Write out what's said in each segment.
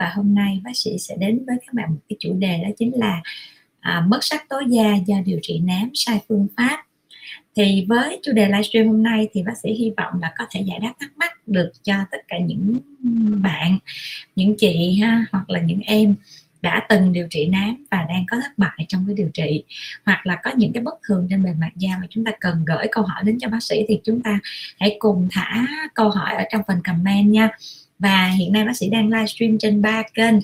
và hôm nay bác sĩ sẽ đến với các bạn một cái chủ đề đó chính là à, mất sắc tố da do điều trị nám sai phương pháp. Thì với chủ đề livestream hôm nay thì bác sĩ hy vọng là có thể giải đáp thắc mắc được cho tất cả những bạn những chị ha hoặc là những em đã từng điều trị nám và đang có thất bại trong cái điều trị hoặc là có những cái bất thường trên bề mặt da mà chúng ta cần gửi câu hỏi đến cho bác sĩ thì chúng ta hãy cùng thả câu hỏi ở trong phần comment nha và hiện nay bác sĩ đang livestream trên ba kênh.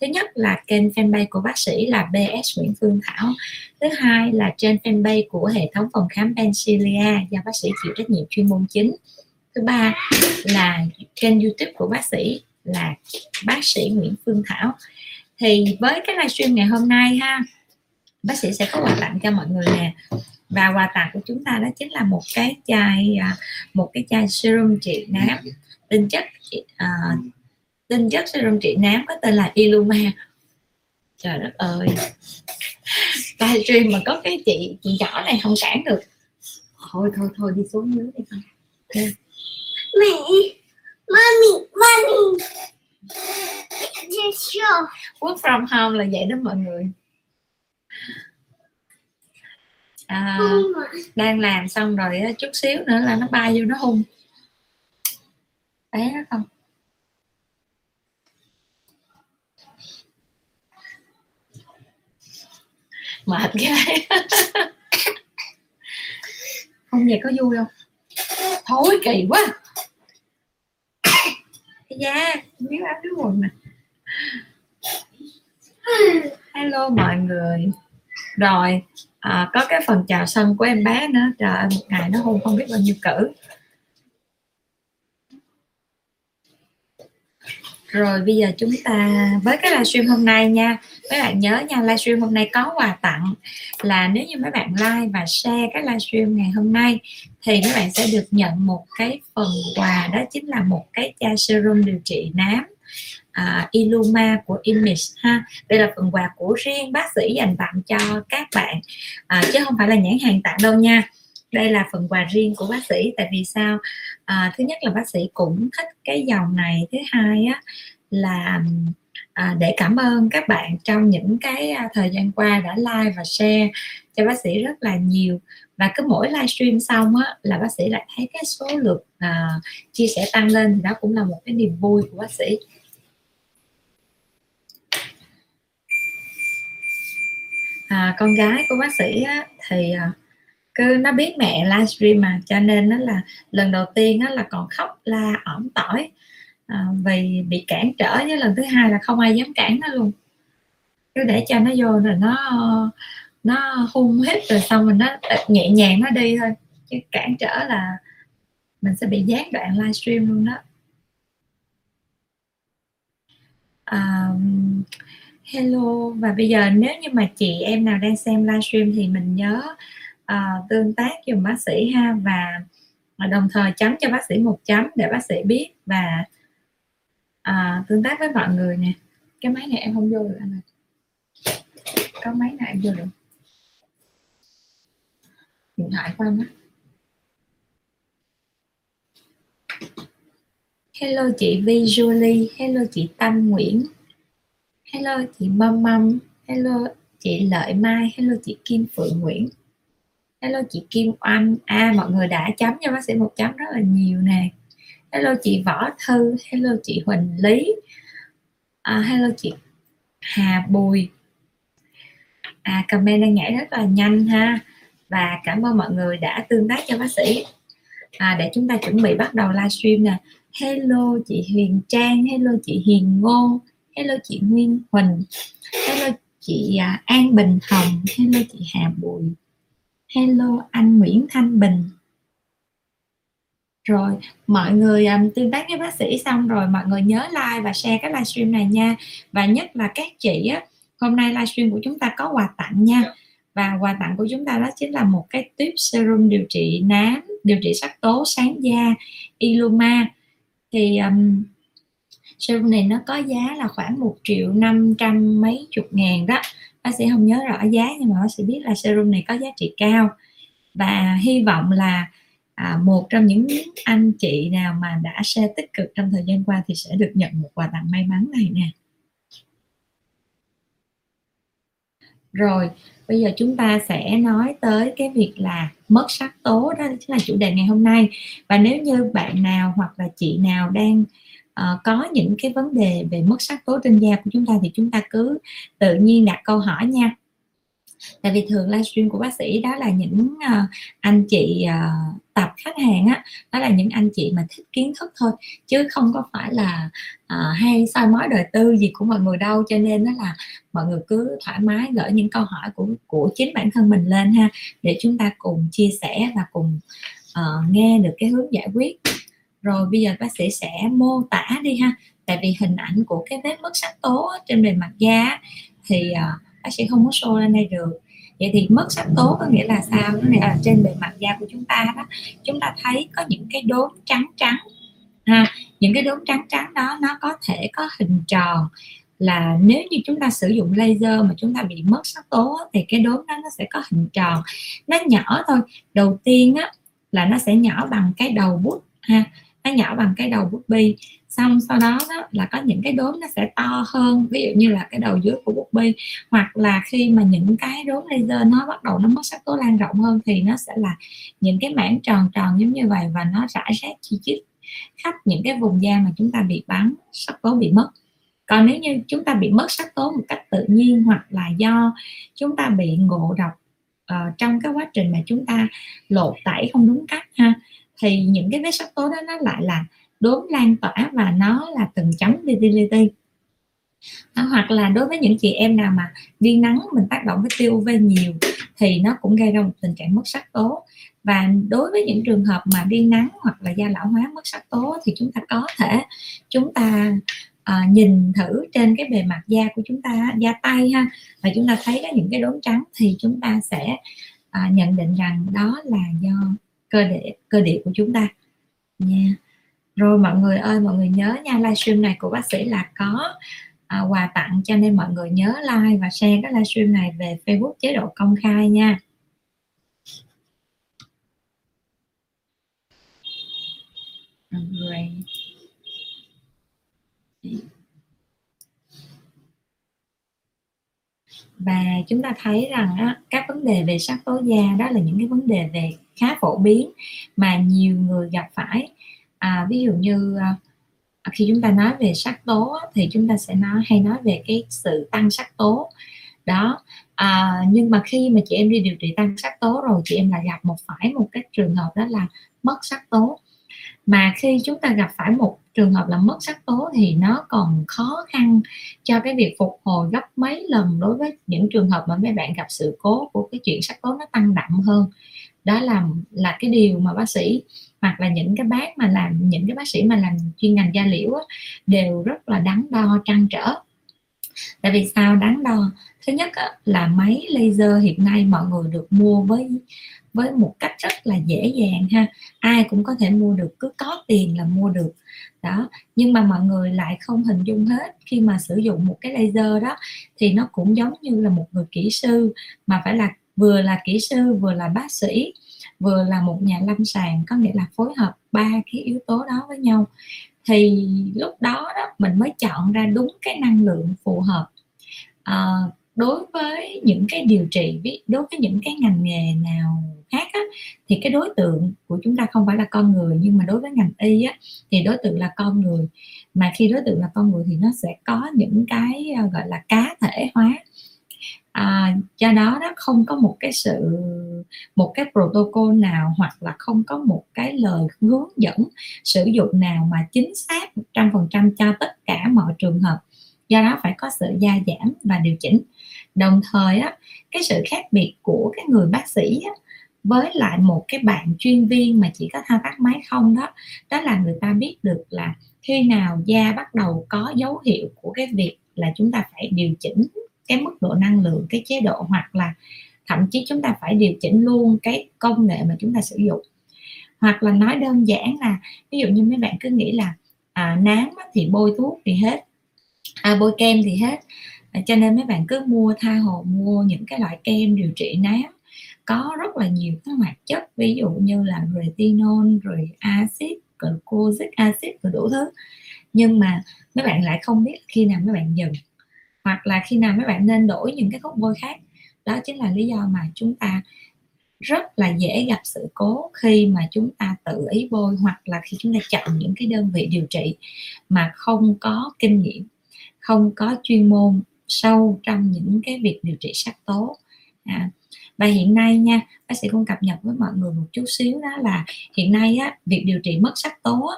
Thứ nhất là kênh fanpage của bác sĩ là BS Nguyễn Phương Thảo. Thứ hai là trên fanpage của hệ thống phòng khám pencilia do bác sĩ chịu trách nhiệm chuyên môn chính. Thứ ba là kênh youtube của bác sĩ là bác sĩ Nguyễn Phương Thảo. Thì với cái livestream ngày hôm nay ha, bác sĩ sẽ có quà tặng cho mọi người nè. Và quà tặng của chúng ta đó chính là một cái chai à, một cái chai serum trị nám tinh chất uh, tinh chất serum trị nám có tên là Illuma trời đất ơi. Livestream mà có cái chị chị nhỏ này không cản được. Thôi thôi thôi đi xuống dưới đi con. Mẹ mommy mommy just show work from home là vậy đó mọi người. À, đang làm xong rồi chút xíu nữa là nó bay vô nó hung bé không. Mệt ghê. Không vậy có vui không? Thôi kỳ quá. Da miếng áo miếng quần nè hello mọi người. Rồi à, có cái phần chào sân của em bé nữa. Trời ơi một ngày nó hôn không biết bao nhiêu cử rồi bây giờ chúng ta với cái livestream hôm nay nha mấy bạn nhớ nha livestream hôm nay có quà tặng là nếu như mấy bạn like và share cái livestream ngày hôm nay thì mấy bạn sẽ được nhận một cái phần quà đó chính là một cái chai serum điều trị nám à, uh, Illuma của Image ha. Đây là phần quà của riêng bác sĩ dành tặng cho các bạn. Uh, chứ không phải là nhãn hàng tặng đâu nha đây là phần quà riêng của bác sĩ. Tại vì sao? À, thứ nhất là bác sĩ cũng thích cái dòng này. Thứ hai á là à, để cảm ơn các bạn trong những cái à, thời gian qua đã like và share cho bác sĩ rất là nhiều. Và cứ mỗi livestream xong á là bác sĩ lại thấy cái số lượt à, chia sẻ tăng lên. Thì đó cũng là một cái niềm vui của bác sĩ. À, con gái của bác sĩ á, thì à, cứ nó biết mẹ livestream mà cho nên nó là lần đầu tiên nó là còn khóc la ỏm tỏi. À, vì bị cản trở với lần thứ hai là không ai dám cản nó luôn. Cứ để cho nó vô rồi nó nó hung hết rồi xong mình nó nhẹ nhàng nó đi thôi. Chứ cản trở là mình sẽ bị gián đoạn livestream luôn đó. À, hello. Và bây giờ nếu như mà chị em nào đang xem livestream thì mình nhớ uh, tương tác dùng bác sĩ ha và ờ, đồng thời chấm cho bác sĩ một chấm để bác sĩ biết và uh, tương tác với mọi người nè. Cái máy này em không vô được anh ơi có máy này em vô được? Điện thoại của anh á. Hello chị Vi Julie. Hello chị Tâm Nguyễn. Hello chị Mâm Mâm. Hello chị Lợi Mai. Hello chị Kim Phượng Nguyễn hello chị Kim Oanh. À mọi người đã chấm cho bác sĩ một chấm rất là nhiều nè. Hello chị Võ Thư. Hello chị Huỳnh Lý. À, hello chị Hà Bùi. À comment đang nhảy rất là nhanh ha. Và cảm ơn mọi người đã tương tác cho bác sĩ. À, để chúng ta chuẩn bị bắt đầu livestream nè. Hello chị Huyền Trang. Hello chị Hiền Ngô. Hello chị Nguyên Huỳnh. Hello chị à, An Bình Hồng. Hello chị Hà Bùi hello anh Nguyễn Thanh Bình. Rồi mọi người um, tương tác với bác sĩ xong rồi mọi người nhớ like và share cái livestream này nha. Và nhất là các chị á hôm nay livestream của chúng ta có quà tặng nha. Và quà tặng của chúng ta đó chính là một cái tuyếp serum điều trị nám điều trị sắc tố sáng da Illuma thì um, serum này nó có giá là khoảng một triệu năm trăm mấy chục ngàn đó bác sĩ không nhớ rõ giá nhưng mà bác sĩ biết là serum này có giá trị cao. Và hy vọng là à, một trong những anh chị nào mà đã share tích cực trong thời gian qua thì sẽ được nhận một quà tặng may mắn này nè. Rồi bây giờ chúng ta sẽ nói tới cái việc là mất sắc tố đó chính là chủ đề ngày hôm nay. Và nếu như bạn nào hoặc là chị nào đang uh, có những cái vấn đề về mất sắc tố trên da của chúng ta thì chúng ta cứ tự nhiên đặt câu hỏi nha. Tại vì thường livestream của bác sĩ đó là những uh, anh chị uh, tập khách hàng á đó là những anh chị mà thích kiến thức thôi chứ không có phải là uh, hay soi mói đời tư gì của mọi người đâu. Cho nên đó là mọi người cứ thoải mái gửi những câu hỏi của của chính bản thân mình lên ha để chúng ta cùng chia sẻ và cùng uh, nghe được cái hướng giải quyết rồi bây giờ bác sĩ sẽ mô tả đi ha. Tại vì hình ảnh của cái vết mất sắc tố trên bề mặt da thì uh, bác sĩ không có show lên đây được. Vậy thì mất sắc tố có nghĩa là sao? Có nghĩa là trên bề mặt da của chúng ta đó chúng ta thấy có những cái đốm trắng trắng ha. Những cái đốm trắng trắng đó nó có thể có hình tròn. Là nếu như chúng ta sử dụng laser mà chúng ta bị mất sắc tố thì cái đốm đó nó sẽ có hình tròn. Nó nhỏ thôi. Đầu tiên á là nó sẽ nhỏ bằng cái đầu bút ha nó nhỏ bằng cái đầu bút bi. Xong sau đó, đó là có những cái đốm nó sẽ to hơn ví dụ như là cái đầu dưới của bút bi. Hoặc là khi mà những cái đốm laser nó bắt đầu nó mất sắc tố lan rộng hơn thì nó sẽ là những cái mảng tròn tròn giống như vậy và nó rải rác chi chít khắp những cái vùng da mà chúng ta bị bắn sắc tố bị mất. Còn nếu như chúng ta bị mất sắc tố một cách tự nhiên hoặc là do chúng ta bị ngộ độc uh, trong cái quá trình mà chúng ta lột tẩy không đúng cách ha thì những cái vết sắc tố đó nó lại là đốm lan tỏa và nó là từng chấm li ti li ti hoặc là đối với những chị em nào mà đi nắng mình tác động với tia UV nhiều thì nó cũng gây ra một tình trạng mất sắc tố. Và đối với những trường hợp mà đi nắng hoặc là da lão hóa mất sắc tố thì chúng ta có thể chúng ta à, nhìn thử trên cái bề mặt da của chúng ta da tay ha và chúng ta thấy có những cái đốm trắng thì chúng ta sẽ à, nhận định rằng đó là do cơ địa cơ địa của chúng ta. Nha. Yeah rồi mọi người ơi mọi người nhớ nha livestream này của bác sĩ là có à, quà tặng cho nên mọi người nhớ like và share cái livestream này về Facebook chế độ công khai nha. Và chúng ta thấy rằng á, các vấn đề về sắc tố da đó là những cái vấn đề về khá phổ biến mà nhiều người gặp phải. À, ví dụ như à, à khi chúng ta nói về sắc tố thì chúng ta sẽ nói hay nói về cái sự tăng sắc tố. Đó à, nhưng mà khi mà chị em đi điều trị tăng sắc tố rồi chị em lại gặp một phải một cái trường hợp đó là mất sắc tố. Mà khi chúng ta gặp phải một trường hợp là mất sắc tố thì nó còn khó khăn cho cái việc phục hồi gấp mấy lần đối với những trường hợp mà mấy bạn gặp sự cố của cái chuyện sắc tố nó tăng đậm hơn đó là là cái điều mà bác sĩ hoặc là những cái bác mà làm những cái bác sĩ mà làm chuyên ngành da liễu á, đều rất là đắn đo trăn trở. Tại vì sao đắn đo? Thứ nhất á, là máy laser hiện nay mọi người được mua với với một cách rất là dễ dàng ha. Ai cũng có thể mua được cứ có tiền là mua được. Đó nhưng mà mọi người lại không hình dung hết. Khi mà sử dụng một cái laser đó thì nó cũng giống như là một người kỹ sư mà phải là vừa là kỹ sư vừa là bác sĩ vừa là một nhà lâm sàng có nghĩa là phối hợp ba cái yếu tố đó với nhau. Thì lúc đó đó mình mới chọn ra đúng cái năng lượng phù hợp. À, đối với những cái điều trị đối với những cái ngành nghề nào khác á, thì cái đối tượng của chúng ta không phải là con người nhưng mà đối với ngành y á, thì đối tượng là con người. Mà khi đối tượng là con người thì nó sẽ có những cái ờ, gọi là cá thể hóa à, do đó đó không có một cái sự một cái protocol nào hoặc là không có một cái lời hướng dẫn sử dụng nào mà chính xác 100% cho tất cả mọi trường hợp. Do đó phải có sự gia giảm và điều chỉnh. Đồng thời á, cái sự khác biệt của cái người bác sĩ á, với lại một cái bạn chuyên viên mà chỉ có thao tác máy không đó đó là người ta biết được là khi nào da bắt đầu có dấu hiệu của cái việc là chúng ta phải điều chỉnh cái mức độ năng lượng cái chế độ hoặc là thậm chí chúng ta phải điều chỉnh luôn cái công nghệ mà chúng ta sử dụng. Hoặc là nói đơn giản là ví dụ như mấy bạn cứ nghĩ là à, nám thì bôi thuốc thì hết à, bôi kem thì hết. À, cho nên mấy bạn cứ mua tha hồ mua những cái loại kem điều trị nám. Có rất là nhiều các hoạt chất ví dụ như là retinol rồi axit glucosic acid rồi đủ thứ. Nhưng mà mấy bạn lại không biết khi nào mấy bạn dừng hoặc là khi nào mấy bạn nên đổi những cái thuốc bôi khác. Đó chính là lý do mà chúng ta rất là dễ gặp sự cố khi mà chúng ta tự ý bôi hoặc là khi chúng ta chọn những cái đơn vị điều trị mà không có kinh nghiệm không có chuyên môn sâu trong những cái việc điều trị sắc tố. À, và hiện nay nha bác sĩ cũng cập nhật với mọi người một chút xíu đó là hiện nay á, việc điều trị mất sắc tố á,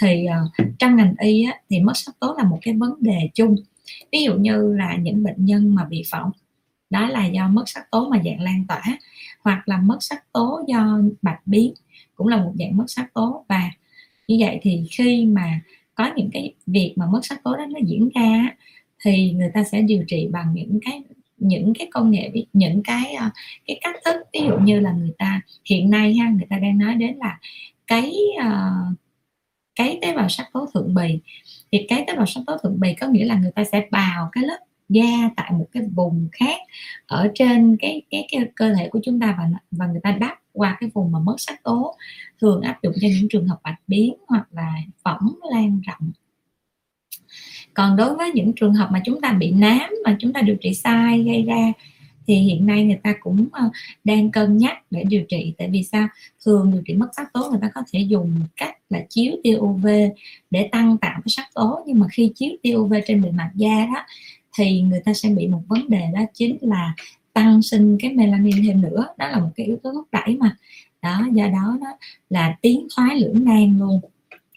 thì uh, trong ngành y á, thì mất sắc tố là một cái vấn đề chung ví dụ như là những bệnh nhân mà bị phỏng đó là do mất sắc tố mà dạng lan tỏa hoặc là mất sắc tố do bạch biến cũng là một dạng mất sắc tố. Và như vậy thì khi mà có những cái việc mà mất sắc tố đó nó diễn ra thì người ta sẽ điều trị bằng những cái những cái công nghệ những cái ờ, cái cách thức. Ví dụ như là người ta hiện nay ha người ta đang nói đến là cái uh, cái tế bào sắc tố thượng bì. Thì cái tế bào sắc tố thượng bì có nghĩa là người ta sẽ bào cái lớp da tại một cái vùng khác ở trên cái cái, cái cơ thể của chúng ta và và người ta đắp qua cái vùng mà mất sắc tố thường áp dụng cho những trường hợp bạch biến hoặc là phỏng lan rộng. Còn đối với những trường hợp mà chúng ta bị nám mà chúng ta điều trị sai gây ra thì hiện nay người ta cũng ờ, đang cân nhắc để điều trị. Tại vì sao? Thường điều trị mất sắc tố người ta có thể dùng cách là chiếu tia UV để tăng tạo cái sắc tố. Nhưng mà khi chiếu tia UV trên bề mặt da đó thì người ta sẽ bị một vấn đề đó chính là tăng sinh cái melanin thêm nữa. Đó là một cái yếu tố thúc đẩy mà. Đó do đó đó là tiến thoái lưỡng nan luôn.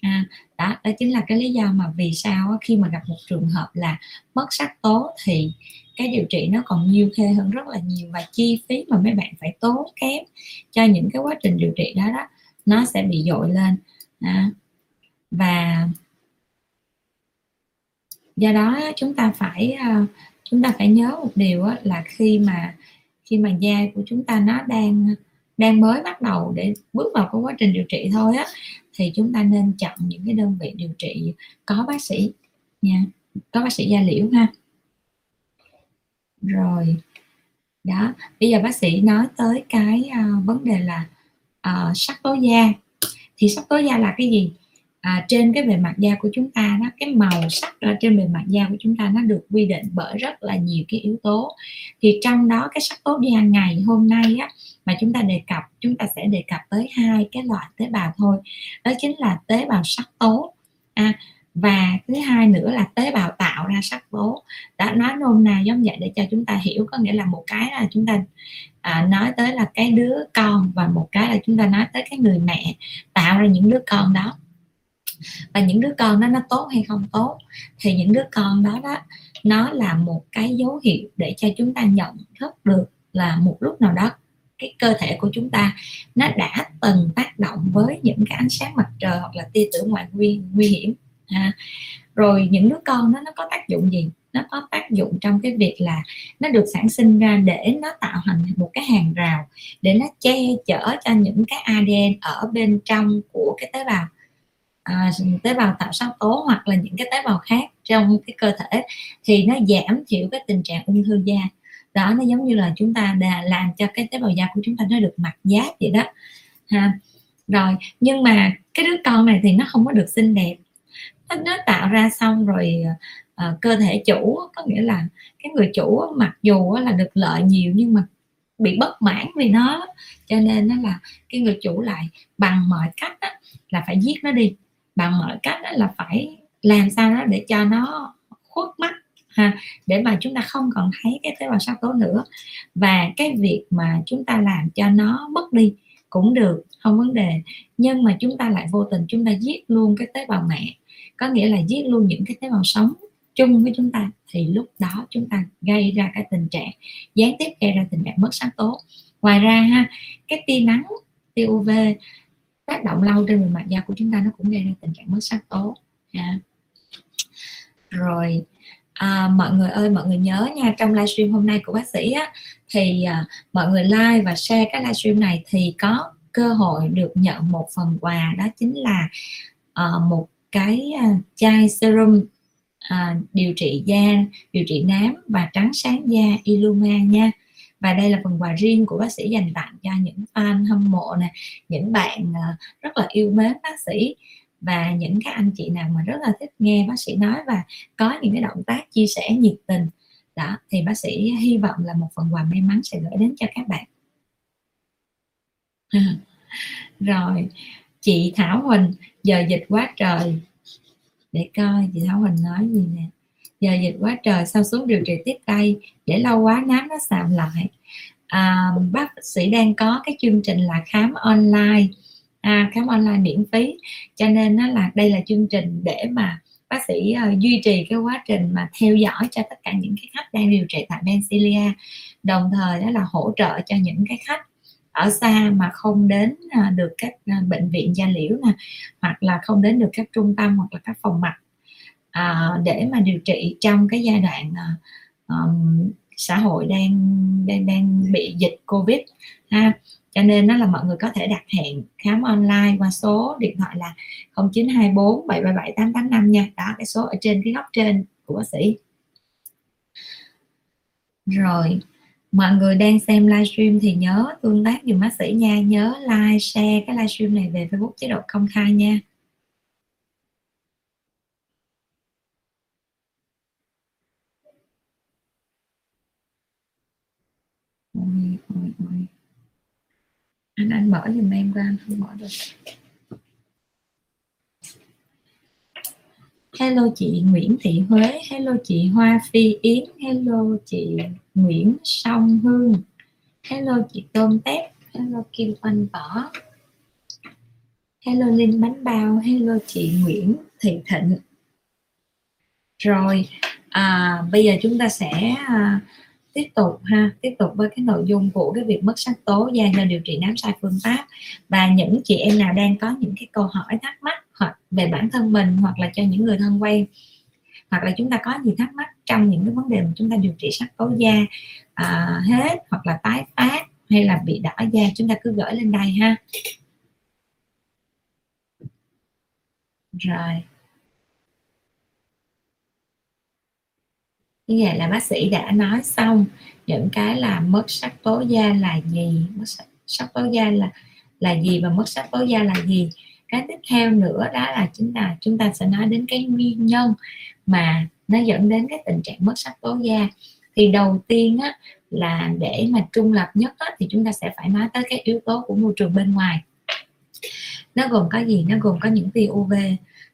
À, đó đó chính là cái lý do mà vì sao khi mà gặp một trường hợp là mất sắc tố thì cái điều trị nó còn nhiều khê hơn rất là nhiều và chi phí mà mấy bạn phải tốn kém cho những cái quá trình điều trị đó đó nó sẽ bị dội lên. À, và do đó chúng ta phải à, chúng ta phải nhớ một điều là khi mà khi mà da của chúng ta nó đang đang mới bắt đầu để bước vào cái quá trình điều trị thôi á thì chúng ta nên chọn những cái đơn vị điều trị có bác sĩ nha có bác sĩ da liễu ha rồi. Đó bây giờ bác sĩ nói tới cái uh, vấn đề là uh, sắc tố da. Thì sắc tố da là cái gì? À, trên cái bề mặt da của chúng ta nó cái màu sắc ở trên bề mặt da của chúng ta nó được quy định bởi rất là nhiều cái yếu tố. Thì trong đó cái sắc tố da ngày hôm nay á mà chúng ta đề cập chúng ta sẽ đề cập tới hai cái loại tế bào thôi. Đó chính là tế bào sắc tố. À, và thứ hai nữa là tế bào tạo ra sắc tố. Đã nói nôm na giống vậy để cho chúng ta hiểu có nghĩa là một cái là chúng ta à, nói tới là cái đứa con và một cái là chúng ta nói tới cái người mẹ tạo ra những đứa con đó. Và những đứa con đó nó tốt hay không tốt? Thì những đứa con đó đó nó là một cái dấu hiệu để cho chúng ta nhận thức được là một lúc nào đó cái cơ thể của chúng ta nó đã từng tác động với những cái ánh sáng mặt trời hoặc là tia tử ngoại nguy nguy hiểm à, rồi những đứa con đó nó có tác dụng gì? Nó có tác dụng trong cái việc là nó được sản sinh ra để nó tạo thành một cái hàng rào để nó che chở cho những cái ADN ở bên trong của cái tế bào à, tế bào tạo sắc tố hoặc là những cái tế bào khác trong cái cơ thể thì nó giảm thiểu cái tình trạng ung thư da. Đó nó giống như là chúng ta đã làm cho cái tế bào da của chúng ta nó được mặc giáp vậy đó ha. Rồi nhưng mà cái đứa con này thì nó không có được xinh đẹp nó, nó tạo ra xong rồi à, cơ thể chủ có nghĩa là cái người chủ mặc dù là được lợi nhiều nhưng mà bị bất mãn vì nó cho nên nó là cái người chủ lại bằng mọi cách đó, là phải giết nó đi bằng mọi cách đó là phải làm sao đó để cho nó khuất mắt ha để mà chúng ta không còn thấy cái tế bào sắc tố nữa. Và cái việc mà chúng ta làm cho nó mất đi cũng được không vấn đề. Nhưng mà chúng ta lại vô tình chúng ta giết luôn cái tế bào mẹ có nghĩa là giết luôn những cái tế bào sống chung với chúng ta thì lúc đó chúng ta gây ra cái tình trạng gián tiếp gây ra tình trạng mất sắc tố ngoài ra ha cái tia nắng tia uv tác động lâu trên bề mặt da của chúng ta nó cũng gây ra tình trạng mất sắc tố ha. rồi à, mọi người ơi mọi người nhớ nha trong livestream hôm nay của bác sĩ á, thì à, mọi người like và share cái livestream này thì có cơ hội được nhận một phần quà đó chính là à, một cái à, chai serum à, điều trị da điều trị nám và trắng sáng da Illuma nha. Và đây là phần quà riêng của bác sĩ dành tặng cho những fan hâm mộ nè những bạn à, rất là yêu mến bác sĩ. Và những các anh chị nào mà rất là thích nghe bác sĩ nói và có những cái động tác chia sẻ nhiệt tình. Đó thì bác sĩ hy vọng là một phần quà may mắn sẽ gửi đến cho các bạn. Rồi chị Thảo Huỳnh giờ dịch quá trời. Để coi chị Thảo Huỳnh nói gì nè. Giờ dịch quá trời sao xuống điều trị tiếp tay? Để lâu quá nám nó sạm lại. À, bác sĩ đang có cái chương trình là khám online. À, khám online miễn phí. Cho nên nó là đây là chương trình để mà bác sĩ uh, duy trì cái quá trình mà theo dõi cho tất cả những cái khách đang điều trị tại Bencilia đồng thời đó là hỗ trợ cho những cái khách ở xa mà không đến à, được các à, bệnh viện da liễu nè hoặc là không đến được các trung tâm hoặc là các phòng mạch à, để mà điều trị trong cái giai đoạn um, xã hội đang đang đang bị dịch covid ha. Cho nên nó là mọi người có thể đặt hẹn khám online qua số điện thoại là 0924 777 885 nha. Đó cái số ở trên cái góc trên của bác sĩ. Rồi mọi người đang xem livestream thì nhớ tương tác dùm bác sĩ nha. Nhớ like, share cái livestream này về Facebook chế độ công khai nha. Ôi ôi ôi. Anh anh mở giùm em qua anh không mở được. Hello chị Nguyễn Thị Huế hello chị Hoa Phi Yến hello chị Nguyễn Song Hương hello chị Tôm Tép hello Kim Oanh Võ hello Linh Bánh Bao hello chị Nguyễn Thị Thịnh. Rồi à, bây giờ chúng ta sẽ à, tiếp tục ha tiếp tục với cái nội dung của cái việc mất sắc tố da do điều trị nám sai phương pháp và những chị em nào đang có những cái câu hỏi thắc mắc hoặc về bản thân mình hoặc là cho những người thân quen. Hoặc là chúng ta có gì thắc mắc trong những cái vấn đề mà chúng ta điều trị sắc tố da à, hết hoặc là tái phát hay là bị đỏ da chúng ta cứ gửi lên đây ha. Rồi. Như vậy là bác sĩ đã nói xong những cái là mất sắc tố da là gì mất sắc tố da là là gì và mất sắc tố da là gì cái tiếp theo nữa đó là chúng ta chúng ta sẽ nói đến cái nguyên nhân mà nó dẫn đến cái tình trạng mất sắc tố da. Thì đầu tiên á, là để mà trung lập nhất á, thì chúng ta sẽ phải nói tới cái yếu tố của môi trường bên ngoài. Nó gồm có gì? Nó gồm có những tia UV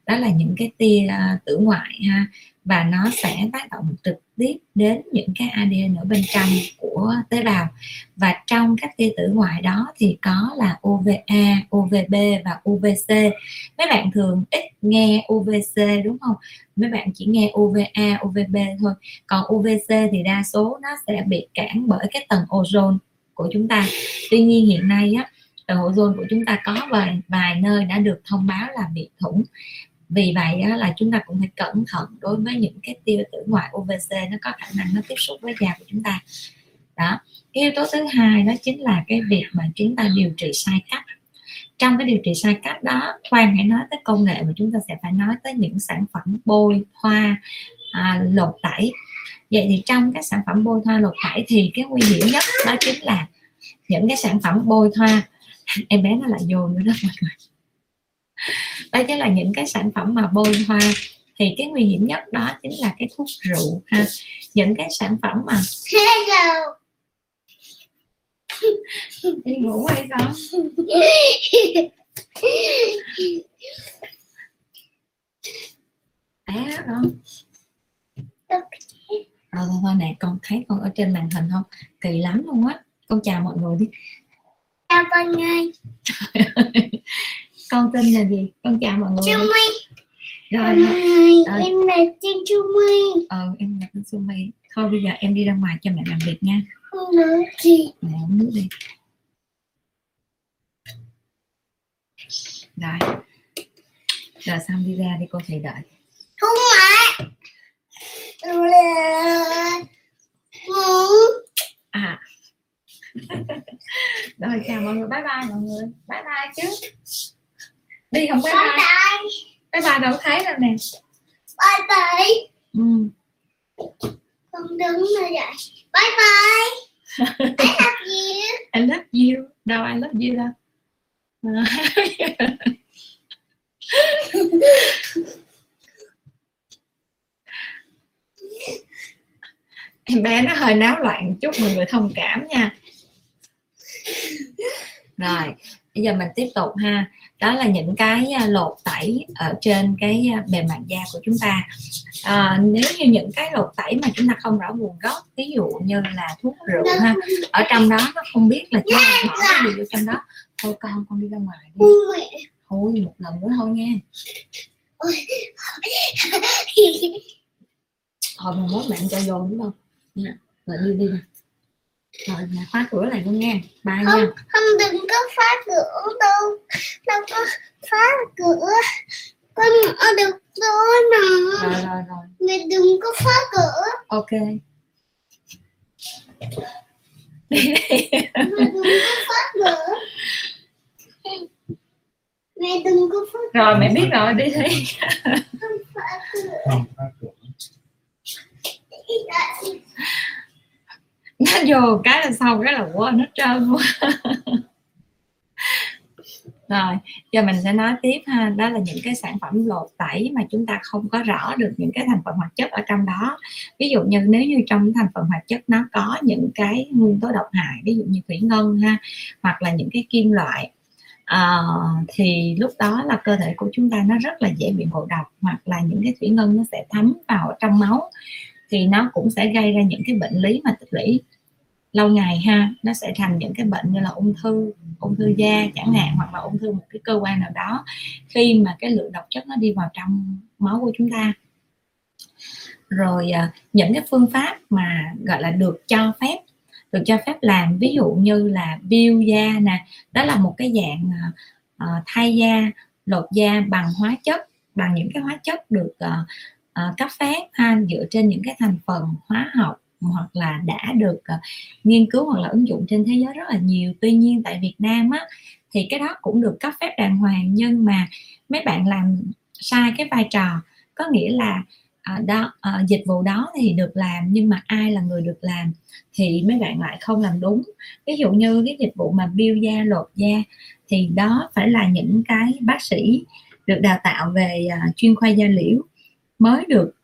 đó là những cái tia uh, tử ngoại ha và nó sẽ tác động trực tiếp đến những cái ADN ở bên trong của tế bào. Và trong các tia tử ngoại đó thì có là UVA, UVB và UVC mấy bạn thường ít nghe UVC đúng không? Mấy bạn chỉ nghe UVA, UVB thôi. Còn UVC thì đa số nó sẽ bị cản bởi cái tầng ozone của chúng ta. Tuy nhiên hiện nay á tầng ozone của chúng ta có vài vài nơi đã được thông báo là bị thủng vì vậy á, là chúng ta cũng phải cẩn thận đối với những cái tia tử ngoại UVC nó có khả năng nó tiếp xúc với da của chúng ta. Đó. Cái yếu tố thứ hai đó chính là cái việc mà chúng ta điều trị sai cách. Trong cái điều trị sai cách đó khoan hãy nói tới công nghệ mà chúng ta sẽ phải nói tới những sản phẩm bôi thoa à, lột tẩy. Vậy thì trong các sản phẩm bôi thoa lột tẩy thì cái nguy hiểm nhất đó chính là những cái sản phẩm bôi thoa em bé nó lại vô nữa đó mọi người đó chính là những cái sản phẩm mà bôi hoa. Thì cái nguy hiểm nhất đó chính là cái thuốc rượu ha. Những cái sản phẩm mà Hello. đi ngủ hay không á không rồi thôi, thôi nè con thấy con ở trên màn hình không? Kỳ lắm luôn á. Con chào mọi người đi. Chào mọi người. con tên là gì con chào mọi người Chu My. rồi Ờ. em là Trinh Chu My. ờ em là con Sumi thôi bây giờ em đi ra ngoài cho mẹ làm việc nha Không nói gì. mẹ uống nước đi rồi rồi xong đi ra đi cô thầy đợi Không. Ngủ. à rồi chào mọi người bye bye mọi người bye bye chứ đi không bye Bye bye bye. đâu thấy đâu nè Bye bye. ừ. Con đứng rồi vậy. Bye bye. I love you. I love you đâu I love you đâu em bé nó hơi náo loạn chút mọi người thông cảm nha rồi bây giờ mình tiếp tục ha đó là những cái à, lột tẩy ở trên cái à, bề mặt da của chúng ta. À, nếu như những cái lột tẩy mà chúng ta không rõ nguồn gốc ví dụ như là thuốc rượu ha ở trong đó nó không biết là chúng ta bỏ cái gì vô trong đó. Thôi con con đi ra ngoài đi. Thôi một lần nữa thôi nha. Thôi mà mốt mẹ cho vô đúng không? Rồi đi đi rồi nhà khóa cửa lại luôn nha. Bye không nha. Không đừng có phá cửa đâu. Đâu có phá cửa. Con ở được thôi mà. Rồi rồi rồi. Mẹ đừng có phá cửa. Ok. Mẹ đừng có phá cửa. Mẹ đừng có phá rồi mẹ biết rồi đi đi không phá cửa. Không phá cửa nó vô cái là sau cái là quên hết trơn luôn rồi giờ mình sẽ nói tiếp ha. Đó là những cái sản phẩm lột tẩy mà chúng ta không có rõ được những cái thành phần hoạt chất ở trong đó. Ví dụ như nếu như trong thành phần hoạt chất nó có những cái nguyên tố độc hại ví dụ như thủy ngân ha hoặc là những cái kim loại à, thì lúc đó là cơ thể của chúng ta nó rất là dễ bị ngộ độc hoặc là những cái thủy ngân nó sẽ thấm vào trong máu thì nó cũng sẽ gây ra những cái bệnh lý mà tích lũy lâu ngày ha. Nó sẽ thành những cái bệnh như là ung thư ung thư da chẳng hạn, hoặc là ung thư một cái cơ quan nào đó khi mà cái lượng độc chất nó đi vào trong máu của chúng ta. Rồi à, những cái phương pháp mà gọi là được cho phép, được cho phép làm, ví dụ như là biêu da nè, đó là một cái dạng à, à, thay da, lột da bằng hóa chất, bằng những cái hóa chất được à, cấp phép ha dựa trên những cái thành phần hóa học hoặc là đã được uh, nghiên cứu hoặc là ứng dụng trên thế giới rất là nhiều. Tuy nhiên tại Việt Nam á thì cái đó cũng được cấp phép đàng hoàng nhưng mà mấy bạn làm sai cái vai trò. Có nghĩa là uh, đó uh, dịch vụ đó thì được làm nhưng mà ai là người được làm thì mấy bạn lại không làm đúng. Ví dụ như cái dịch vụ mà biêu da lột da thì đó phải là những cái bác sĩ được đào tạo về uh, chuyên khoa da liễu mới được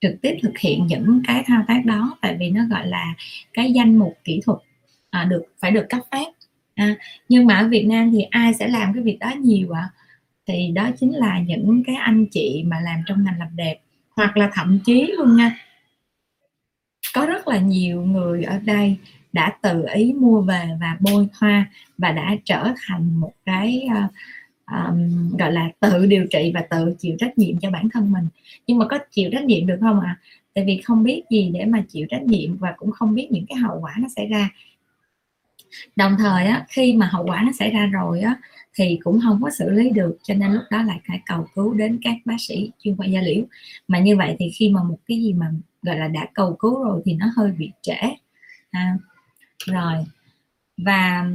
trực tiếp thực hiện những cái thao tác đó tại vì nó gọi là cái danh mục kỹ thuật à, được phải được cấp phép à, nhưng mà ở Việt Nam thì ai sẽ làm cái việc đó nhiều ạ à? thì đó chính là những cái anh chị mà làm trong ngành làm đẹp hoặc là thậm chí luôn nha có rất là nhiều người ở đây đã tự ý mua về và bôi hoa và đã trở thành một cái uh, um, gọi là tự điều trị và tự chịu trách nhiệm cho bản thân mình. Nhưng mà có chịu trách nhiệm được không ạ? À? tại vì không biết gì để mà chịu trách nhiệm và cũng không biết những cái hậu quả nó xảy ra. Đồng thời á, khi mà hậu quả nó xảy ra rồi á, thì cũng không có xử lý được cho nên lúc đó lại phải cầu cứu đến các bác sĩ chuyên khoa da liễu. Mà như vậy thì khi mà một cái gì mà gọi là đã cầu cứu rồi thì nó hơi bị trễ. À, rồi. Và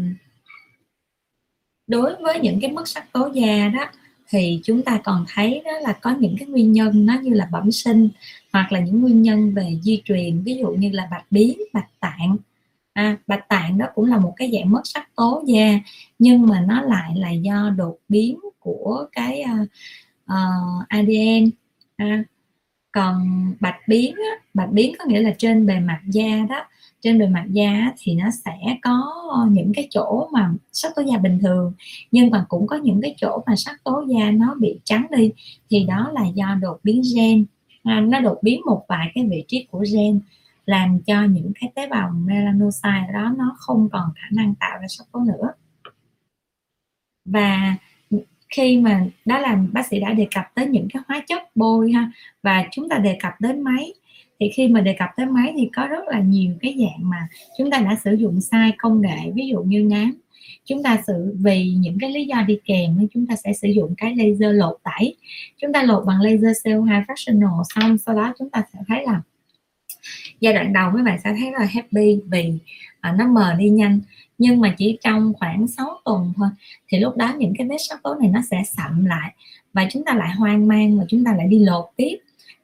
đối với những cái mất sắc tố da đó thì chúng ta còn thấy đó là có những cái nguyên nhân nó như là bẩm sinh hoặc là những nguyên nhân về di truyền ví dụ như là bạch biến bạch tạng. À, bạch tạng đó cũng là một cái dạng mất sắc tố da nhưng mà nó lại là do đột biến của cái ờ, ờ, uh, uh, ADN à, còn bạch biến á, bạch biến có nghĩa là trên bề mặt da đó trên bề mặt da thì nó sẽ có những cái chỗ mà sắc tố da bình thường, nhưng mà cũng có những cái chỗ mà sắc tố da nó bị trắng đi. Thì đó là do đột biến gen. À, nó đột biến một vài cái vị trí của gen, làm cho những cái tế bào melanocyte đó nó không còn khả năng tạo ra sắc tố nữa. Và khi mà, đó là bác sĩ đã đề cập tới những cái hóa chất bôi ha, và chúng ta đề cập đến máy thì khi mà đề cập tới máy thì có rất là nhiều cái dạng mà chúng ta đã sử dụng sai công nghệ ví dụ như nám chúng ta sử vì những cái lý do đi kèm nên chúng ta sẽ sử dụng cái laser lột tẩy. Chúng ta lột bằng laser CO2 fractional xong sau đó chúng ta sẽ thấy là giai đoạn đầu mấy bạn sẽ thấy là happy vì à, nó mờ đi nhanh. Nhưng mà chỉ trong khoảng 6 tuần thôi thì lúc đó những cái vết sắc tố này nó sẽ sậm lại và chúng ta lại hoang mang và chúng ta lại đi lột tiếp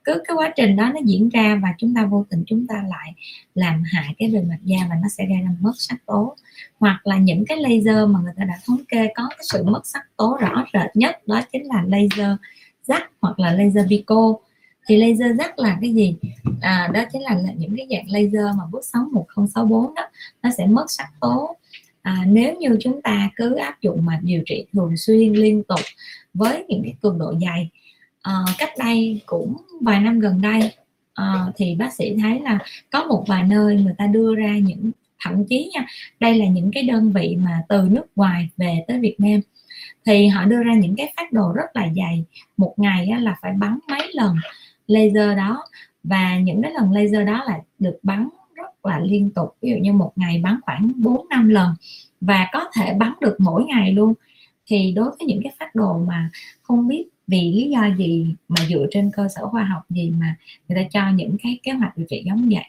cứ cái quá trình đó nó diễn ra và chúng ta vô tình chúng ta lại làm hại cái bề mặt da và nó sẽ gây ra mất sắc tố. Hoặc là những cái laser mà người ta đã thống kê có cái sự mất sắc tố rõ rệt nhất đó chính là laser rắc hoặc là laser pico thì laser rắc là cái gì? À, đó chính là, là những cái dạng laser mà bước sóng 1064 đó nó sẽ mất sắc tố. À, nếu như chúng ta cứ áp dụng mà điều trị thường xuyên liên tục với những cái cường độ dày uh, cách đây cũng vài năm gần đây uh, thì bác sĩ thấy là có một vài nơi người ta đưa ra những thậm chí nha đây là những cái đơn vị mà từ nước ngoài về tới Việt Nam. Thì họ đưa ra những cái phát đồ rất là dày một ngày á, là phải bắn mấy lần laser đó. Và những cái lần laser đó là được bắn rất là liên tục ví dụ như một ngày bắn khoảng 4 năm lần và có thể bắn được mỗi ngày luôn. Thì đối với những cái phát đồ mà không biết vì lý do gì mà dựa trên cơ sở khoa học gì mà người ta cho những cái kế hoạch điều trị giống vậy?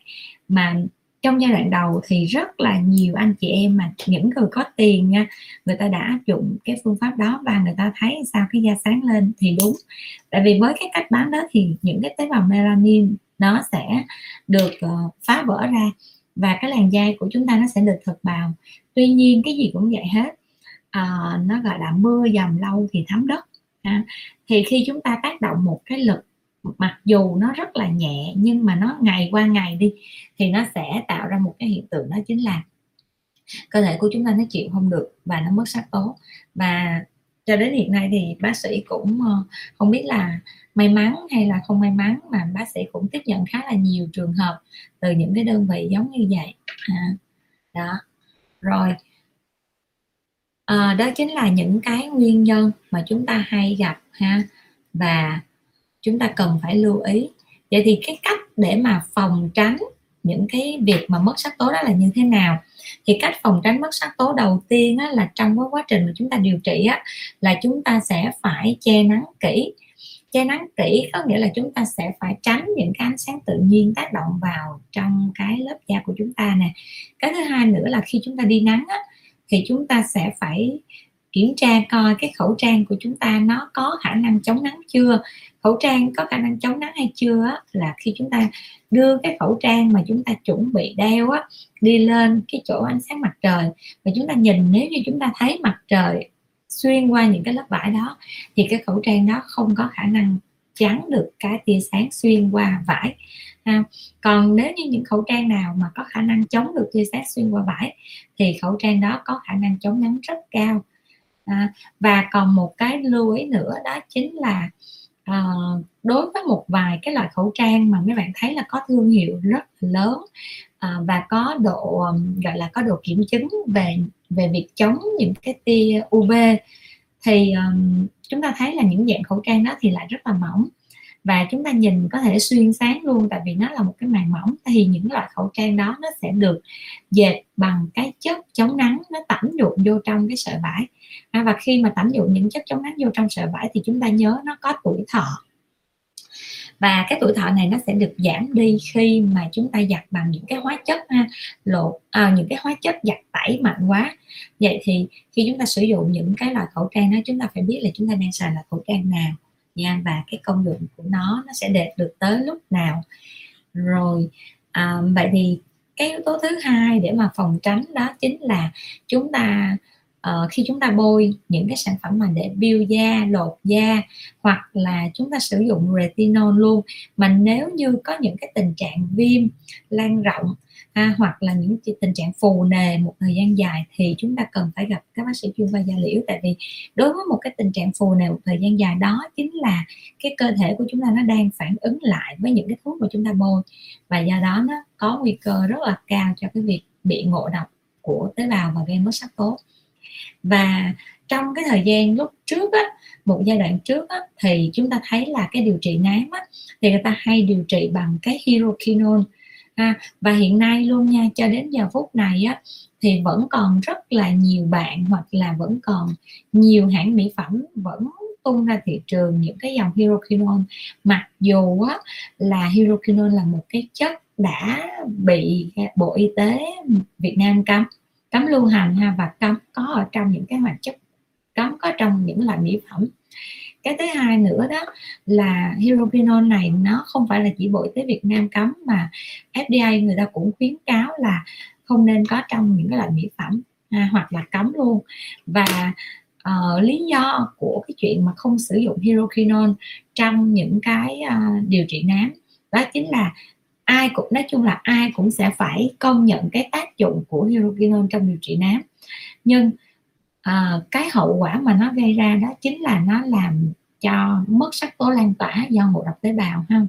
Mà trong giai đoạn đầu thì rất là nhiều anh chị em mà những người có tiền nha người ta đã áp dụng cái phương pháp đó và người ta thấy sao cái da sáng lên thì đúng. Tại vì với cái cách bán đó thì những cái tế bào melanin nó sẽ được uh, phá vỡ ra và cái làn da của chúng ta nó sẽ được thực bào. Tuy nhiên cái gì cũng vậy hết. À, nó gọi là mưa dầm lâu thì thấm đất à, thì khi chúng ta tác động một cái lực mặc dù nó rất là nhẹ nhưng mà nó ngày qua ngày đi thì nó sẽ tạo ra một cái hiện tượng đó chính là cơ thể của chúng ta nó chịu không được và nó mất sắc tố. Và cho đến hiện nay thì bác sĩ cũng ờ, không biết là may mắn hay là không may mắn mà bác sĩ cũng tiếp nhận khá là nhiều trường hợp từ những cái đơn vị giống như vậy. À, đó. Rồi à, đó chính là những cái nguyên nhân mà chúng ta hay gặp ha và chúng ta cần phải lưu ý. Vậy thì cái cách để mà phòng tránh những cái việc mà mất sắc tố đó là như thế nào? Thì cách phòng tránh mất sắc tố đầu tiên á, là trong cái quá trình mà chúng ta điều trị á, là chúng ta sẽ phải che nắng kỹ. Che nắng kỹ có nghĩa là chúng ta sẽ phải tránh những cái ánh sáng tự nhiên tác động vào trong cái lớp da của chúng ta nè. Cái thứ hai nữa là khi chúng ta đi nắng á, thì chúng ta sẽ phải kiểm tra coi cái khẩu trang của chúng ta nó có khả năng chống nắng chưa. Khẩu trang có khả năng chống nắng hay chưa á, là khi chúng ta đưa cái khẩu trang mà chúng ta chuẩn bị đeo á, đi lên cái chỗ ánh sáng mặt trời và chúng ta nhìn nếu như chúng ta thấy mặt trời xuyên qua những cái lớp vải đó thì cái khẩu trang đó không có khả năng chắn được cái tia sáng xuyên qua vải ha. còn nếu như những khẩu trang nào mà có khả năng chống được tia sát xuyên qua vải thì khẩu trang đó có khả năng chống nắng rất cao à, và còn một cái lưu ý nữa đó chính là à, đối với một vài cái loại khẩu trang mà mấy bạn thấy là có thương hiệu rất là lớn à, và có độ gọi là có độ kiểm chứng về về việc chống những cái tia UV thì um, chúng ta thấy là những dạng khẩu trang đó thì lại rất là mỏng và chúng ta nhìn có thể xuyên sáng luôn tại vì nó là một cái màng mỏng. Thì những loại khẩu trang đó nó sẽ được dệt bằng cái chất chống nắng nó tẩm dụng vô trong cái sợi vải. À, và khi mà tẩm dụng những chất chống nắng vô trong sợi vải thì chúng ta nhớ nó có tuổi thọ. Và cái tuổi thọ này nó sẽ được giảm đi khi mà chúng ta giặt bằng những cái hóa chất ha, lột à, những cái hóa chất giặt tẩy mạnh quá. Vậy thì khi chúng ta sử dụng những cái loại khẩu trang đó chúng ta phải biết là chúng ta đang xài là khẩu trang nào nha và cái công dụng của nó nó sẽ đạt được tới lúc nào. Rồi à, vậy thì cái yếu tố thứ hai để mà phòng tránh đó chính là chúng ta uh, khi chúng ta bôi những cái sản phẩm mà để biêu da lột da hoặc là chúng ta sử dụng retinol luôn. Mà nếu như có những cái tình trạng viêm lan rộng à, hoặc là những tình trạng phù nề một thời gian dài thì chúng ta cần phải gặp các bác sĩ chuyên khoa da liễu. Tại vì đối với một cái tình trạng phù nề một thời gian dài đó chính là cái cơ thể của chúng ta nó đang phản ứng lại với những cái thuốc mà chúng ta bôi. Và do đó nó có nguy cơ rất là cao cho cái việc bị ngộ độc của tế bào và gây mất sắc tố. Và trong cái thời gian lúc trước á một giai đoạn trước á, thì chúng ta thấy là cái điều trị nám á, thì người ta hay điều trị bằng cái hydroquinone à, và hiện nay luôn nha cho đến giờ phút này á thì vẫn còn rất là nhiều bạn hoặc là vẫn còn nhiều hãng mỹ phẩm vẫn tung ra thị trường những cái dòng hydroquinone. Mặc dù á, là hydroquinone là một cái chất đã bị bộ y tế Việt Nam cấm cấm lưu hành ha và cấm có ở trong những cái hoạt chất cấm có trong những loại mỹ phẩm cái thứ hai nữa đó là hydroquinone này nó không phải là chỉ bộ y tế Việt Nam cấm mà FDA người ta cũng khuyến cáo là không nên có trong những cái loại mỹ phẩm à, hoặc là cấm luôn. Và uh, lý do của cái chuyện mà không sử dụng hydroquinone trong những cái uh, điều trị nám đó chính là ai cũng nói chung là ai cũng sẽ phải công nhận cái tác dụng của hydroquinone trong điều trị nám. Nhưng à, cái hậu quả mà nó gây ra đó chính là nó làm cho mất sắc tố lan tỏa do ngộ độc tế bào ha.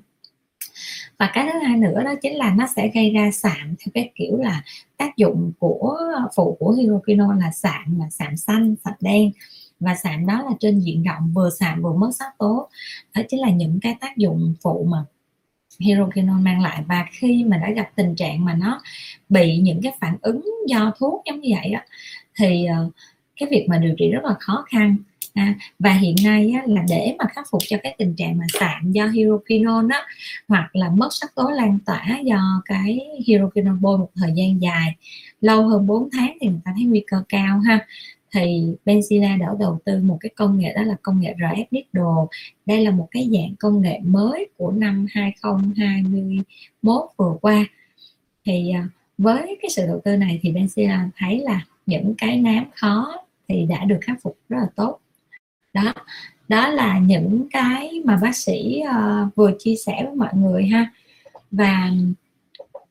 Và cái thứ hai nữa đó chính là nó sẽ gây ra sạm theo cái kiểu là tác dụng của phụ của hydroquinone là sạm là sạm xanh sạm đen. Và sạm đó là trên diện rộng vừa sạm vừa mất sắc tố. Đó chính là những cái tác dụng phụ mà hydroquinone mang lại. Và khi mà đã gặp tình trạng mà nó bị những cái phản ứng do thuốc giống như vậy đó thì ờ, cái việc mà điều trị rất là khó khăn. À, và hiện nay á, là để mà khắc phục cho cái tình trạng mà sạm do hydroquinone á, hoặc là mất sắc tố lan tỏa do cái hydroquinone bôi một thời gian dài lâu hơn 4 tháng thì người ta thấy nguy cơ cao ha. Thì Benzilla đã đầu tư một cái công nghệ đó là công nghệ RF Needle đây là một cái dạng công nghệ mới của năm 2021 vừa qua. Thì à, với cái sự đầu tư này thì Benzilla thấy là những cái nám khó thì đã được khắc phục rất là tốt. Đó đó là những cái mà bác sĩ uh, vừa chia sẻ với mọi người ha. Và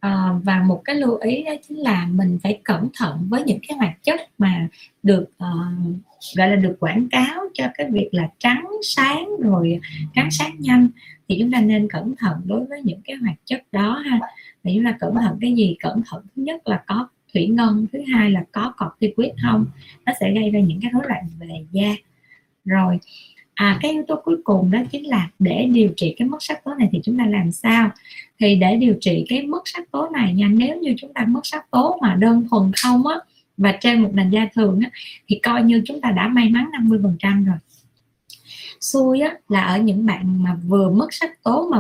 uh, và một cái lưu ý đó chính là mình phải cẩn thận với những cái hoạt chất mà được uh, gọi là được quảng cáo cho cái việc là trắng sáng rồi trắng sáng nhanh. Thì chúng ta nên cẩn thận đối với những cái hoạt chất đó ha. Thì chúng ta cẩn thận cái gì? Cẩn thận thứ nhất là có thủy ngân thứ hai là có corticoid không? Nó sẽ gây ra những cái rối loạn về da. Rồi à, cái yếu tố cuối cùng đó chính là để điều trị cái mất sắc tố này thì chúng ta làm sao? Thì để điều trị cái mất sắc tố này nha nếu như chúng ta mất sắc tố mà đơn thuần không á và trên một nền da thường á, thì coi như chúng ta đã may mắn 50 phần trăm rồi. Xui á, là ở những bạn mà vừa mất sắc tố mà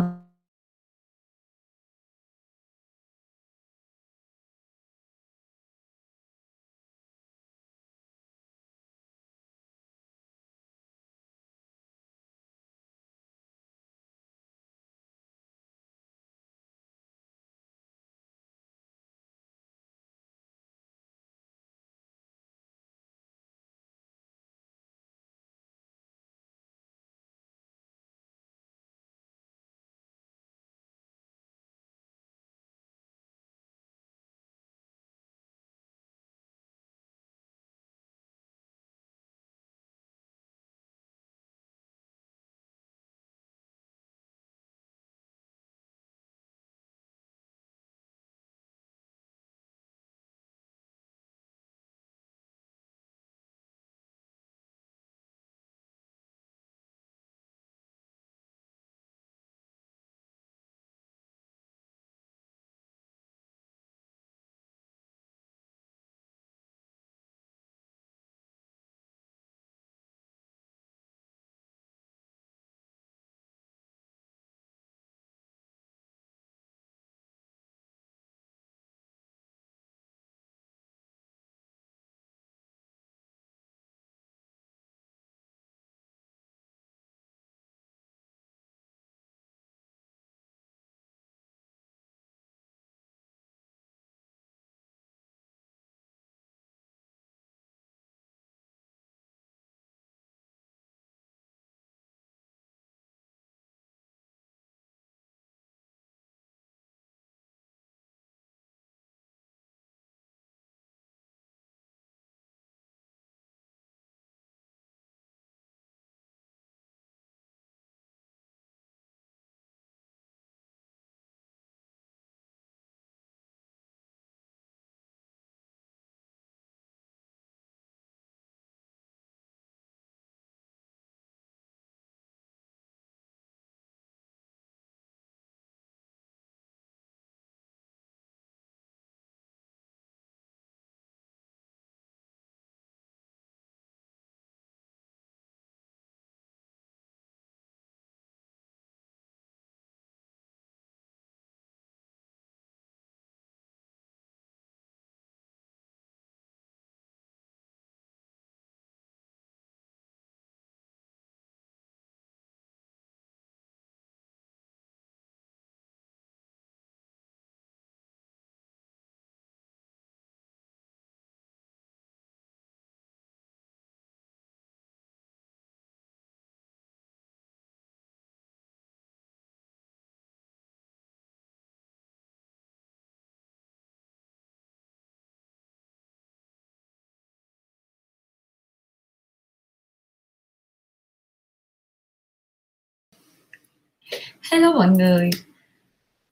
hello mọi người.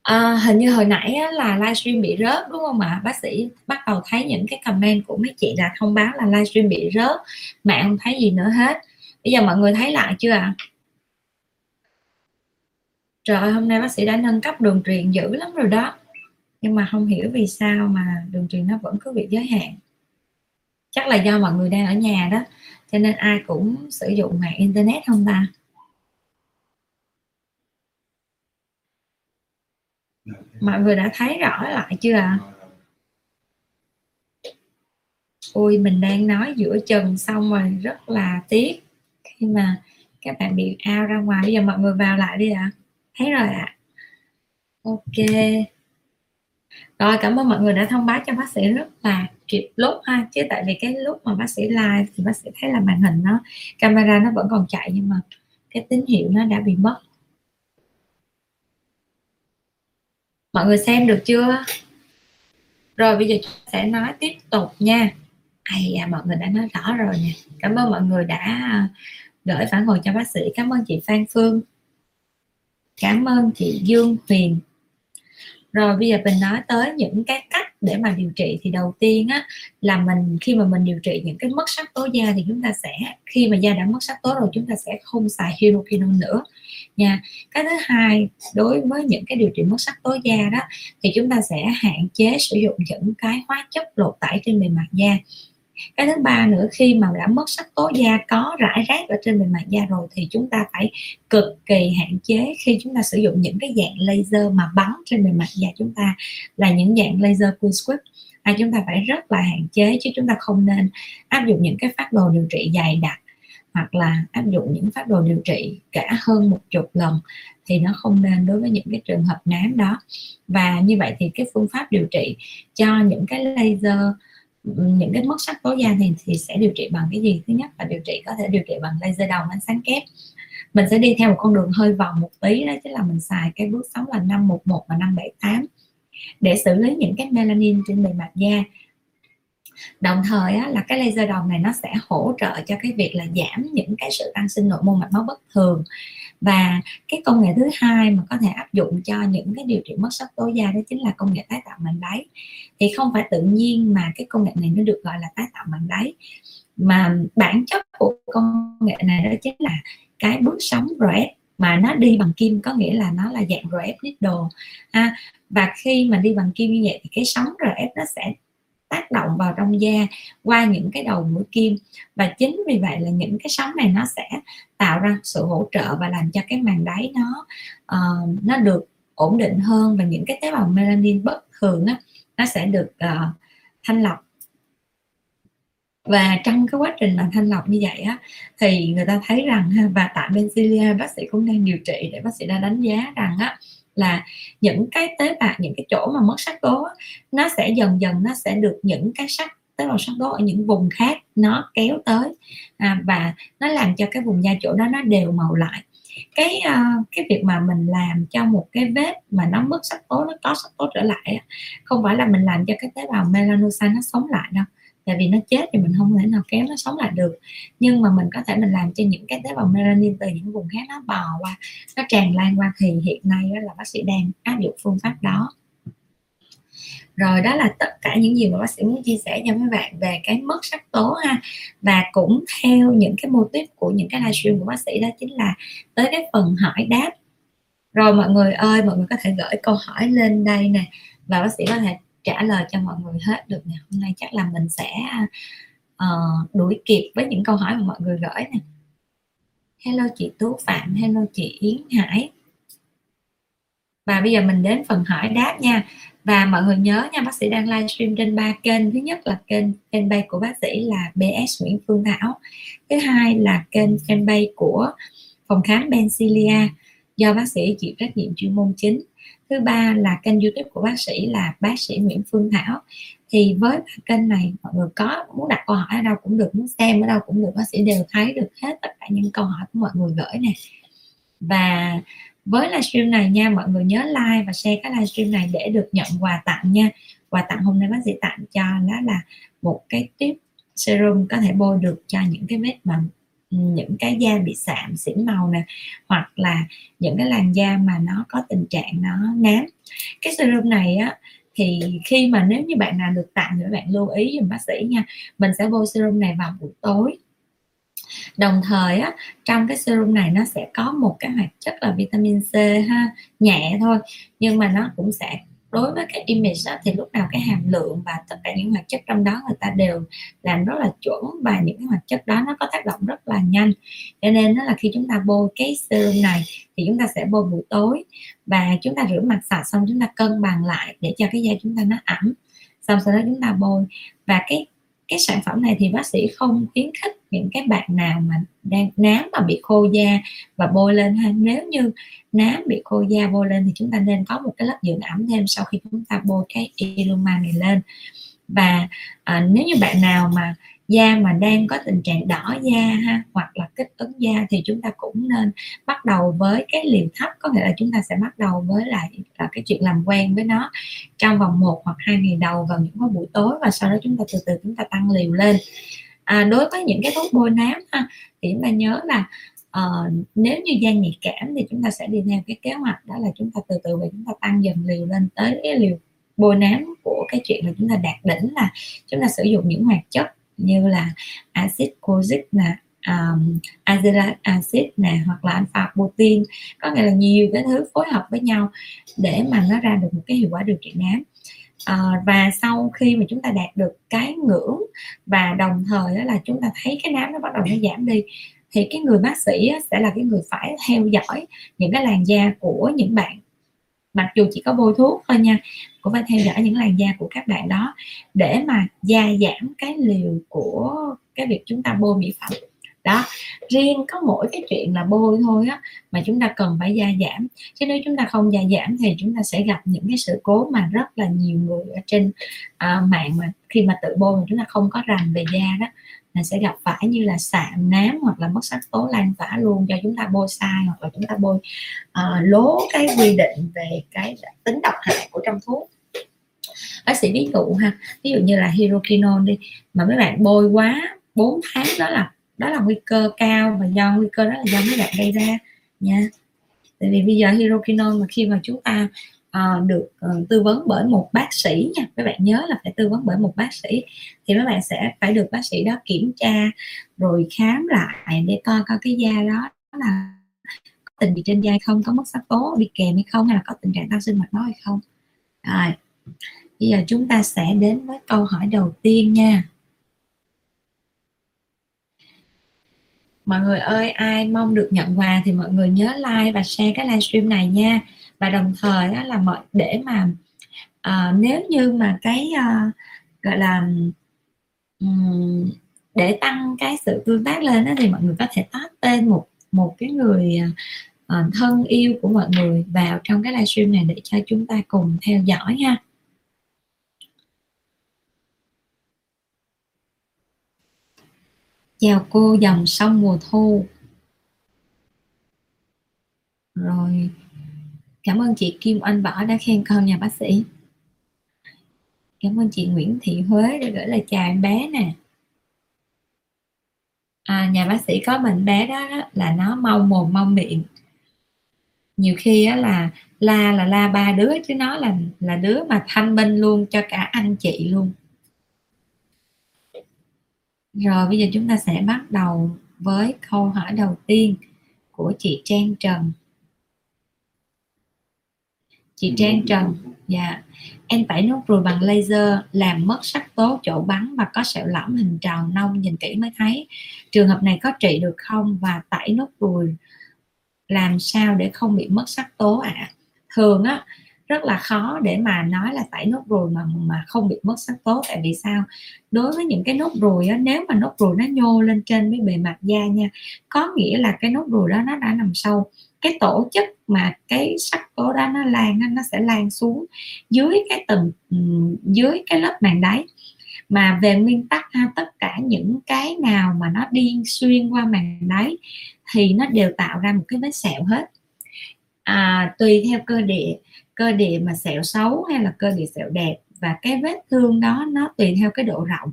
À, hình như hồi nãy á, là livestream bị rớt đúng không ạ? Bác sĩ bắt đầu thấy những cái comment của mấy chị là thông báo là livestream bị rớt. Mẹ không thấy gì nữa hết. Bây giờ mọi người thấy lại chưa ạ? Trời ơi hôm nay bác sĩ đã nâng cấp đường truyền dữ lắm rồi đó. Nhưng mà không hiểu vì sao mà đường truyền nó vẫn cứ bị giới hạn. Chắc là do mọi người đang ở nhà đó cho nên ai cũng sử dụng mạng internet không ta? Mọi người đã thấy rõ lại chưa ạ à? ôi, mình đang nói giữa chừng xong rồi, rất là tiếc khi mà các bạn bị ao ra ngoài bây giờ mọi người vào lại đi ạ à. thấy rồi ạ à. ok rồi, cảm ơn mọi người đã thông báo cho bác sĩ rất là kịp lúc ha chứ tại vì cái lúc mà bác sĩ live thì bác sĩ thấy là màn hình nó, camera nó vẫn còn chạy nhưng mà cái tín hiệu nó đã bị mất mọi người xem được chưa? Rồi bây giờ sẽ nói tiếp tục nha. Ai à, mọi người đã nói rõ rồi nha. cảm ơn mọi người đã gửi phản hồi cho bác sĩ. Cảm ơn chị Phan Phương. Cảm ơn chị Dương Huyền. Rồi bây giờ mình nói tới những cái cách để mà điều trị. Thì đầu tiên á là mình khi mà mình điều trị những cái mất sắc tố da thì chúng ta sẽ khi mà da đã mất sắc tố rồi chúng ta sẽ không xài hydroquinone nữa nha. Cái thứ hai đối với những cái điều trị mất sắc tố da đó thì chúng ta sẽ hạn chế sử dụng những cái hóa chất lột tẩy trên bề mặt da. Cái thứ ba nữa khi mà đã mất sắc tố da có rải rác ở trên bề mặt da rồi thì chúng ta phải cực kỳ hạn chế khi chúng ta sử dụng những cái dạng laser mà bắn trên bề mặt da chúng ta là những dạng laser cool squib à, chúng ta phải rất là hạn chế chứ chúng ta không nên áp dụng những cái phát đồ điều trị dày đặc hoặc là áp dụng những phát đồ điều trị cả hơn một chục lần thì nó không nên đối với những cái trường hợp nám đó. Và như vậy thì cái phương pháp điều trị cho những cái laser những cái mất sắc tố da thì, thì sẽ điều trị bằng cái gì? Thứ nhất là điều trị có thể điều trị bằng laser đồng ánh sáng kép. Mình sẽ đi theo một con đường hơi vòng một tí đó chứ là mình xài cái bước sóng là 511 và 578 để xử lý những cái melanin trên bề mặt da đồng thời á, là cái laser đồng này nó sẽ hỗ trợ cho cái việc là giảm những cái sự tăng sinh nội mô mạch máu bất thường. Và cái công nghệ thứ hai mà có thể áp dụng cho những cái điều trị mất sắc tố da đó chính là công nghệ tái tạo màng đáy. Thì không phải tự nhiên mà cái công nghệ này nó được gọi là tái tạo màng đáy. Mà bản chất của công nghệ này đó chính là cái bước sóng RF mà nó đi bằng kim có nghĩa là nó là dạng RF needle à, và khi mà đi bằng kim như vậy thì cái sóng RF nó sẽ tác động vào trong da qua những cái đầu mũi kim. Và chính vì vậy là những cái sóng này nó sẽ tạo ra sự hỗ trợ và làm cho cái màng đáy nó uh, nó được ổn định hơn và những cái tế bào melanin bất thường á, nó sẽ được uh, thanh lọc. Và trong cái quá trình mà thanh lọc như vậy á thì người ta thấy rằng và tại Benzilia bác sĩ cũng đang điều trị để bác sĩ đã đánh giá rằng á là những cái tế bào những cái chỗ mà mất sắc tố nó sẽ dần dần nó sẽ được những cái sắc tế bào sắc tố ở những vùng khác nó kéo tới à, và nó làm cho cái vùng da chỗ đó nó đều màu lại. Cái uh, cái việc mà mình làm cho một cái vết mà nó mất sắc tố nó có sắc tố trở lại không phải là mình làm cho cái tế bào melanocyte nó sống lại đâu tại vì nó chết thì mình không thể nào kéo nó sống lại được. Nhưng mà mình có thể mình làm cho những cái tế bào melanin từ những vùng khác nó bò qua, nó tràn lan qua thì hiện nay đó là bác sĩ đang áp dụng phương pháp đó. Rồi đó là tất cả những gì mà bác sĩ muốn chia sẻ cho mấy bạn về cái mất sắc tố ha. Và cũng theo những cái mô típ của những cái livestream của bác sĩ đó chính là tới cái phần hỏi đáp. Rồi mọi người ơi, mọi người có thể gửi câu hỏi lên đây nè. Và bác sĩ có thể trả lời cho mọi người hết được nè. Hôm nay chắc là mình sẽ uh, đuổi kịp với những câu hỏi mà mọi người gửi nè. Hello chị tú phạm hello chị yến hải. Và bây giờ mình đến phần hỏi đáp nha. Và mọi người nhớ nha bác sĩ đang livestream trên ba kênh. Thứ nhất là kênh fanpage của bác sĩ là BS Nguyễn Phương Thảo. Thứ hai là kênh fanpage của phòng khám Bencilia do bác sĩ chịu trách nhiệm chuyên môn chính thứ ba là kênh youtube của bác sĩ là bác sĩ Nguyễn Phương Thảo. Thì với kênh này, mọi người có muốn đặt câu hỏi ở đâu cũng được, muốn xem ở đâu cũng được, bác sĩ đều thấy được hết tất cả những câu hỏi của mọi người gửi nè. Và với livestream này nha, mọi người nhớ like và share cái livestream này để được nhận quà tặng nha. Quà tặng hôm nay bác sĩ tặng cho đó là một cái tiếp serum có thể bôi được cho những cái vết bầm những cái da bị sạm, xỉn màu nè, hoặc là những cái làn da mà nó có tình trạng nó nám. Cái serum này á, thì khi mà nếu như bạn nào được tặng thì bạn lưu ý dùm bác sĩ nha, mình sẽ bôi serum này vào buổi tối. Đồng thời á, trong cái serum này nó sẽ có một cái hoạt chất là vitamin C ha, nhẹ thôi, nhưng mà nó cũng sẽ đối với cái image đó, thì lúc nào cái hàm lượng và tất cả những hoạt chất trong đó người ta đều làm rất là chuẩn và những cái hoạt chất đó nó có tác động rất là nhanh. Cho nên đó là khi chúng ta bôi cái serum này thì chúng ta sẽ bôi buổi tối và chúng ta rửa mặt sạch xong chúng ta cân bằng lại để cho cái da chúng ta nó ẩm. Xong sau đó chúng ta bôi và cái cái sản phẩm này thì bác sĩ không khuyến khích những cái bạn nào mà đang nám mà bị khô da và bôi lên ha. Nếu như nám bị khô da bôi lên thì chúng ta nên có một cái lớp dưỡng ẩm thêm sau khi chúng ta bôi cái Illuma này lên. Và à, nếu như bạn nào mà da mà đang có tình trạng đỏ da ha hoặc là kích ứng da thì chúng ta cũng nên bắt đầu với cái liều thấp. Có nghĩa là chúng ta sẽ bắt đầu với lại là cái chuyện làm quen với nó trong vòng một hoặc hai ngày đầu vào những cái buổi tối và sau đó chúng ta từ từ chúng ta tăng liều lên à, đối với những cái thuốc bôi nám ha thì chúng ta nhớ là uh, nếu như da nhạy cảm thì chúng ta sẽ đi theo cái kế hoạch đó là chúng ta từ từ và chúng ta tăng dần liều lên tới cái liều bôi nám của cái chuyện là chúng ta đạt đỉnh là chúng ta sử dụng những hoạt chất như là axit kojic nè um, azelaic acid nè hoặc là alpha protein. Có nghĩa là nhiều cái thứ phối hợp với nhau để mà nó ra được một cái hiệu quả điều trị nám à, và sau khi mà chúng ta đạt được cái ngưỡng và đồng thời đó là chúng ta thấy cái nám nó bắt đầu nó giảm đi thì cái người bác sĩ sẽ là cái người phải theo dõi những cái làn da của những bạn. Mặc dù chỉ có bôi thuốc thôi nha cũng phải theo dõi những làn da của các bạn đó để mà gia giảm cái liều của cái việc chúng ta bôi mỹ phẩm đó riêng có mỗi cái chuyện là bôi thôi á mà chúng ta cần phải gia giảm. Chứ nếu chúng ta không gia giảm thì chúng ta sẽ gặp những cái sự cố mà rất là nhiều người ở trên uh, mạng mà khi mà tự bôi mà chúng ta không có rành về da đó là sẽ gặp phải như là sạm nám hoặc là mất sắc tố lan tỏa luôn do chúng ta bôi sai hoặc là chúng ta bôi uh, lố cái quy định về cái tính độc hại của trong thuốc. Bác sĩ ví dụ ha ví dụ như là hydroquinone đi mà mấy bạn bôi quá 4 tháng đó là đó là nguy cơ cao và do nguy cơ đó là do mấy bạn gây ra nha. Tại vì bây giờ hydroquinone mà khi mà chúng ta uh, được uh, tư vấn bởi một bác sĩ nha các bạn nhớ là phải tư vấn bởi một bác sĩ thì các bạn sẽ phải được bác sĩ đó kiểm tra rồi khám lại để coi coi cái da đó là có tình gì trên da không có mất sắc tố đi kèm hay không hay là có tình trạng tăng sinh mạch máu hay không. Rồi bây giờ chúng ta sẽ đến với câu hỏi đầu tiên nha. Mọi người ơi ai mong được nhận quà thì mọi người nhớ like và share cái livestream này nha. Và đồng thời đó là mọi để mà uh, nếu như mà cái uh, gọi là um, để tăng cái sự tương tác lên đó, thì mọi người có thể tag tên một một cái người uh, thân yêu của mọi người vào trong cái livestream này để cho chúng ta cùng theo dõi nha chào cô dòng sông mùa thu. Rồi cảm ơn chị Kim Anh Bảo đã khen con nhà bác sĩ. Cảm ơn chị Nguyễn Thị Huế đã gửi lời chào em bé nè. À, nhà bác sĩ có bệnh bé đó, đó là nó mau mồm mau miệng. Nhiều khi á, là la là la ba đứa chứ nó là là đứa mà thanh minh luôn cho cả anh chị luôn rồi bây giờ chúng ta sẽ bắt đầu với câu hỏi đầu tiên của chị Trang Trần. Chị Trang Trần dạ. Em tẩy nốt ruồi bằng laser làm mất sắc tố chỗ bắn và có sẹo lõm hình tròn nông nhìn kỹ mới thấy. Trường hợp này có trị được không? Và tẩy nốt ruồi làm sao để không bị mất sắc tố ạ? À? thường á rất là khó để mà nói là tẩy nốt ruồi mà mà không bị mất sắc tố tại vì sao? Đối với những cái nốt ruồi á nếu mà nốt ruồi nó nhô lên trên với bề mặt da nha có nghĩa là cái nốt ruồi đó nó đã nằm sâu. Cái tổ chức mà cái sắc tố đó nó lan nó sẽ lan xuống dưới cái tầng dưới cái lớp màng đáy. Mà về nguyên tắc ha tất cả những cái nào mà nó đi xuyên qua màng đáy thì nó đều tạo ra một cái vết sẹo hết. À, tùy theo cơ địa cơ địa mà sẹo xấu hay là cơ địa sẹo đẹp, và cái vết thương đó nó tùy theo cái độ rộng,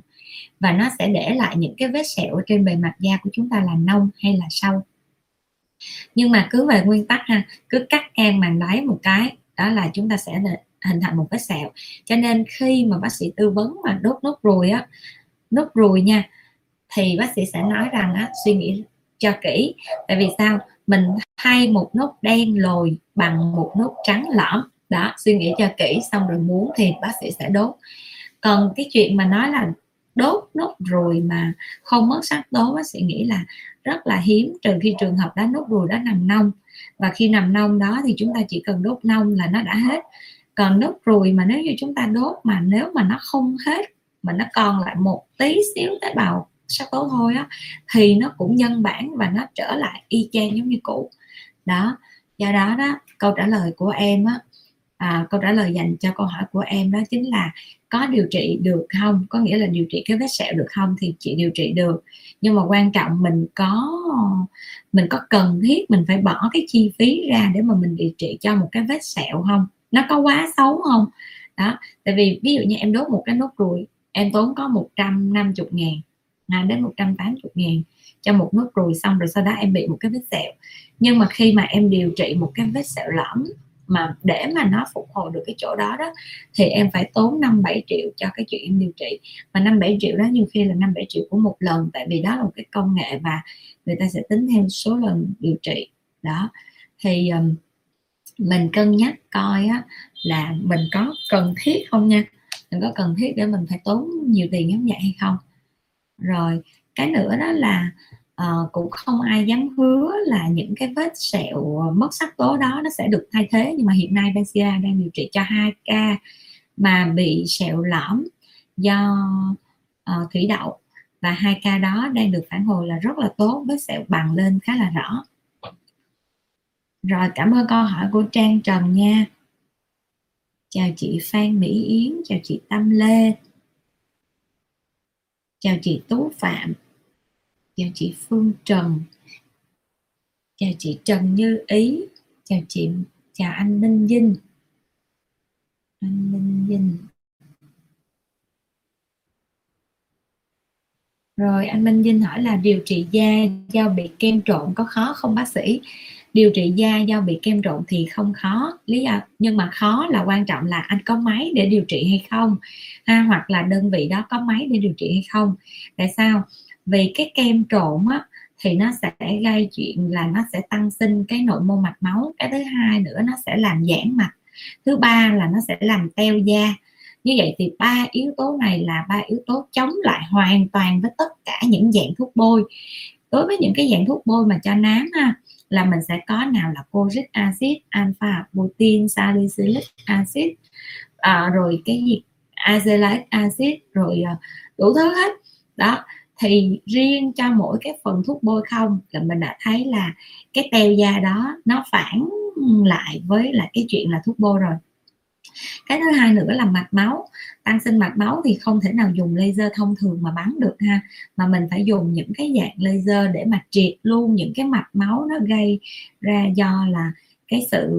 và nó sẽ để lại những cái vết sẹo trên bề mặt da của chúng ta là nông hay là sâu. Nhưng mà cứ về nguyên tắc ha, cứ cắt ngang màng đáy một cái, đó là chúng ta sẽ hình thành một vết sẹo. Cho nên khi mà bác sĩ tư vấn mà đốt nốt ruồi á, nốt ruồi nha, thì bác sĩ sẽ nói rằng á, suy nghĩ cho kỹ. Tại vì sao? Mình thay một nốt đen lồi bằng một nốt trắng lõm đó, suy nghĩ cho kỹ, xong rồi muốn thì bác sĩ sẽ đốt. Còn cái chuyện mà nói là đốt nốt ruồi mà không mất sắc tố, bác sĩ nghĩ là rất là hiếm, trừ khi trường hợp đó nốt ruồi đó nằm nông. Và khi nằm nông đó thì chúng ta chỉ cần đốt nông là nó đã hết. Còn nốt ruồi mà nếu như chúng ta đốt mà nếu mà nó không hết, mà nó còn lại một tí xíu tế bào sắc tố thôi á, thì nó cũng nhân bản và nó trở lại y chang giống như cũ. Đó, do đó đó, câu trả lời của em á à, câu trả lời dành cho câu hỏi của em đó chính là có điều trị được không? Có nghĩa là điều trị cái vết sẹo được không thì chị điều trị được. Nhưng mà quan trọng mình có mình có cần thiết mình phải bỏ cái chi phí ra để mà mình điều trị cho một cái vết sẹo không? Nó có quá xấu không? Đó tại vì ví dụ như em đốt một cái nốt ruồi em tốn có 150 ngàn à, đến 180 ngàn cho một nốt ruồi xong rồi sau đó em bị một cái vết sẹo. Nhưng mà khi mà em điều trị một cái vết sẹo lõm mà để mà nó phục hồi được cái chỗ đó đó thì em phải tốn 5 7 triệu cho cái chuyện em điều trị. Mà năm bảy triệu đó nhiều khi là 5 7 triệu của một lần tại vì đó là một cái công nghệ và người ta sẽ tính theo số lần điều trị. Đó. Thì um, mình cân nhắc coi á, là mình có cần thiết không nha? Mình có cần thiết để mình phải tốn nhiều tiền giống vậy hay không? Rồi cái nữa đó là uh, cũng không ai dám hứa là những cái vết sẹo ờ, mất sắc tố đó nó sẽ được thay thế nhưng mà hiện nay Bensia đang điều trị cho hai ca mà bị sẹo lõm do uh, thủy đậu và hai ca đó đang được phản hồi là rất là tốt vết sẹo bằng lên khá là rõ. Rồi cảm ơn câu hỏi của Trang Trần nha. Chào chị Phan Mỹ Yến chào chị Tâm Lê. Chào chị Tú Phạm chào chị Phương Trần. Chào chị Trần Như Ý. Chào chị, chào anh Minh Vinh. Anh Minh Vinh. Rồi, anh Minh Vinh hỏi là điều trị da do bị kem trộn có khó không, bác sĩ? Điều trị da do bị kem trộn thì không khó. Lý do, nhưng mà khó là quan trọng là anh có máy để điều trị hay không? Ha, hoặc là đơn vị đó có máy để điều trị hay không? Tại sao? Vì cái kem trộn á thì nó sẽ gây chuyện là nó sẽ tăng sinh cái nội mô mạch máu. Cái thứ hai nữa nó sẽ làm giãn mạch. Thứ ba là nó sẽ làm teo da. Như vậy thì ba yếu tố này là ba yếu tố chống lại hoàn toàn với tất cả những dạng thuốc bôi. Đối với những cái dạng thuốc bôi mà cho nám ha là mình sẽ có nào là coric acid alpha butin salicylic acid à, rồi cái gì? Azelaic acid rồi à, đủ thứ hết. Đó thì riêng cho mỗi cái phần thuốc bôi không là mình đã thấy là cái teo da đó nó phản lại với là cái chuyện là thuốc bôi rồi. Cái thứ hai nữa là mạch máu. Tăng sinh mạch máu thì không thể nào dùng laser thông thường mà bắn được ha, mà mình phải dùng những cái dạng laser để mà triệt luôn những cái mạch máu nó gây ra do là cái sự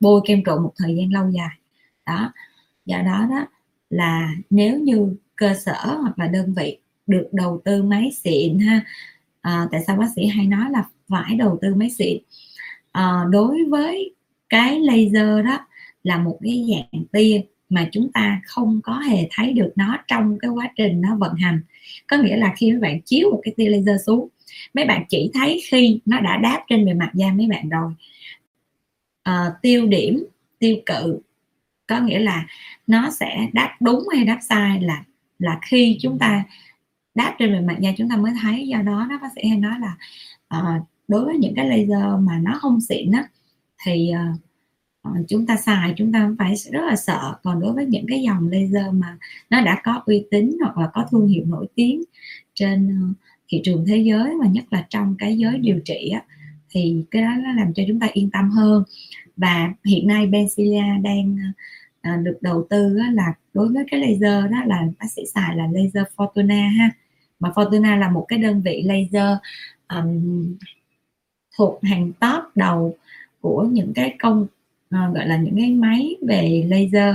bôi kem trộn một thời gian lâu dài. Đó, do đó đó là nếu như cơ sở hoặc là đơn vị được đầu tư máy xịn ha. À, tại sao bác sĩ hay nói là phải đầu tư máy xịn? À, đối với cái laser đó là một cái dạng tia mà chúng ta không có hề thấy được nó trong cái quá trình nó vận hành. Có nghĩa là khi mấy bạn chiếu một cái tia laser xuống mấy bạn chỉ thấy khi nó đã đáp trên bề mặt da mấy bạn rồi. À, tiêu điểm tiêu cự có nghĩa là nó sẽ đáp đúng hay đáp sai là là khi chúng ta đáp trên bề mặt da chúng ta mới thấy. Do đó nó bác sĩ hay nói là uh, đối với những cái laser mà nó không xịn á thì uh, chúng ta xài chúng ta phải rất là sợ. Còn đối với những cái dòng laser mà nó đã có uy tín hoặc là có thương hiệu nổi tiếng trên thị trường thế giới mà nhất là trong cái giới điều trị á, thì cái đó nó làm cho chúng ta yên tâm hơn. Và hiện nay Benzilia đang được đầu tư á, là đối với cái laser đó là bác sĩ xài là laser Fortuna ha mà Fortuna là một cái đơn vị laser um, thuộc hàng top đầu của những cái công uh, gọi là những cái máy về laser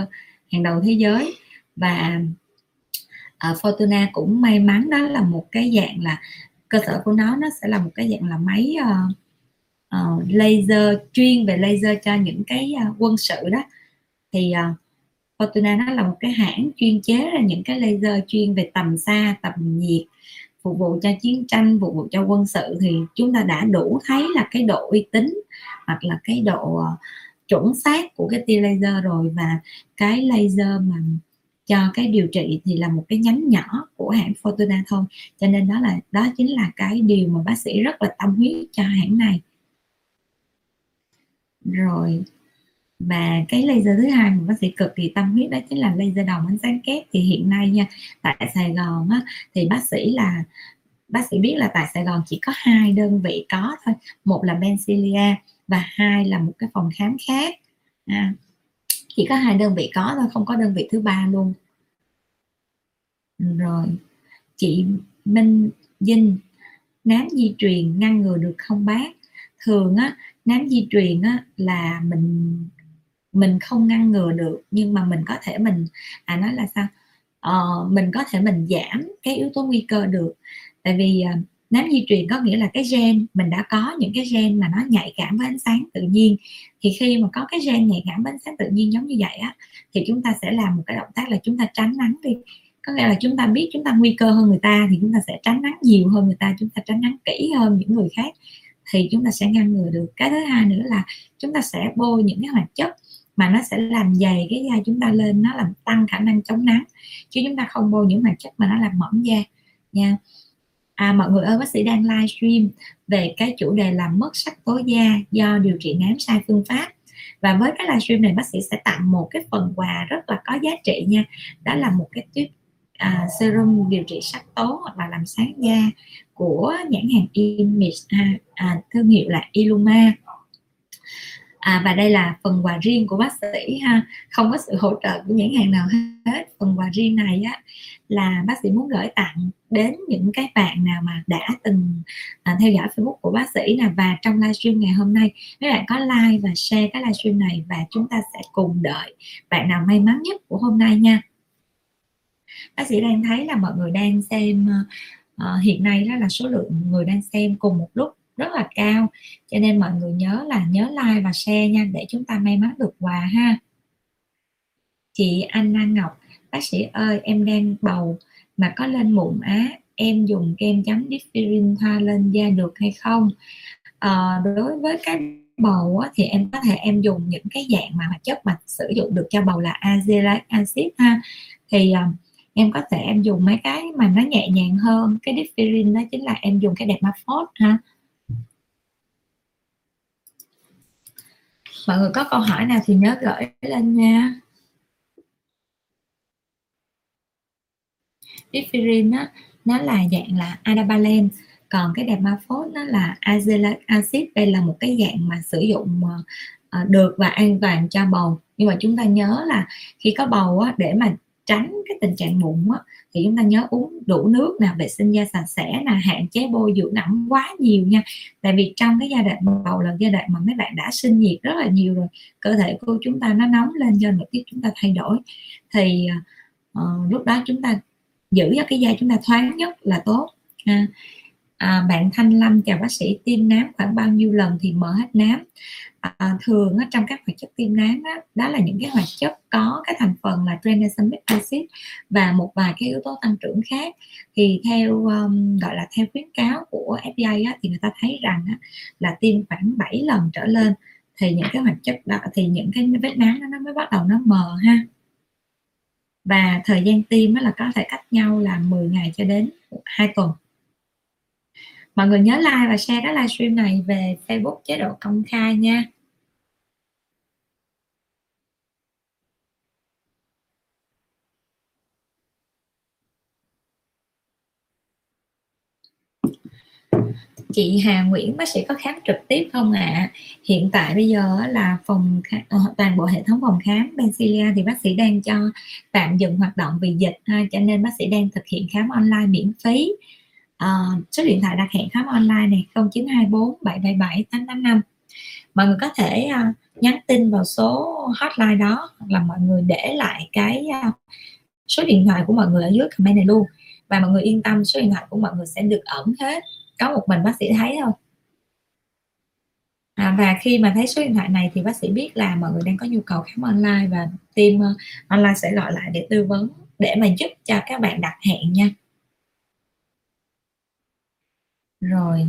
hàng đầu thế giới. Và uh, Fortuna cũng may mắn đó là một cái dạng là cơ sở của nó nó sẽ là một cái dạng là máy uh, uh, laser chuyên về laser cho những cái uh, quân sự đó. Thì uh, Fortuna nó là một cái hãng chuyên chế ra những cái laser chuyên về tầm xa, tầm nhiệt, phục vụ cho chiến tranh, phục vụ cho quân sự. Thì chúng ta đã đủ thấy là cái độ uy tín hoặc là cái độ ờ, chuẩn xác của cái tia laser rồi. Và cái laser mà cho cái điều trị thì là một cái nhánh nhỏ của hãng Fortuna thôi. Cho nên đó là, đó chính là cái điều mà bác sĩ rất là tâm huyết cho hãng này. Rồi và cái laser thứ hai mà bác sĩ cực kỳ tâm huyết đó chính là laser đồng ánh sáng kép thì hiện nay nha tại Sài Gòn á, thì bác sĩ là bác sĩ biết là tại Sài Gòn chỉ có hai đơn vị có thôi. Một là Bencilia và hai là một cái phòng khám khác. À, chỉ có hai đơn vị có thôi không có đơn vị thứ ba luôn. Rồi chị Minh Dinh nám di truyền ngăn ngừa được không bác? Thường á nám di truyền á là mình mình không ngăn ngừa được nhưng mà mình có thể mình à nói là sao? Ờ, mình có thể mình giảm cái yếu tố nguy cơ được. Tại vì à, nám di truyền có nghĩa là cái gen mình đã có những cái gen mà nó nhạy cảm với ánh sáng tự nhiên. Thì khi mà có cái gen nhạy cảm với ánh sáng tự nhiên giống như vậy á thì chúng ta sẽ làm một cái động tác là chúng ta tránh nắng đi. Có nghĩa là chúng ta biết chúng ta nguy cơ hơn người ta thì chúng ta sẽ tránh nắng nhiều hơn người ta chúng ta tránh nắng kỹ hơn những người khác thì chúng ta sẽ ngăn ngừa được. Cái thứ hai nữa là chúng ta sẽ bôi những cái hoạt chất mà nó sẽ làm dày cái da chúng ta lên nó làm tăng khả năng chống nắng chứ chúng ta không bôi những hoạt chất mà nó làm mỏng da. Nha. À, mọi người ơi bác sĩ đang livestream về cái chủ đề là mất sắc tố da do điều trị nám sai phương pháp. Và với cái livestream này bác sĩ sẽ tặng một cái phần quà rất là có giá trị nha. Đó là một cái tuyết à, serum điều trị sắc tố hoặc là làm sáng da của nhãn hàng Image à, à, thương hiệu là Illuma à, và đây là phần quà riêng của bác sĩ ha. Không có sự hỗ trợ của nhãn hàng nào hết. Phần quà riêng này á là bác sĩ muốn gửi tặng đến những cái bạn nào mà đã từng à, theo dõi Facebook của bác sĩ nè. Và trong livestream ngày hôm nay mấy bạn có like và share cái livestream này và chúng ta sẽ cùng đợi bạn nào may mắn nhất của hôm nay nha. Bác sĩ đang thấy là mọi người đang xem uh, hiện nay đó là số lượng người đang xem cùng một lúc rất là cao. Cho nên mọi người nhớ là nhớ like và share nha để chúng ta may mắn được quà ha. Chị Anna Ngọc bác sĩ ơi em đang bầu mà có lên mụn á em dùng kem chấm differin thoa lên da được hay không? À, đối với cái bầu á, thì em có thể em dùng những cái dạng mà hoạt chất mà sử dụng được cho bầu là azelaic acid ha. Thì ờ, em có thể em dùng mấy cái mà nó nhẹ nhàng hơn cái differin đó chính là em dùng cái đẹp maphos ha. Mọi người có câu hỏi nào thì nhớ gửi lên nha. Differin á nó là dạng là adapalen còn cái đẹp maphos nó là azelaic acid. Đây là một cái dạng mà sử dụng ờ, ờ, được và an toàn cho bầu. Nhưng mà chúng ta nhớ là khi có bầu á, để mà tránh cái tình trạng mụn á, thì chúng ta nhớ uống đủ nước nè vệ sinh da sạch sẽ là hạn chế bôi dưỡng ẩm quá nhiều nha. Tại vì trong cái giai đoạn bầu là giai đoạn mà mấy bạn đã sinh nhiệt rất là nhiều rồi cơ thể của chúng ta nó nóng lên do nội tiết chúng ta thay đổi. Thì uh, lúc đó chúng ta giữ cho cái da chúng ta thoáng nhất là tốt. Ha à, bạn Thanh Lâm chào bác sĩ tiêm nám khoảng bao nhiêu lần thì mở hết nám? À, thường á, trong các hoạt chất tiêm nám đó, đó là những cái hoạt chất có cái thành phần là tranexamic acid và một vài cái yếu tố tăng trưởng khác. Thì theo um, gọi là theo khuyến cáo của FDA á, thì người ta thấy rằng á, là tiêm khoảng 7 lần trở lên thì những cái hoạt chất đó thì những cái vết nám đó, nó mới bắt đầu nó mờ ha. Và thời gian tiêm là có thể cách nhau là 10 ngày cho đến 2 tuần mọi người nhớ like và share cái livestream này về Facebook chế độ công khai nha chị Hà Nguyễn bác sĩ có khám trực tiếp không ạ à? hiện tại bây giờ là phòng ờ, toàn bộ hệ thống phòng khám Bencilia thì bác sĩ đang cho tạm dừng hoạt động vì dịch ha, cho nên bác sĩ đang thực hiện khám online miễn phí à, số điện thoại đặt hẹn khám online này 0924 777 885 mọi người có thể uh, nhắn tin vào số hotline đó hoặc là mọi người để lại cái uh, số điện thoại của mọi người ở dưới comment này luôn. Và mọi người yên tâm số điện thoại của mọi người sẽ được ẩn hết. Có một mình bác sĩ thấy thôi. À, và khi mà thấy số điện thoại này thì bác sĩ biết là mọi người đang có nhu cầu khám online và team uh, online sẽ gọi lại để tư vấn để mà giúp cho các bạn đặt hẹn nha rồi,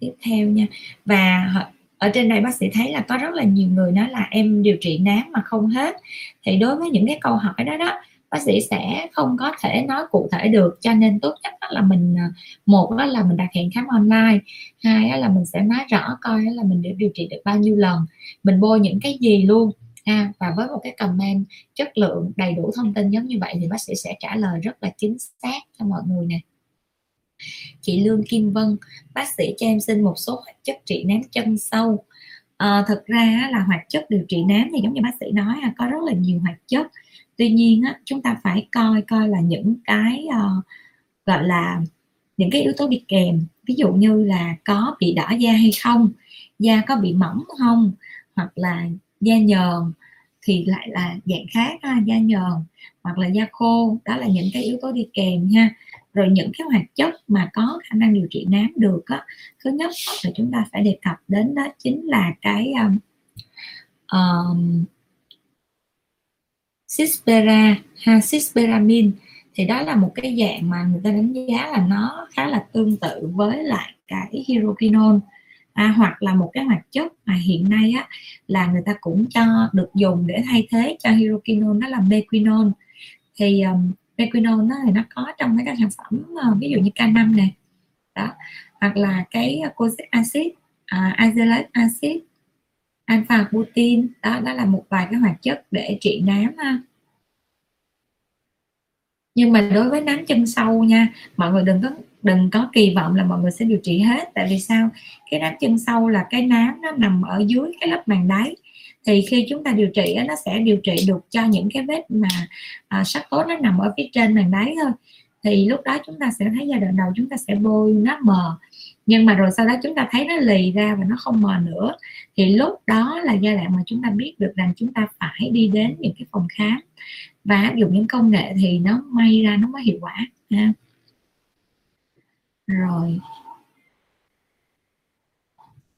tiếp theo nha. Và ở trên đây bác sĩ thấy là có rất là nhiều người nói là em điều trị nám mà không hết. Thì đối với những cái câu hỏi đó đó, bác sĩ sẽ không có thể nói cụ thể được. Cho nên tốt nhất là mình à, một đó là mình đặt hẹn khám online, hai là mình sẽ nói rõ coi là mình được điều trị được bao nhiêu lần. Mình bôi những cái gì luôn, ha. Và với một cái comment chất lượng đầy đủ thông tin giống như vậy thì bác sĩ sẽ trả lời rất là chính xác cho mọi người nè chị Lương Kim Vân bác sĩ cho em xin một số hoạt chất trị nám chân sâu. À, thật ra là hoạt chất điều trị nám thì giống như bác sĩ nói là có rất là nhiều hoạt chất. Tuy nhiên á, chúng ta phải coi coi là những cái uh, gọi là những cái yếu tố đi kèm. Ví dụ như là có bị đỏ da hay không da có bị mỏng không hoặc là da nhờn thì lại là dạng khác ha, da nhờn hoặc là da khô. Đó là những cái yếu tố đi kèm nha rồi những cái hoạt chất mà có khả năng điều trị nám được á thứ nhất là chúng ta phải đề cập đến đó chính là cái um, um, Cispera ha Cisperamin thì đó là một cái dạng mà người ta đánh giá là nó khá là tương tự với lại cái hydroquinone à, hoặc là một cái hoạt chất mà hiện nay á, là người ta cũng cho được dùng để thay thế cho hydroquinone đó là mequinone thì um, mequinone nó thì nó có trong mấy cái sản phẩm ờ, ví dụ như K5 này đó. Hoặc là cái cozic acid à, uh, azelaic acid alpha butin. Đó đó là một vài cái hoạt chất để trị nám ha. Nhưng mà đối với nám chân sâu nha mọi người đừng có đừng có kỳ vọng là mọi người sẽ điều trị hết. Tại vì sao? Cái nám chân sâu là cái nám nó nằm ở dưới cái lớp màng đáy thì khi chúng ta điều trị nó sẽ điều trị được cho những cái vết mà à, sắc tố nó nằm ở phía trên màng đáy thôi. Thì lúc đó chúng ta sẽ thấy giai đoạn đầu chúng ta sẽ bôi nó mờ. Nhưng mà rồi sau đó chúng ta thấy nó lì ra và nó không mờ nữa. Thì lúc đó là giai đoạn mà chúng ta biết được rằng chúng ta phải đi đến những cái phòng khám và áp dụng những công nghệ thì nó may ra nó mới hiệu quả ha. Rồi.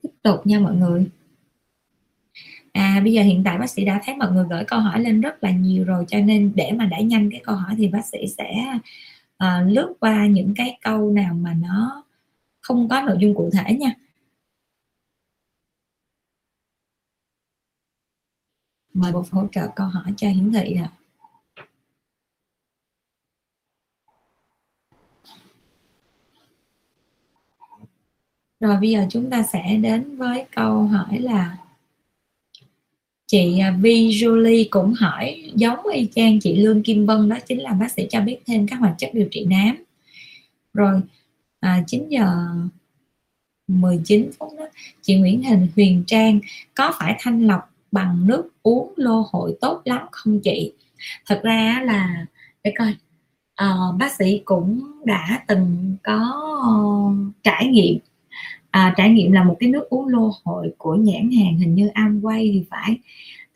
Tiếp tục nha mọi người à bây giờ hiện tại bác sĩ đã thấy mọi người gửi câu hỏi lên rất là nhiều rồi cho nên để mà đẩy nhanh cái câu hỏi thì bác sĩ sẽ uh, lướt qua những cái câu nào mà nó không có nội dung cụ thể nha. Mời một hỗ trợ câu hỏi cho hiển thị ạ. Rồi bây giờ chúng ta sẽ đến với câu hỏi là chị à, Vi Julie cũng hỏi giống y chang chị Lương Kim Vân đó chính là bác sĩ cho biết thêm các hoạt chất điều trị nám. Rồi à, 9 giờ 19 phút đó chị Nguyễn Hình Huyền Trang có phải thanh lọc bằng nước uống lô hội tốt lắm không chị? Thật ra là để coi à, bác sĩ cũng đã từng có trải nghiệm à, trải nghiệm là một cái nước uống lô hội của nhãn hàng hình như Amway thì phải.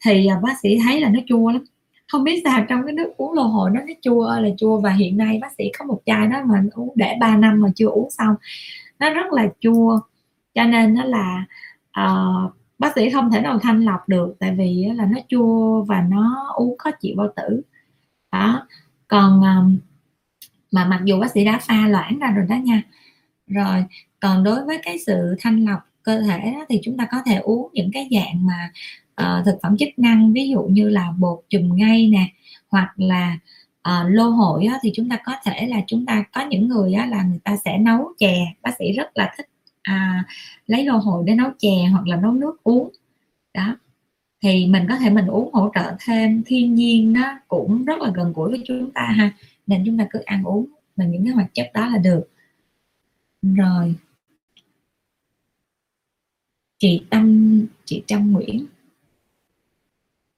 Thì à, bác sĩ thấy là nó chua lắm. Không biết sao trong cái nước uống lô hội nó nó chua là chua và hiện nay bác sĩ có một chai đó mà uống để 3 năm mà chưa uống xong. Nó rất là chua cho nên nó là uh, bác sĩ không thể nào thanh lọc được tại vì là nó chua và nó uống khó chịu bao tử. Đó còn um, mà mặc dù bác sĩ đã pha loãng ra rồi đó nha. Rồi còn đối với cái sự thanh lọc cơ thể đó, thì chúng ta có thể uống những cái dạng mà uh, thực phẩm chức năng ví dụ như là bột chùm ngay nè hoặc là uh, lô hội á, thì chúng ta có thể là chúng ta có những người á, là người ta sẽ nấu chè. Bác sĩ rất là thích à, lấy lô hội để nấu chè hoặc là nấu nước uống. Đó. Thì mình có thể mình uống hỗ trợ thêm. Thiên nhiên nó cũng rất là gần gũi với chúng ta ha. Nên chúng ta cứ ăn uống mình những cái hoạt chất đó là được. Rồi chị tâm chị trâm nguyễn.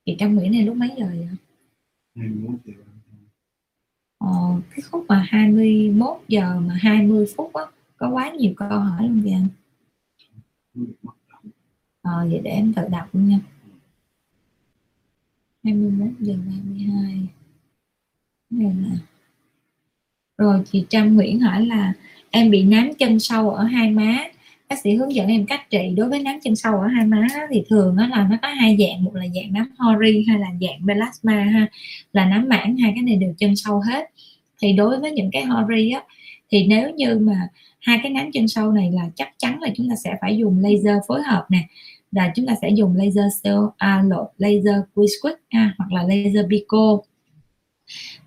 Chị trâm nguyễn này lúc mấy giờ vậy? 21 giờ. Ờ, cái khúc mà 21 giờ mà 20 phút á có quá nhiều câu hỏi luôn kìa ờ, vậy để em tự đọc luôn nha 21 giờ 32 này là rồi chị Trâm Nguyễn hỏi là em bị nám chân sâu ở hai má bác sĩ hướng dẫn em cách trị đối với nám chân sâu ở hai má thì thường đó là nó có hai dạng một là dạng nám hori hay là dạng melasma ha là nám mảng hai cái này đều chân sâu hết. Thì đối với những cái hori á thì nếu như mà hai cái nám chân sâu này là chắc chắn là chúng ta sẽ phải dùng laser phối hợp nè là chúng ta sẽ dùng laser cell à, lộ laser Quick à, hoặc là laser pico.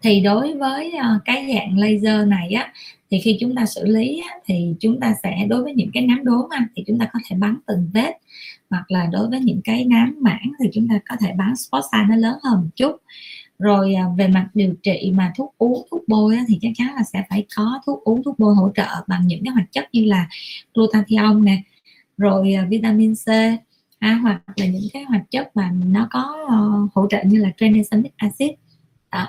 Thì đối với ờ, cái dạng laser này á thì khi chúng ta xử lý á, thì chúng ta sẽ đối với những cái nám đốm anh thì chúng ta có thể bắn từng vết. Hoặc là đối với những cái nám mảng thì chúng ta có thể bắn spot size nó lớn hơn một chút. Rồi à, về mặt điều trị mà thuốc uống thuốc bôi á, thì chắc chắn là sẽ phải có thuốc uống thuốc bôi hỗ trợ bằng những cái hoạt chất như là glutathione nè rồi à, vitamin C à, hoặc là những cái hoạt chất mà nó có uh, hỗ trợ như là tranexamic acid. Đó.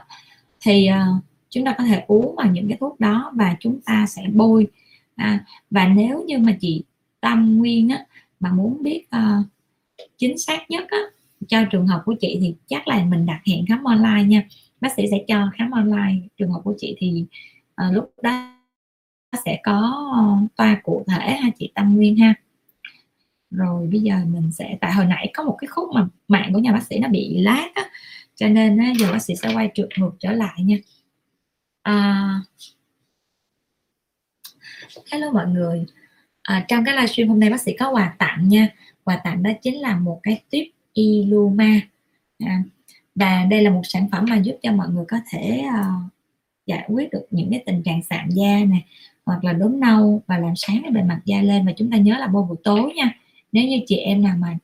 thì uh, chúng ta có thể uống vào những cái thuốc đó và chúng ta sẽ bôi. À, và nếu như mà chị tâm nguyên á mà muốn biết uh, chính xác nhất á cho trường hợp của chị thì chắc là mình đặt hẹn khám online nha. Bác sĩ sẽ cho khám online trường hợp của chị thì uh, lúc đó sẽ có toa cụ thể ha chị tâm nguyên ha. Rồi bây giờ mình sẽ tại hồi nãy có một cái khúc mà mạng của nhà bác sĩ nó bị lát á cho nên á, giờ bác sĩ sẽ quay trượt ngược trở lại nha à, hello mọi người. À, trong cái livestream hôm nay bác sĩ có quà tặng nha. Quà tặng đó chính là một cái tuyếp Iluma. À, và đây là một sản phẩm mà giúp cho mọi người có thể uh, giải quyết được những cái tình trạng sạm da này hoặc là đốm nâu và làm sáng cái bề mặt da lên. Và chúng ta nhớ là bôi buổi tối nha. Nếu như chị em nào mà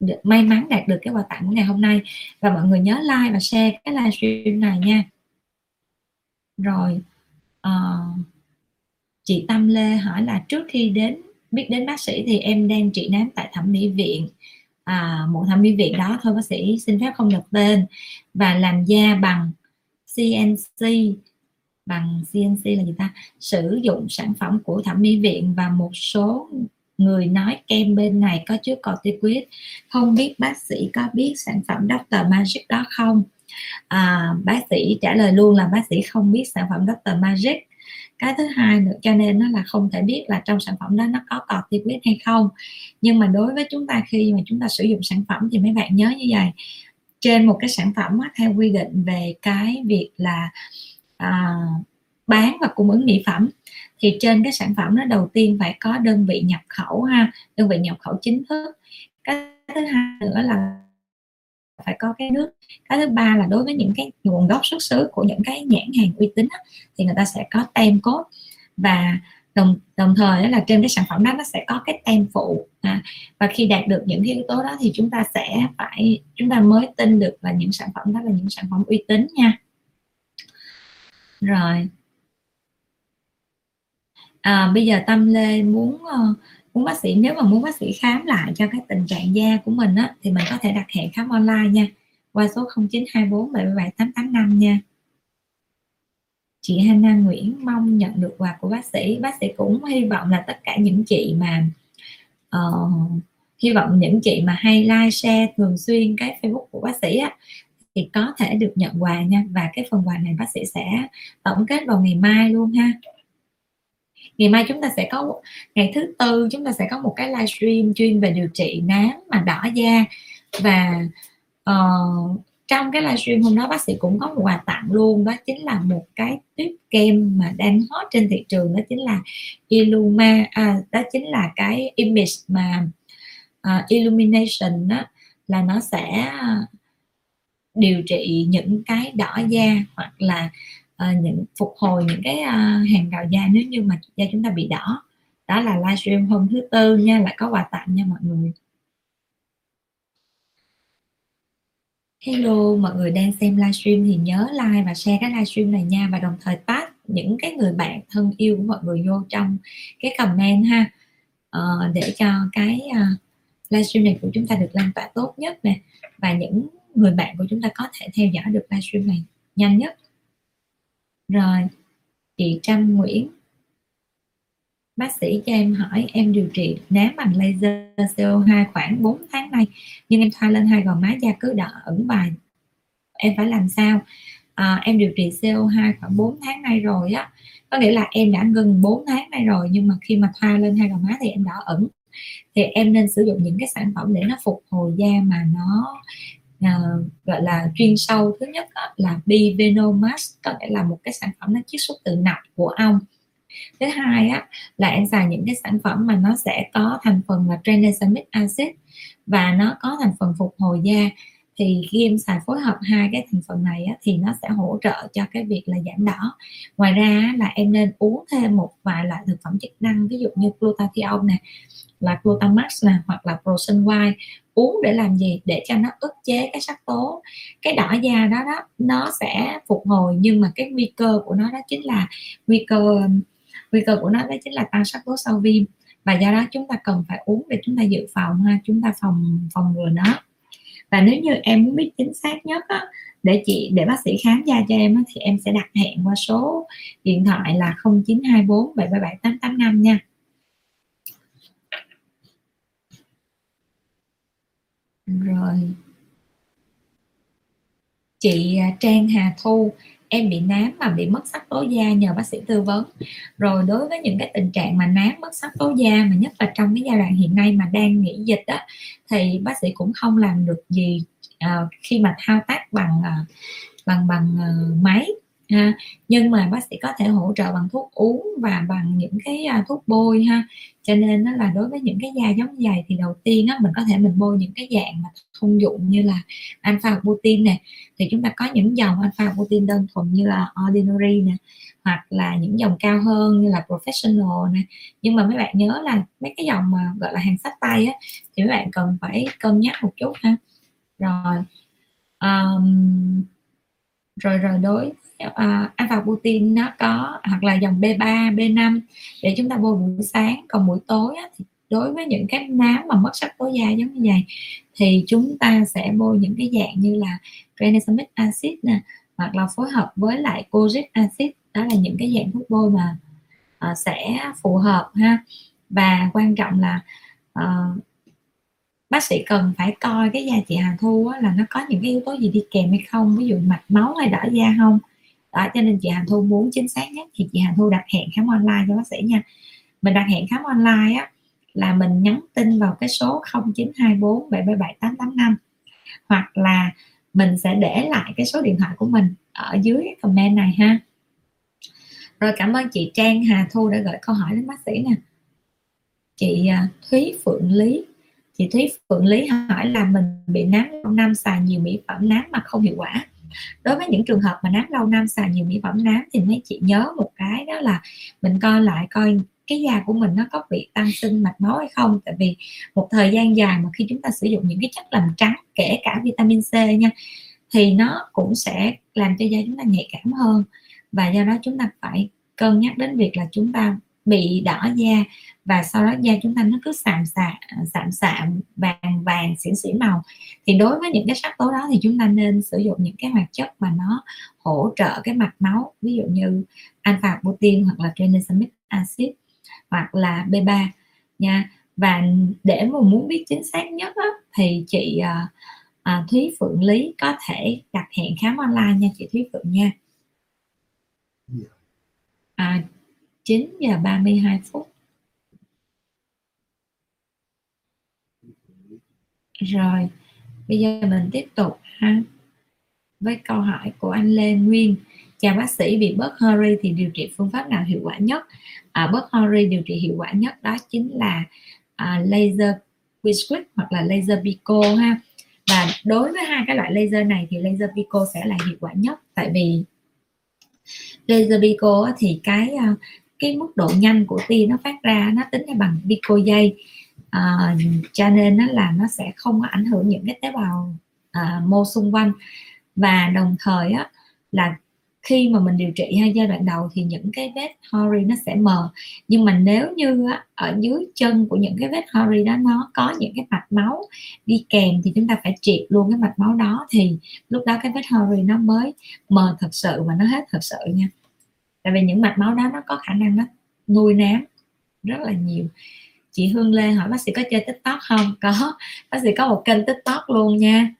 được may mắn đạt được cái quà tặng của ngày hôm nay. Và mọi người nhớ like và share cái livestream này nha rồi uh, chị Tâm Lê hỏi là trước khi đến biết đến bác sĩ thì em đang trị nám tại thẩm mỹ viện. À, một thẩm mỹ viện đó thôi bác sĩ xin phép không nhập tên. Và làm da bằng CNC bằng CNC là gì ta? Sử dụng sản phẩm của thẩm mỹ viện và một số người nói kem bên này có chứa corticoid. Không biết bác sĩ có biết sản phẩm Dr. Magic đó không? À, bác sĩ trả lời luôn là bác sĩ không biết sản phẩm Dr. Magic. Cái thứ hai nữa cho nên nó là không thể biết là trong sản phẩm đó nó có corticoid hay không. Nhưng mà đối với chúng ta khi mà chúng ta sử dụng sản phẩm thì mấy bạn nhớ như vậy. Trên một cái sản phẩm á, theo quy định về cái việc là à, bán và cung ứng mỹ phẩm thì trên cái sản phẩm nó đầu tiên phải có đơn vị nhập khẩu ha đơn vị nhập khẩu chính thức. Cái thứ hai nữa là phải có cái nước. Cái thứ ba là đối với những cái nguồn gốc xuất xứ của những cái nhãn hàng uy tín á, thì người ta sẽ có tem cốt và đồng đồng thời là trên cái sản phẩm đó nó sẽ có cái tem phụ. À, và khi đạt được những cái yếu tố đó thì chúng ta sẽ phải chúng ta mới tin được là những sản phẩm đó là những sản phẩm uy tín nha. Rồi. À, bây giờ tâm lê muốn uh, muốn bác sĩ nếu mà muốn bác sĩ khám lại cho cái tình trạng da của mình á thì mình có thể đặt hẹn khám online nha. Qua số 0924 77 885 nha. Chị Hana Nguyễn mong nhận được quà của bác sĩ. Bác sĩ cũng hy vọng là tất cả những chị mà uh, hy vọng những chị mà hay like share thường xuyên cái Facebook của bác sĩ á thì có thể được nhận quà nha. Và cái phần quà này bác sĩ sẽ tổng kết vào ngày mai luôn ha ngày mai chúng ta sẽ có ngày thứ tư chúng ta sẽ có một cái livestream chuyên về điều trị nám mà đỏ da. Và uh, trong cái livestream hôm đó bác sĩ cũng có một quà tặng luôn đó chính là một cái tiếp kem mà đang hot trên thị trường đó chính là Illuma à, đó chính là cái image mà uh, illumination đó là nó sẽ ờ, điều trị những cái đỏ da hoặc là uh, những phục hồi những cái uh, hàng rào da nếu như mà da chúng ta bị đỏ. Đó là livestream hôm thứ tư nha lại có quà tặng nha mọi người. Hello, mọi người đang xem livestream thì nhớ like và share cái livestream này nha. Và đồng thời tag những cái người bạn thân yêu của mọi người vô trong cái comment ha. Uh, để cho cái uh, livestream này của chúng ta được lan tỏa tốt nhất nè. Và những người bạn của chúng ta có thể theo dõi được livestream này nhanh nhất rồi chị Trâm Nguyễn. Bác sĩ cho em hỏi em điều trị nám bằng laser CO2 khoảng 4 tháng nay nhưng em thoa lên hai gò má da cứ đỏ ẩn bài em phải làm sao? À, em điều trị CO2 khoảng 4 tháng nay rồi á. Có nghĩa là em đã ngừng 4 tháng nay rồi nhưng mà khi mà thoa lên hai gò má thì em đỏ ẩn thì em nên sử dụng những cái sản phẩm để nó phục hồi da mà nó uh, gọi là chuyên sâu. Thứ nhất đó, là Bivenomax có nghĩa là một cái sản phẩm nó chiết xuất từ nọc của ong. Thứ hai á là em xài những cái sản phẩm mà nó sẽ có thành phần là tranexamic acid và nó có thành phần phục hồi da thì khi em xài phối hợp hai cái thành phần này á, thì nó sẽ hỗ trợ cho cái việc là giảm đỏ. Ngoài ra là em nên uống thêm một vài loại thực phẩm chức năng ví dụ như glutathione nè là glutamax nè hoặc là prosen white. Uống để làm gì? Để cho nó ức chế cái sắc tố. Cái đỏ da đó đó nó sẽ phục hồi nhưng mà cái nguy cơ của nó đó chính là nguy cơ nguy cơ của nó đó chính là tăng sắc tố sau viêm. Và do đó chúng ta cần phải uống để chúng ta dự phòng ha chúng ta phòng phòng ngừa nó và nếu như em muốn biết chính xác nhất á, để chị để bác sĩ khám da cho em á, thì em sẽ đặt hẹn qua số điện thoại là 0924 737 885 nha. Rồi. Chị à, Trang Hà Thu em bị nám mà bị mất sắc tố da nhờ bác sĩ tư vấn. Rồi đối với những cái tình trạng mà nám mất sắc tố da mà nhất là trong cái giai đoạn hiện nay mà đang nghỉ dịch á thì bác sĩ cũng không làm được gì uh, khi mà thao tác bằng uh, bằng bằng uh, máy ha. Nhưng mà bác sĩ có thể hỗ trợ bằng thuốc uống và bằng những cái à, thuốc bôi ha. Cho nên đó là đối với những cái da giống dày thì đầu tiên á mình có thể mình bôi những cái dạng mà thông dụng như là alpha butin nè. Thì chúng ta có những dòng alpha butin đơn thuần như là ordinary nè hoặc là những dòng cao hơn như là professional nè. Nhưng mà mấy bạn nhớ là mấy cái dòng mà gọi là hàng sách tay á thì mấy bạn cần phải cân nhắc một chút ha. Rồi um, rồi rồi đối Ờ, uh, alpha protein nó có hoặc là dòng B3, B5 để chúng ta bôi buổi sáng. Còn buổi tối á, thì đối với những cái nám mà mất sắc tố da giống như vậy thì chúng ta sẽ bôi những cái dạng như là tranexamic acid nè hoặc là phối hợp với lại kojic acid. Đó là những cái dạng thuốc bôi mà uh, sẽ phù hợp ha. Và quan trọng là uh, bác sĩ cần phải coi cái da chị Hà Thu á, là nó có những cái yếu tố gì đi kèm hay không? Ví dụ mạch máu hay đỏ da không? Đó, cho nên chị Hàn Thu muốn chính xác nhất thì chị Hàn Thu đặt hẹn khám online cho bác sĩ nha. Mình đặt hẹn khám online á, là mình nhắn tin vào cái số 0924 777 885 hoặc là mình sẽ để lại cái số điện thoại của mình ở dưới comment này ha. Rồi cảm ơn chị Trang Hà Thu đã gửi câu hỏi đến bác sĩ nè. Chị à, Thúy Phượng Lý. Chị Thúy Phượng Lý hỏi là mình bị nám trong năm, xài nhiều mỹ phẩm nám mà không hiệu quả đối với những trường hợp mà nám lâu năm, xài nhiều mỹ phẩm nám thì mấy chị nhớ một cái đó là mình coi lại coi cái da của mình nó có bị tăng sinh, mạch máu hay không. Tại vì một thời gian dài mà khi chúng ta sử dụng những cái chất làm trắng, kể cả vitamin C nha, thì nó cũng sẽ làm cho da chúng ta nhạy cảm hơn. Và do đó chúng ta phải cân nhắc đến việc là chúng ta bị đỏ da và sau đó da chúng ta nó cứ sạm sạm sạm sạm vàng vàng xỉn xỉn màu. Thì đối với những cái sắc tố đó thì chúng ta nên sử dụng những cái hoạt chất mà nó hỗ trợ cái mạch máu ví dụ như alpha protein hoặc là tranexamic acid hoặc là B3 nha. Và để mà muốn biết chính xác nhất á, thì chị à, à, Thúy Phượng Lý có thể đặt hẹn khám online nha chị Thúy Phượng nha. Dạ. à, 9 giờ 32 phút rồi bây giờ mình tiếp tục ha. Với câu hỏi của anh Lê Nguyên. Chào bác sĩ bị bớt hurry thì điều trị phương pháp nào hiệu quả nhất? À, bớt hurry điều trị hiệu quả nhất đó chính là à, laser Quick hoặc là laser Pico ha. Và đối với hai cái loại laser này thì laser Pico sẽ là hiệu quả nhất. Tại vì laser Pico thì cái à, cái mức độ nhanh của tia nó phát ra nó tính là bằng pico giây à, cho nên nó là nó sẽ không có ảnh hưởng những cái tế bào à, mô xung quanh. Và đồng thời á là khi mà mình điều trị hay giai đoạn đầu thì những cái vết hori nó sẽ mờ. Nhưng mà nếu như á, ở dưới chân của những cái vết hori đó nó có những cái mạch máu đi kèm thì chúng ta phải triệt luôn cái mạch máu đó thì lúc đó cái vết hori nó mới mờ thật sự và nó hết thật sự nha. Tại vì những mạch máu đó nó có khả năng nó nuôi nám rất là nhiều chị Hương Lê hỏi bác sĩ có chơi tiktok không? Có. Bác sĩ có một kênh tiktok luôn nha.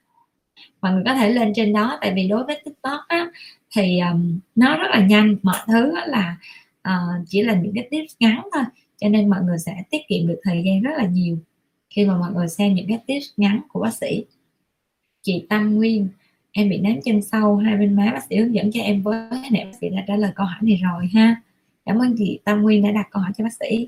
Mọi người có thể lên trên đó tại vì đối với tiktok á, thì um, nó rất là nhanh. Mọi thứ là uh, chỉ là những cái tips ngắn thôi cho nên mọi người sẽ tiết kiệm được thời gian rất là nhiều khi mà mọi người xem những cái tips ngắn của bác sĩ. Chị Tâm Nguyên em bị nám chân sâu hai bên má bác sĩ hướng dẫn cho em với. Nãy bác sĩ đã trả lời câu hỏi này rồi ha. Cảm ơn chị Tâm Nguyên đã đặt câu hỏi cho bác sĩ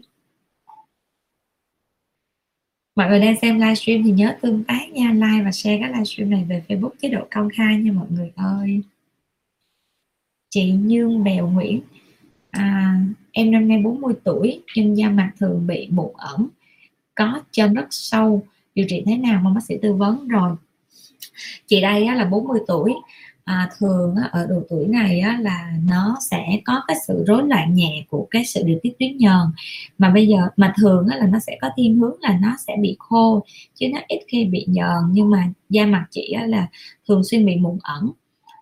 mọi người đang xem livestream thì nhớ tương tác nha like và share cái livestream này về Facebook chế độ công khai nha mọi người ơi. Chị Nhương Bèo Nguyễn à, em năm nay 40 tuổi nhưng da mặt thường bị mụn ẩn có chân rất sâu điều trị thế nào mà bác sĩ tư vấn rồi? Chị đây là 40 tuổi à, thường á, ở độ tuổi này á, là nó sẽ có cái sự rối loạn nhẹ của cái sự điều tiết tuyến nhờn. Mà bây giờ mà thường á, là nó sẽ có thiên hướng là nó sẽ bị khô chứ nó ít khi bị nhờn. Nhưng mà da mặt chị á, là thường xuyên bị mụn ẩn.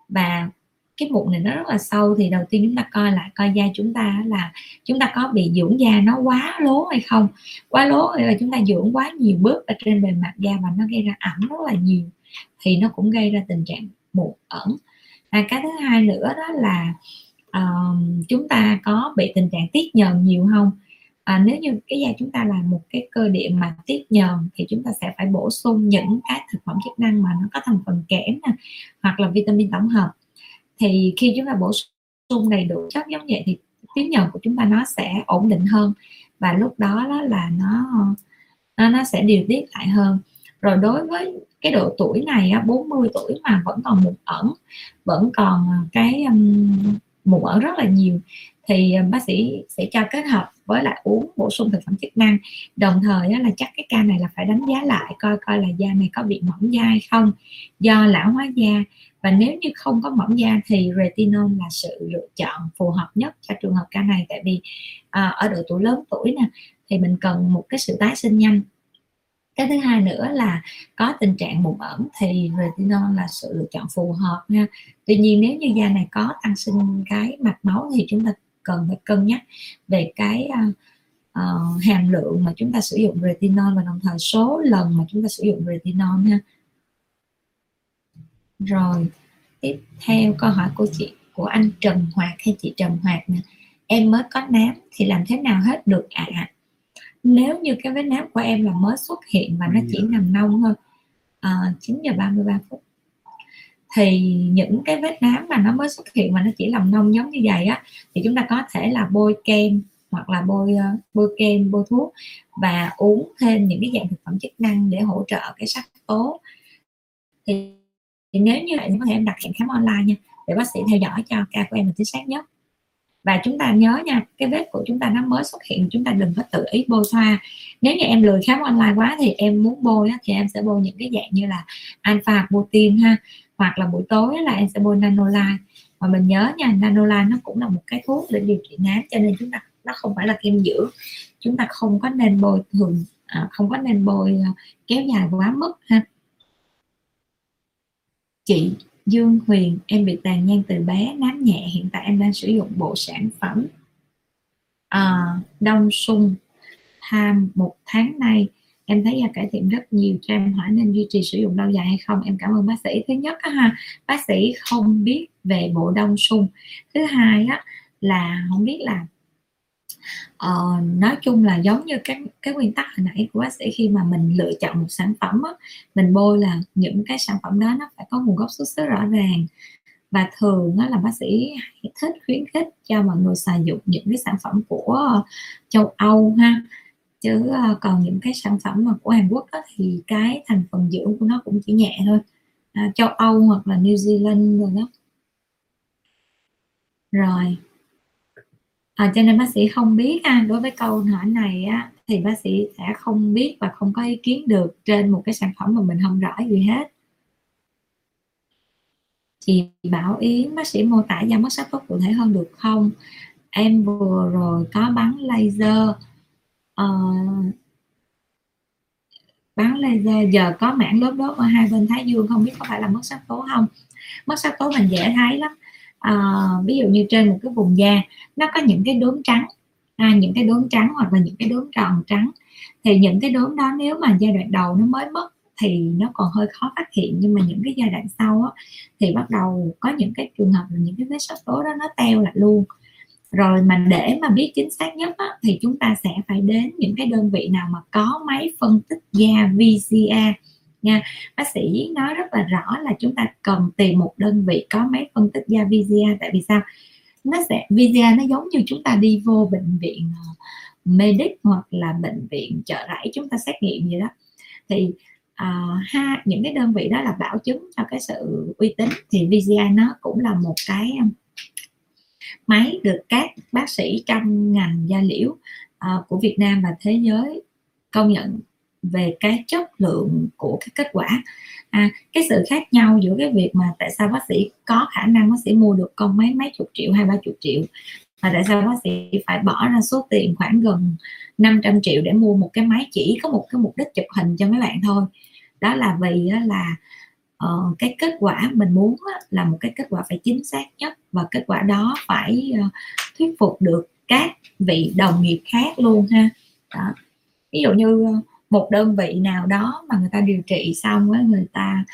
Và cái mụn này nó rất là sâu thì đầu tiên chúng ta coi lại coi da chúng ta là chúng ta có bị dưỡng da nó quá lố hay không? Quá lố hay là chúng ta dưỡng quá nhiều bước ở trên bề mặt da và nó gây ra ẩm rất là nhiều thì nó cũng gây ra tình trạng mụn ẩn. À, cái thứ hai nữa đó là um, chúng ta có bị tình trạng tiết nhờn nhiều không? À, nếu như cái da chúng ta là một cái cơ địa mà tiết nhờn thì chúng ta sẽ phải bổ sung những cái thực phẩm chức năng mà nó có thành phần kẽm nè hoặc là vitamin tổng hợp. Thì khi chúng ta bổ sung đầy đủ chất giống vậy thì tiết nhờn của chúng ta nó sẽ ổn định hơn và lúc đó đó là nó nó, nó sẽ điều tiết lại hơn rồi đối với cái độ tuổi này 40 tuổi mà vẫn còn mụn ẩn vẫn còn à, cái mụn ẩn rất là nhiều thì à, bác sĩ sẽ cho kết hợp với lại uống bổ sung thực phẩm chức năng. Đồng thời là chắc cái ca này là phải đánh giá lại coi coi là da này có bị mỏng da hay không do lão hóa da. Và nếu như không có mỏng da thì retinol là sự lựa chọn phù hợp nhất cho trường hợp ca này. Tại vì à, ở độ tuổi lớn tuổi nè thì mình cần một cái sự tái sinh nhanh cái thứ hai nữa là có tình trạng mụn ẩn thì retinol là sự lựa chọn phù hợp nha. Tuy nhiên nếu như da này có tăng sinh cái mạch máu thì chúng ta cần phải cân nhắc về cái uh, uh, hàm lượng mà chúng ta sử dụng retinol và đồng thời số lần mà chúng ta sử dụng retinol nha. Rồi tiếp theo câu hỏi của chị của anh Trần Hoạt hay chị Trần Hoạt nè. Em mới có nám thì làm thế nào hết được ạ? à? Nếu như cái vết nám của em là mới xuất hiện và nó chỉ nằm nông thôi à, 9 giờ 33 phút. Thì những cái vết nám mà nó mới xuất hiện mà nó chỉ làm nông giống như vậy á thì chúng ta có thể là bôi kem hoặc là bôi ờ, bôi kem bôi thuốc và uống thêm những cái dạng thực phẩm chức năng để hỗ trợ cái sắc tố. Thì, thì nếu như vậy thì có thể em đặt hẹn khám online nha để bác sĩ theo dõi cho ca của em là chính xác nhất và chúng ta nhớ nha cái vết của chúng ta nó mới xuất hiện chúng ta đừng có tự ý bôi thoa nếu như em lười khám online quá thì em muốn bôi á, thì em sẽ bôi những cái dạng như là alpha protein ha hoặc là buổi tối là em sẽ bôi nanoline mà mình nhớ nha nanoline nó cũng là một cái thuốc để điều trị nám cho nên chúng ta nó không phải là kem dưỡng. Chúng ta không có nên bôi thường à, không có nên bôi à, kéo dài quá mức ha. Chị Dương Huyền em bị tàn nhang từ bé nám nhẹ hiện tại em đang sử dụng bộ sản phẩm à, đông sung. Tham một tháng nay em thấy da cải thiện rất nhiều cho em hỏi nên duy trì sử dụng lâu dài hay không? Em cảm ơn bác sĩ. Thứ nhất á, ha bác sĩ không biết về bộ đông sung. Thứ hai á, là không biết là uh, nói chung là giống như cái cái nguyên tắc hồi nãy của bác sĩ khi mà mình lựa chọn một sản phẩm á, mình bôi là những cái sản phẩm đó nó phải có nguồn gốc xuất xứ rõ ràng. Và thường đó là bác sĩ thích khuyến khích cho mọi người sử dụng những cái sản phẩm của châu Âu ha. Chứ ờ, còn những cái sản phẩm mà của Hàn Quốc đó, thì cái thành phần dưỡng của nó cũng chỉ nhẹ thôi. À, châu Âu hoặc là New Zealand rồi đó. Rồi à, cho nên bác sĩ không biết ha đối với câu hỏi này á thì bác sĩ sẽ không biết và không có ý kiến được trên một cái sản phẩm mà mình không rõ gì hết. Chị Bảo Yến bác sĩ mô tả da mất sắc tố cụ thể hơn được không? Em vừa rồi có bắn laser ờ, uh, bắn laser giờ có mảng lớp đốt ở hai bên thái dương không? Biết có phải là mất sắc tố không? Mất sắc tố mình dễ thấy lắm à, ví dụ như trên một cái vùng da nó có những cái đốm trắng. À, những cái đốm trắng hoặc là những cái đốm tròn trắng. Thì những cái đốm đó nếu mà giai đoạn đầu nó mới mất thì nó còn hơi khó phát hiện. Nhưng mà những cái giai đoạn sau á, thì bắt đầu có những cái trường hợp là những cái vết sắc tố đó nó teo lại luôn. Rồi mà để mà biết chính xác nhất á, thì chúng ta sẽ phải đến những cái đơn vị nào mà có máy phân tích da VCA nha. Bác sĩ nói rất là rõ là chúng ta cần tìm một đơn vị có máy phân tích da VCA tại vì sao? Nó sẽ VCA nó giống như chúng ta đi vô bệnh viện ờ, medic hoặc là bệnh viện chợ rẫy chúng ta xét nghiệm gì đó. Thì uh, ha những cái đơn vị đó là bảo chứng cho cái sự uy tín thì VCA nó cũng là một cái máy được các bác sĩ trong ngành da liễu uh, của Việt Nam và thế giới công nhận về cái chất lượng của cái kết quả. À, cái sự khác nhau giữa cái việc mà tại sao bác sĩ có khả năng bác sĩ mua được con máy mấy chục triệu hay ba chục triệu mà tại sao bác sĩ phải bỏ ra số tiền khoảng gần 500 triệu để mua một cái máy chỉ có một cái mục đích chụp hình cho mấy bạn thôi. Đó là vì là uh, cái kết quả mình muốn là một cái kết quả phải chính xác nhất và kết quả đó phải uh, thuyết phục được các vị đồng nghiệp khác luôn ha. Đó. ví dụ như ờ, một đơn vị nào đó mà người ta điều trị xong á người ta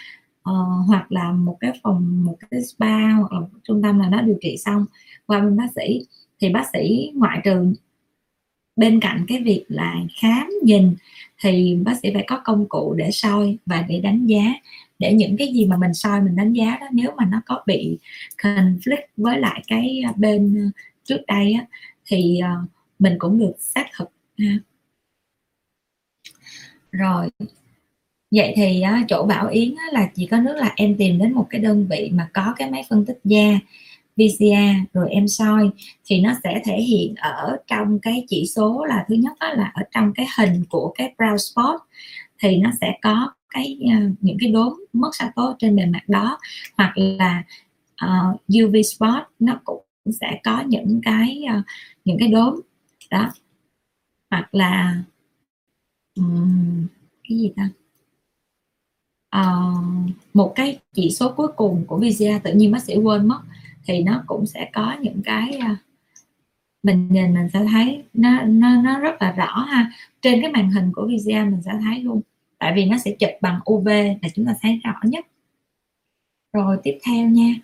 uh, hoặc là một cái phòng một cái spa hoặc là một trung tâm nào đó điều trị xong qua bên bác sĩ thì bác sĩ ngoại trừ bên cạnh cái việc là khám nhìn thì bác sĩ phải có công cụ để soi và để đánh giá. Để những cái gì mà mình soi mình đánh giá đó nếu mà nó có bị conflict với lại cái bên trước đây á, thì ờ, mình cũng được xác thực ha rồi. Vậy thì chỗ bảo yến là chỉ có nước là em tìm đến một cái đơn vị mà có cái máy phân tích da VCA rồi em soi thì nó sẽ thể hiện ở trong cái chỉ số là thứ nhất đó là ở trong cái hình của cái brown spot thì nó sẽ có cái uh, những cái đốm mất sa tố trên bề mặt đó hoặc là ờ, uh, UV spot nó cũng sẽ có những cái uh, những cái đốm. Đó. Hoặc là um, cái gì ta? Uh, một cái chỉ số cuối cùng của visa tự nhiên bác sĩ quên mất thì nó cũng sẽ có những cái uh, mình nhìn mình sẽ thấy nó nó nó rất là rõ ha. Trên cái màn hình của visa mình sẽ thấy luôn tại vì nó sẽ chụp bằng UV là chúng ta thấy rõ nhất. Rồi tiếp theo nha.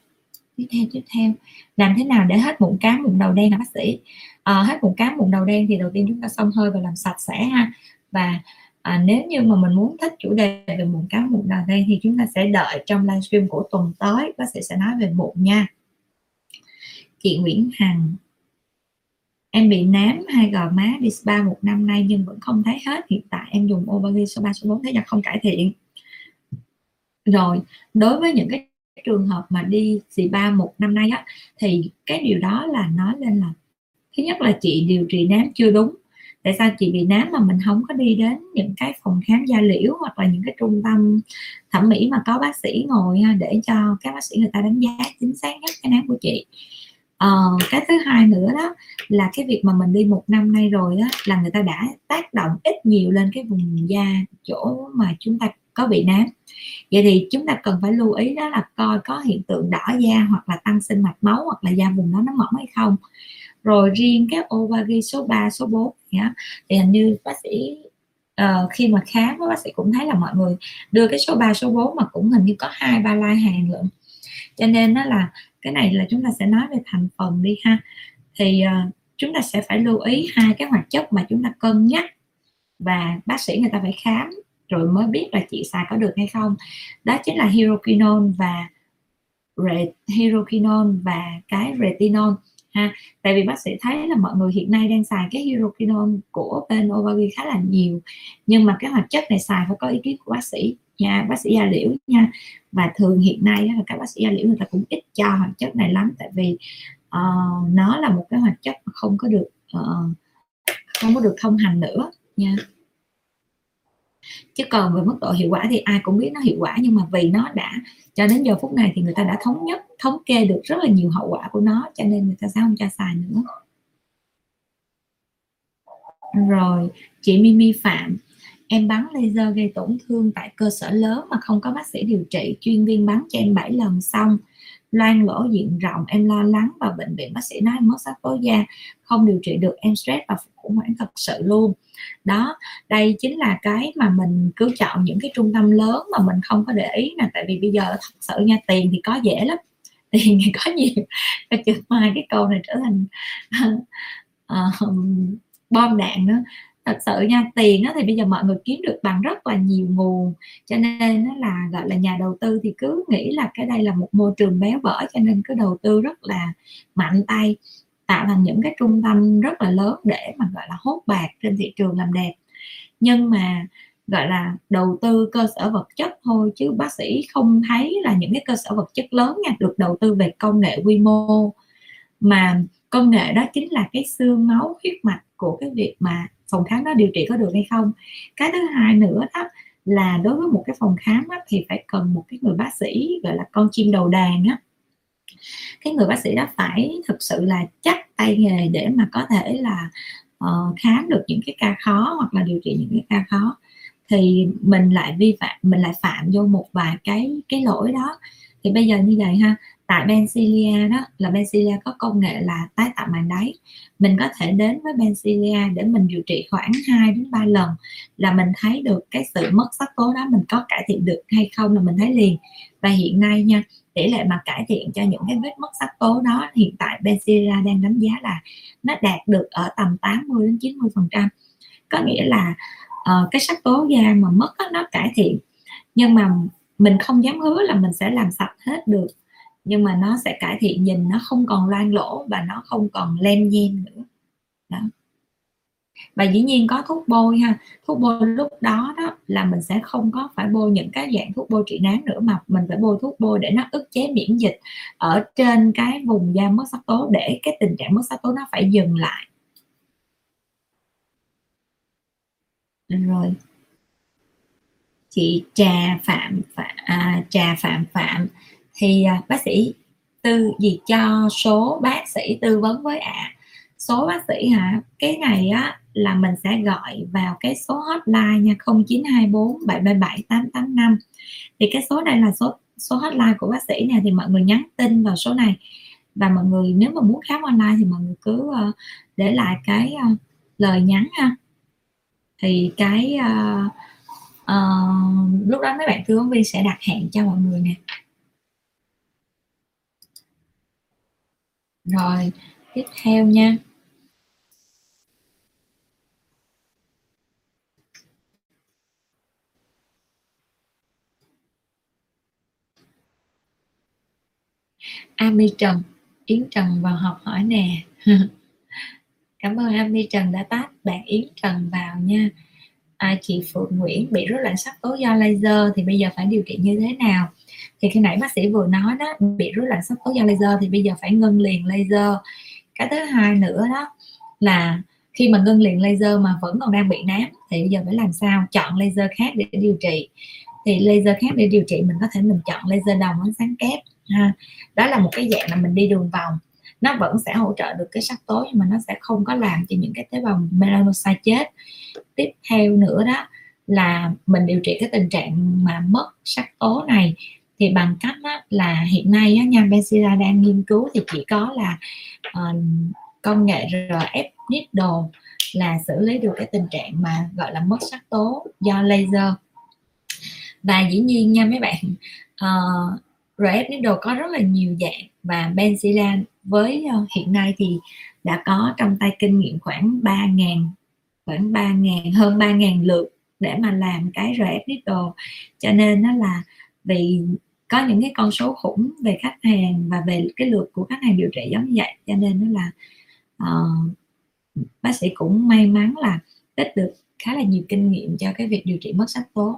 Tiếp theo tiếp theo. Làm thế nào để hết mụn cám mụn đầu đen hả bác sĩ? À, hết mụn cám mụn đầu đen thì đầu tiên chúng ta xông hơi và làm sạch sẽ ha và à, nếu như mà mình muốn thích chủ đề về mụn cá mụn đào đen thì chúng ta sẽ đợi trong livestream của tuần tới bác sĩ sẽ nói về mụn nha. Chị Nguyễn Hằng em bị nám hai gò má đi spa một năm nay nhưng vẫn không thấy hết. Hiện tại em dùng Obagi số 3 số 4 thấy là không cải thiện. Rồi đối với những cái trường hợp mà đi spa một năm nay á thì cái điều đó là nói lên là thứ nhất là chị điều trị nám chưa đúng tại sao chị bị nám mà mình không có đi đến những cái phòng khám da liễu hoặc là những cái trung tâm thẩm mỹ mà có bác sĩ ngồi à, để cho các bác sĩ người ta đánh giá chính xác nhất cái nám của chị? Uh, cái thứ hai nữa đó là cái việc mà mình đi một năm nay rồi đó là người ta đã tác động ít nhiều lên cái vùng da chỗ mà chúng ta có bị nám. Vậy thì chúng ta cần phải lưu ý đó là coi có hiện tượng đỏ da hoặc là tăng sinh mạch máu hoặc là da vùng đó nó mỏng hay không rồi riêng cái ovary số 3, số 4 nhá, thì hình như bác sĩ uh, khi mà khám bác sĩ cũng thấy là mọi người đưa cái số 3, số 4 mà cũng hình như có hai ba lai hàng lượng cho nên đó là cái này là chúng ta sẽ nói về thành phần đi ha. Thì uh, chúng ta sẽ phải lưu ý hai cái hoạt chất mà chúng ta cân nhắc và bác sĩ người ta phải khám rồi mới biết là chị xài có được hay không. Đó chính là hydroquinone và hydroquinone và cái retinol ha. Tại vì bác sĩ thấy là mọi người hiện nay đang xài cái hydroquinone của bên Ovagi khá là nhiều. Nhưng mà cái hoạt chất này xài phải có ý kiến của bác sĩ nha bác sĩ da liễu nha. Và thường hiện nay là các bác sĩ da liễu người ta cũng ít cho hoạt chất này lắm. Tại vì uh, nó là một cái hoạt chất mà không có được uh, không có được thông hành nữa nha chứ còn về mức độ hiệu quả thì ai cũng biết nó hiệu quả, nhưng mà vì nó đã, cho đến giờ phút này thì người ta đã thống nhất, thống kê được rất là nhiều hậu quả của nó, cho nên người ta sẽ không cho xài nữa. Rồi, chị Mimi Phạm, em bắn laser gây tổn thương tại cơ sở lớn mà không có bác sĩ điều trị, chuyên viên bắn cho em 7 lần xong loang lỗ diện rộng em lo lắng và bệnh viện bác sĩ nói em mất sắc tố da không điều trị được em stress và khủng hoảng thật sự luôn. Đó đây chính là cái mà mình cứ chọn những cái trung tâm lớn mà mình không có để ý nè tại vì bây giờ thật sự nha tiền thì có dễ lắm tiền thì có nhiều. Cái chừng mai cái câu này trở thành uh, bom đạn nữa thật sự nha, tiền đó thì bây giờ mọi người kiếm được bằng rất là nhiều nguồn. Cho nên nó là, gọi là, nhà đầu tư thì cứ nghĩ là cái đây là một môi trường béo bở, cho nên cứ đầu tư rất là mạnh tay, tạo thành những cái trung tâm rất là lớn để mà, gọi là, hốt bạc trên thị trường làm đẹp. Nhưng mà, gọi là, đầu tư cơ sở vật chất thôi, chứ bác sĩ không thấy là những cái cơ sở vật chất lớn nha, được đầu tư về công nghệ quy mô. Mà công nghệ đó chính là cái xương máu huyết mạch của cái việc mà phòng khám đó điều trị có được hay không. Cái thứ hai nữa đó là đối với một cái phòng khám á, thì phải cần một cái người bác sĩ gọi là con chim đầu đàn á. Cái người bác sĩ đó phải thực sự là chắc tay nghề để mà có thể là uh, khám được những cái ca khó hoặc là điều trị những cái ca khó. Thì mình lại vi phạm mình lại phạm vô một vài cái cái lỗi đó. Thì bây giờ như vậy ha tại Benzilia đó là Benzilia có công nghệ là tái tạo màng đáy. Mình có thể đến với Benzilia để mình điều trị khoảng 2 đến 3 lần là mình thấy được cái sự mất sắc tố đó mình có cải thiện được hay không là mình thấy liền. Và hiện nay nha tỷ lệ mà cải thiện cho những cái vết mất sắc tố đó hiện tại Benzilia đang đánh giá là nó đạt được ở tầm 80 đến 90 phần trăm. Có nghĩa là uh, cái sắc tố da mà mất đó, nó cải thiện. Nhưng mà mình không dám hứa là mình sẽ làm sạch hết được nhưng mà nó sẽ cải thiện nhìn nó không còn loang lỗ và nó không còn lem nhem nữa. Đó. Và dĩ nhiên có thuốc bôi ha. Thuốc bôi lúc đó đó là mình sẽ không có phải bôi những cái dạng thuốc bôi trị nám nữa mà mình phải bôi thuốc bôi để nó ức chế miễn dịch ở trên cái vùng da mất sắc tố để cái tình trạng mất sắc tố nó phải dừng lại. Rồi. Chị trà phạm, phạm à, trà phạm phạm thì à, bác sĩ tư gì cho số bác sĩ tư vấn với ạ? À. số bác sĩ hả? Cái này á là mình sẽ gọi vào cái số hotline nha 0924 777 885 thì cái số này là số số hotline của bác sĩ nè thì mọi người nhắn tin vào số này. Và mọi người nếu mà muốn khám online thì mọi người cứ uh, để lại cái uh, lời nhắn ha. Thì cái uh, uh, lúc đó mấy bạn tư vấn viên sẽ đặt hẹn cho mọi người nè. Rồi tiếp theo nha. Ami Trần Yến Trần vào học hỏi nè. Cảm ơn Ami Trần đã tát bạn Yến Trần vào nha. À, chị Phượng Nguyễn bị rối loạn sắc tố do laser thì bây giờ phải điều trị như thế nào? Thì khi nãy bác sĩ vừa nói đó, bị rối loạn sắc tố do laser thì bây giờ phải ngưng liền laser. Cái thứ hai nữa đó là khi mà ngưng liền laser mà vẫn còn đang bị nám, thì bây giờ phải làm sao? Chọn laser khác để điều trị. Thì laser khác để điều trị, mình có thể mình chọn laser đồng ánh sáng kép, ha. Đó là một cái dạng là mình đi đường vòng. Nó vẫn sẽ hỗ trợ được cái sắc tố nhưng mà nó sẽ không có làm cho những cái tế bào melanocyte chết. Tiếp theo nữa đó là mình điều trị cái tình trạng mà mất sắc tố này thì bằng cách á, là hiện nay á, nha Benzilla đang nghiên cứu thì chỉ có là uh, công nghệ RF needle là xử lý được cái tình trạng mà gọi là mất sắc tố do laser. Và dĩ nhiên nha mấy bạn ờ, uh, RF needle có rất là nhiều dạng và Benzilla với uh, hiện nay thì đã có trong tay kinh nghiệm khoảng 3.000 khoảng 3.000 hơn 3.000 lượt để mà làm cái RF needle. Cho nên nó là vì có những cái con số khủng về khách hàng và về cái lượt của khách hàng điều trị giống như vậy. Cho nên nó là uh, bác sĩ cũng may mắn là tích được khá là nhiều kinh nghiệm cho cái việc điều trị mất sắc tố.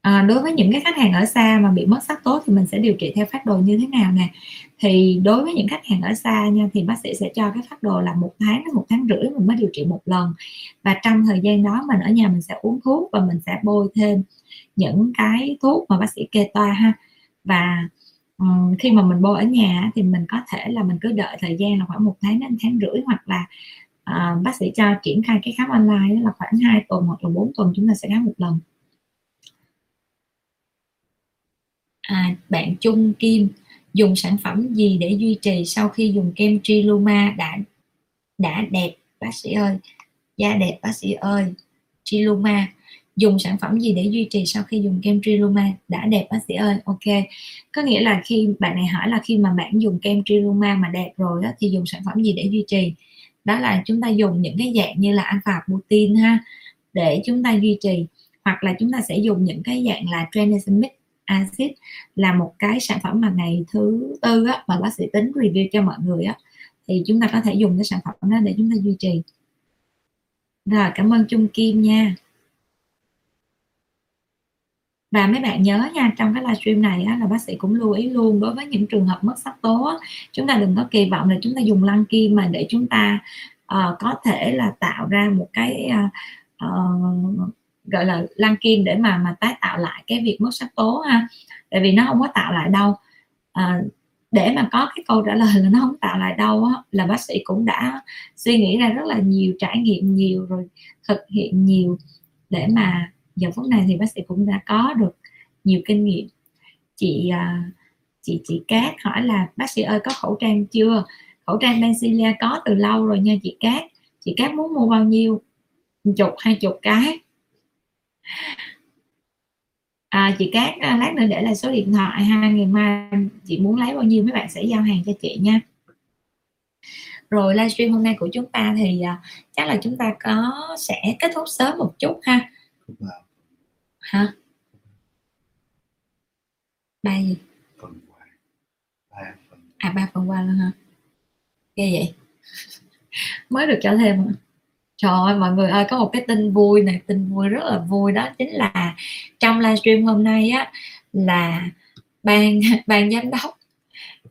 À, đối với những cái khách hàng ở xa mà bị mất sắc tố thì mình sẽ điều trị theo phát đồ như thế nào nè? Thì đối với những khách hàng ở xa nha thì bác sĩ sẽ cho cái phát đồ là một tháng đến một tháng rưỡi mình mới điều trị một lần. Và trong thời gian đó mình ở nhà mình sẽ uống thuốc và mình sẽ bôi thêm những cái thuốc mà bác sĩ kê toa ha. Và um, khi mà mình bôi ở nhà thì mình có thể là mình cứ đợi thời gian là khoảng một tháng đến tháng rưỡi hoặc là uh, bác sĩ cho triển khai cái khám online đó là khoảng 2 tuần hoặc là 4 tuần chúng ta sẽ khám một lần. À, bạn Trung Kim dùng sản phẩm gì để duy trì sau khi dùng kem Triluma đã đã đẹp? Bác sĩ ơi da đẹp bác sĩ ơi Triluma dùng sản phẩm gì để duy trì sau khi dùng kem Triluma? Đã đẹp bác sĩ ơi ok. Có nghĩa là khi bạn này hỏi là khi mà bạn dùng kem Triluma mà đẹp rồi đó, thì dùng sản phẩm gì để duy trì? Đó là chúng ta dùng những cái dạng như là alpha protein ha để chúng ta duy trì. Hoặc là chúng ta sẽ dùng những cái dạng là tranexamic acid là một cái sản phẩm mà ngày thứ tư á, mà bác sĩ tính review cho mọi người á. Thì chúng ta có thể dùng cái sản phẩm đó để chúng ta duy trì. Rồi cảm ơn Trung Kim nha và mấy bạn nhớ nha trong cái livestream này á, là bác sĩ cũng lưu ý luôn đối với những trường hợp mất sắc tố á, chúng ta đừng có kỳ vọng là chúng ta dùng lăng kim mà để chúng ta uh, có thể là tạo ra một cái uh, uh, gọi là lăng kim để mà mà tái tạo lại cái việc mất sắc tố ha. Tại vì nó không có tạo lại đâu. Uh, để mà có cái câu trả lời là nó không tạo lại đâu á là bác sĩ cũng đã suy nghĩ ra rất là nhiều trải nghiệm nhiều rồi thực hiện nhiều để mà giờ phút này thì bác sĩ cũng đã có được nhiều kinh nghiệm. Chị à, chị chị Cát hỏi là bác sĩ ơi có khẩu trang chưa? Khẩu trang Benzilia có từ lâu rồi nha chị Cát. Chị Cát muốn mua bao nhiêu? Chục hai chục cái. À, chị Cát à, lát nữa để lại số điện thoại ha. Ngày mai chị muốn lấy bao nhiêu mấy bạn sẽ giao hàng cho chị nha. Rồi livestream hôm nay của chúng ta thì à, chắc là chúng ta có sẽ kết thúc sớm một chút ha. Vâng hả ba gì? Phần quà. Ba phần. À ba phần quà luôn hả? Ghê vậy. Mới được cho thêm hả? Trời ơi mọi người ơi có một cái tin vui này tin vui rất là vui đó chính là trong livestream hôm nay á là ban ban giám đốc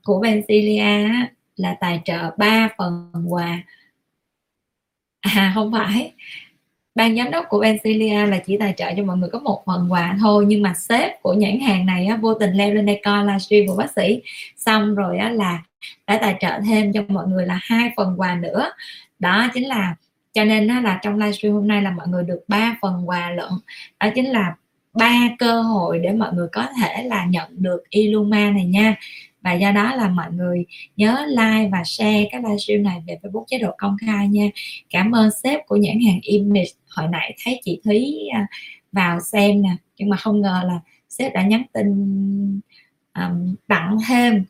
của Benzilia là tài trợ ba phần quà. À không phải ban giám đốc của Benzilia là chỉ tài trợ cho mọi người có một phần quà thôi nhưng mà sếp của nhãn hàng này á, vô tình leo lên đây coi livestream của bác sĩ. Xong rồi á, là đã tài trợ thêm cho mọi người là hai phần quà nữa. Đó chính là cho nên á, là trong livestream hôm nay là mọi người được ba phần quà lận. Đó chính là ba cơ hội để mọi người có thể là nhận được Iluma này nha và do đó là mọi người nhớ like và share cái livestream này về Facebook chế độ công khai nha. Cảm ơn sếp của nhãn hàng Image. Hồi nãy thấy chị Thúy à, vào xem nè nhưng mà không ngờ là sếp đã nhắn tin um, tặng thêm.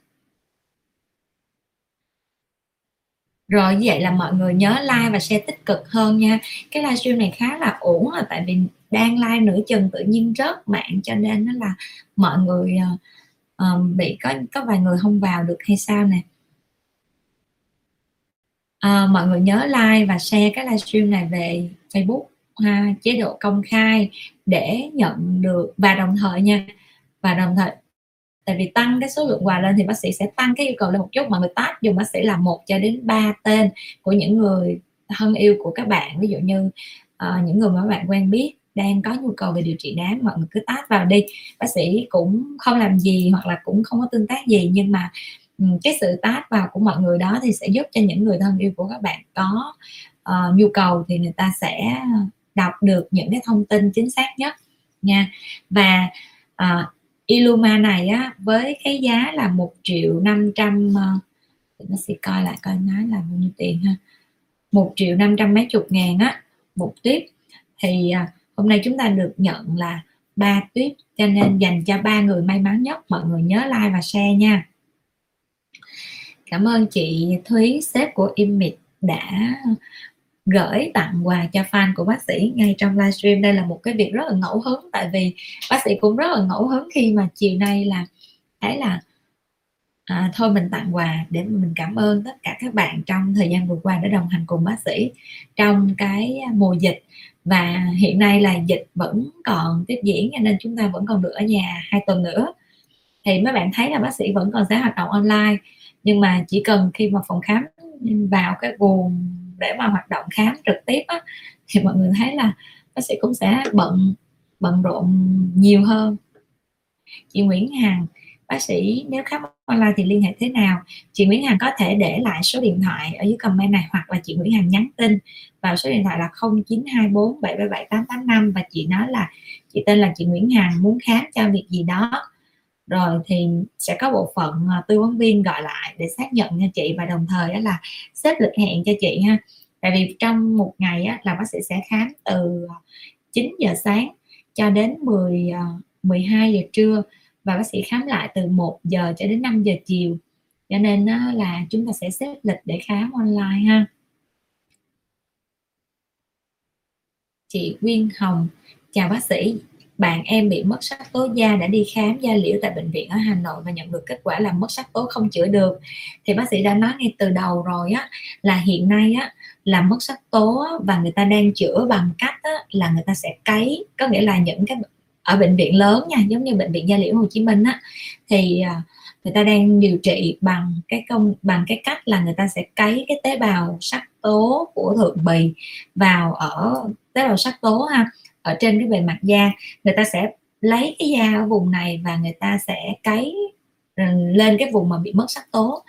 Rồi như vậy là mọi người nhớ like và share tích cực hơn nha. Cái livestream này khá là ổn là tại vì đang like nửa chừng tự nhiên rớt mạng cho nên nó là mọi người uh, bị có có vài người không vào được hay sao nè? Uh, mọi người nhớ like và share cái livestream này về Facebook ha, chế độ công khai để nhận được và đồng thời nha và đồng thời tại vì tăng cái số lượng quà lên thì bác sĩ sẽ tăng cái yêu cầu lên một chút mà người tác dùng bác sĩ là một cho đến ba tên của những người thân yêu của các bạn. Ví dụ như uh, những người mà các bạn quen biết đang có nhu cầu về điều trị nám mọi người cứ tát vào đi. Bác sĩ cũng không làm gì hoặc là cũng không có tương tác gì nhưng mà cái sự tát vào của mọi người đó thì sẽ giúp cho những người thân yêu của các bạn có uh, nhu cầu thì người ta sẽ đọc được những cái thông tin chính xác nhất nha. Và ờ, uh, Illuma này á với cái giá là một triệu năm trăm ờ, nó sẽ coi lại coi nói là bao nhiêu tiền ha? Một triệu năm trăm mấy chục ngàn á một tiếp thì uh, hôm nay chúng ta được nhận là ba tuyết cho nên dành cho ba người may mắn nhất. Mọi người nhớ like và share nha. Cảm ơn chị Thúy sếp của Image đã gửi tặng quà cho fan của bác sĩ ngay trong livestream. Đây là một cái việc rất là ngẫu hứng tại vì bác sĩ cũng rất là ngẫu hứng khi mà chiều nay là thấy là à, thôi mình tặng quà để mình cảm ơn tất cả các bạn trong thời gian vừa qua đã đồng hành cùng bác sĩ trong cái mùa dịch và hiện nay là dịch vẫn còn tiếp diễn cho nên chúng ta vẫn còn được ở nhà hai tuần nữa. Thì mấy bạn thấy là bác sĩ vẫn còn sẽ hoạt động online nhưng mà chỉ cần khi mà phòng khám vào cái nguồn để mà hoạt động khám trực tiếp á, thì mọi người thấy là bác sĩ cũng sẽ bận bận rộn nhiều hơn. Chị Nguyễn Hằng bác sĩ nếu khám online thì liên hệ thế nào? Chị Nguyễn Hằng có thể để lại số điện thoại ở dưới comment này hoặc là chị Nguyễn Hằng nhắn tin vào số điện thoại là 0924 777 885 và chị nói là chị tên là chị Nguyễn Hằng muốn khám cho việc gì đó. Rồi thì sẽ có bộ phận ờ, tư vấn viên gọi lại để xác nhận cho chị và đồng thời đó là xếp lịch hẹn cho chị ha. Tại vì trong một ngày á, là bác sĩ sẽ khám từ ờ, 9 giờ sáng cho đến 10 12 ờ, giờ trưa và bác sĩ khám lại từ 1 giờ cho đến 5 giờ chiều. Cho nên là chúng ta sẽ xếp lịch để khám online ha. Chị Quyên Hồng. Chào bác sĩ bạn em bị mất sắc tố da đã đi khám da liễu tại bệnh viện ở Hà Nội và nhận được kết quả là mất sắc tố không chữa được. Thì bác sĩ đã nói ngay từ đầu rồi á là hiện nay á là mất sắc tố và người ta đang chữa bằng cách á, là người ta sẽ cấy có nghĩa là những cái ở bệnh viện lớn nha giống như bệnh viện da liễu Hồ Chí Minh á. Thì à, người ta đang điều trị bằng cái công bằng cái cách là người ta sẽ cấy cái tế bào sắc tố của thượng bì vào ở tế bào sắc tố ha ở trên cái bề mặt da. Người ta sẽ lấy cái da ở vùng này và người ta sẽ cấy ừ, lên cái vùng mà bị mất sắc tố.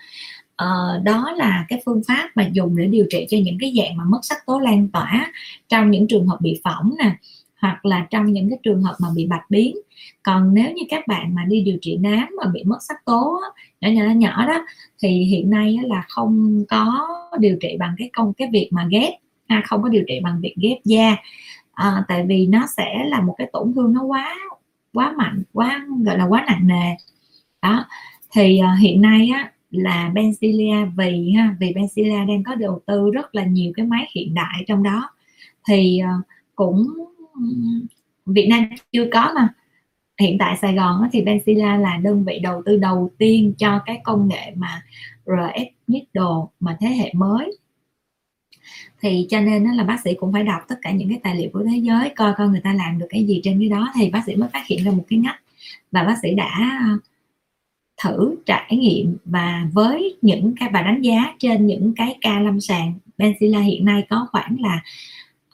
Ờ, đó là cái phương pháp mà dùng để điều trị cho những cái dạng mà mất sắc tố lan tỏa trong những trường hợp bị phỏng nè hoặc là trong những cái trường hợp mà bị bạch biến còn nếu như các bạn mà đi điều trị nám mà bị mất sắc tố nhỏ nhỏ nhỏ đó thì hiện nay là không có điều trị bằng cái công cái việc mà ghép ha, không có điều trị bằng việc ghép da. À, tại vì nó sẽ là một cái tổn thương nó quá quá mạnh quá gọi là quá nặng nề. Đó thì uh, hiện nay á là Benzilia vì ha vì Benzilia đang có đầu tư rất là nhiều cái máy hiện đại trong đó. Thì uh, cũng Việt Nam chưa có mà hiện tại Sài Gòn thì Benzilla là đơn vị đầu tư đầu tiên cho cái công nghệ mà RF needle mà thế hệ mới. Thì cho nên là bác sĩ cũng phải đọc tất cả những cái tài liệu của thế giới coi coi người ta làm được cái gì trên cái đó thì bác sĩ mới phát hiện ra một cái ngách. Và bác sĩ đã thử trải nghiệm và với những cái và đánh giá trên những cái ca lâm sàng Benzilla hiện nay có khoảng là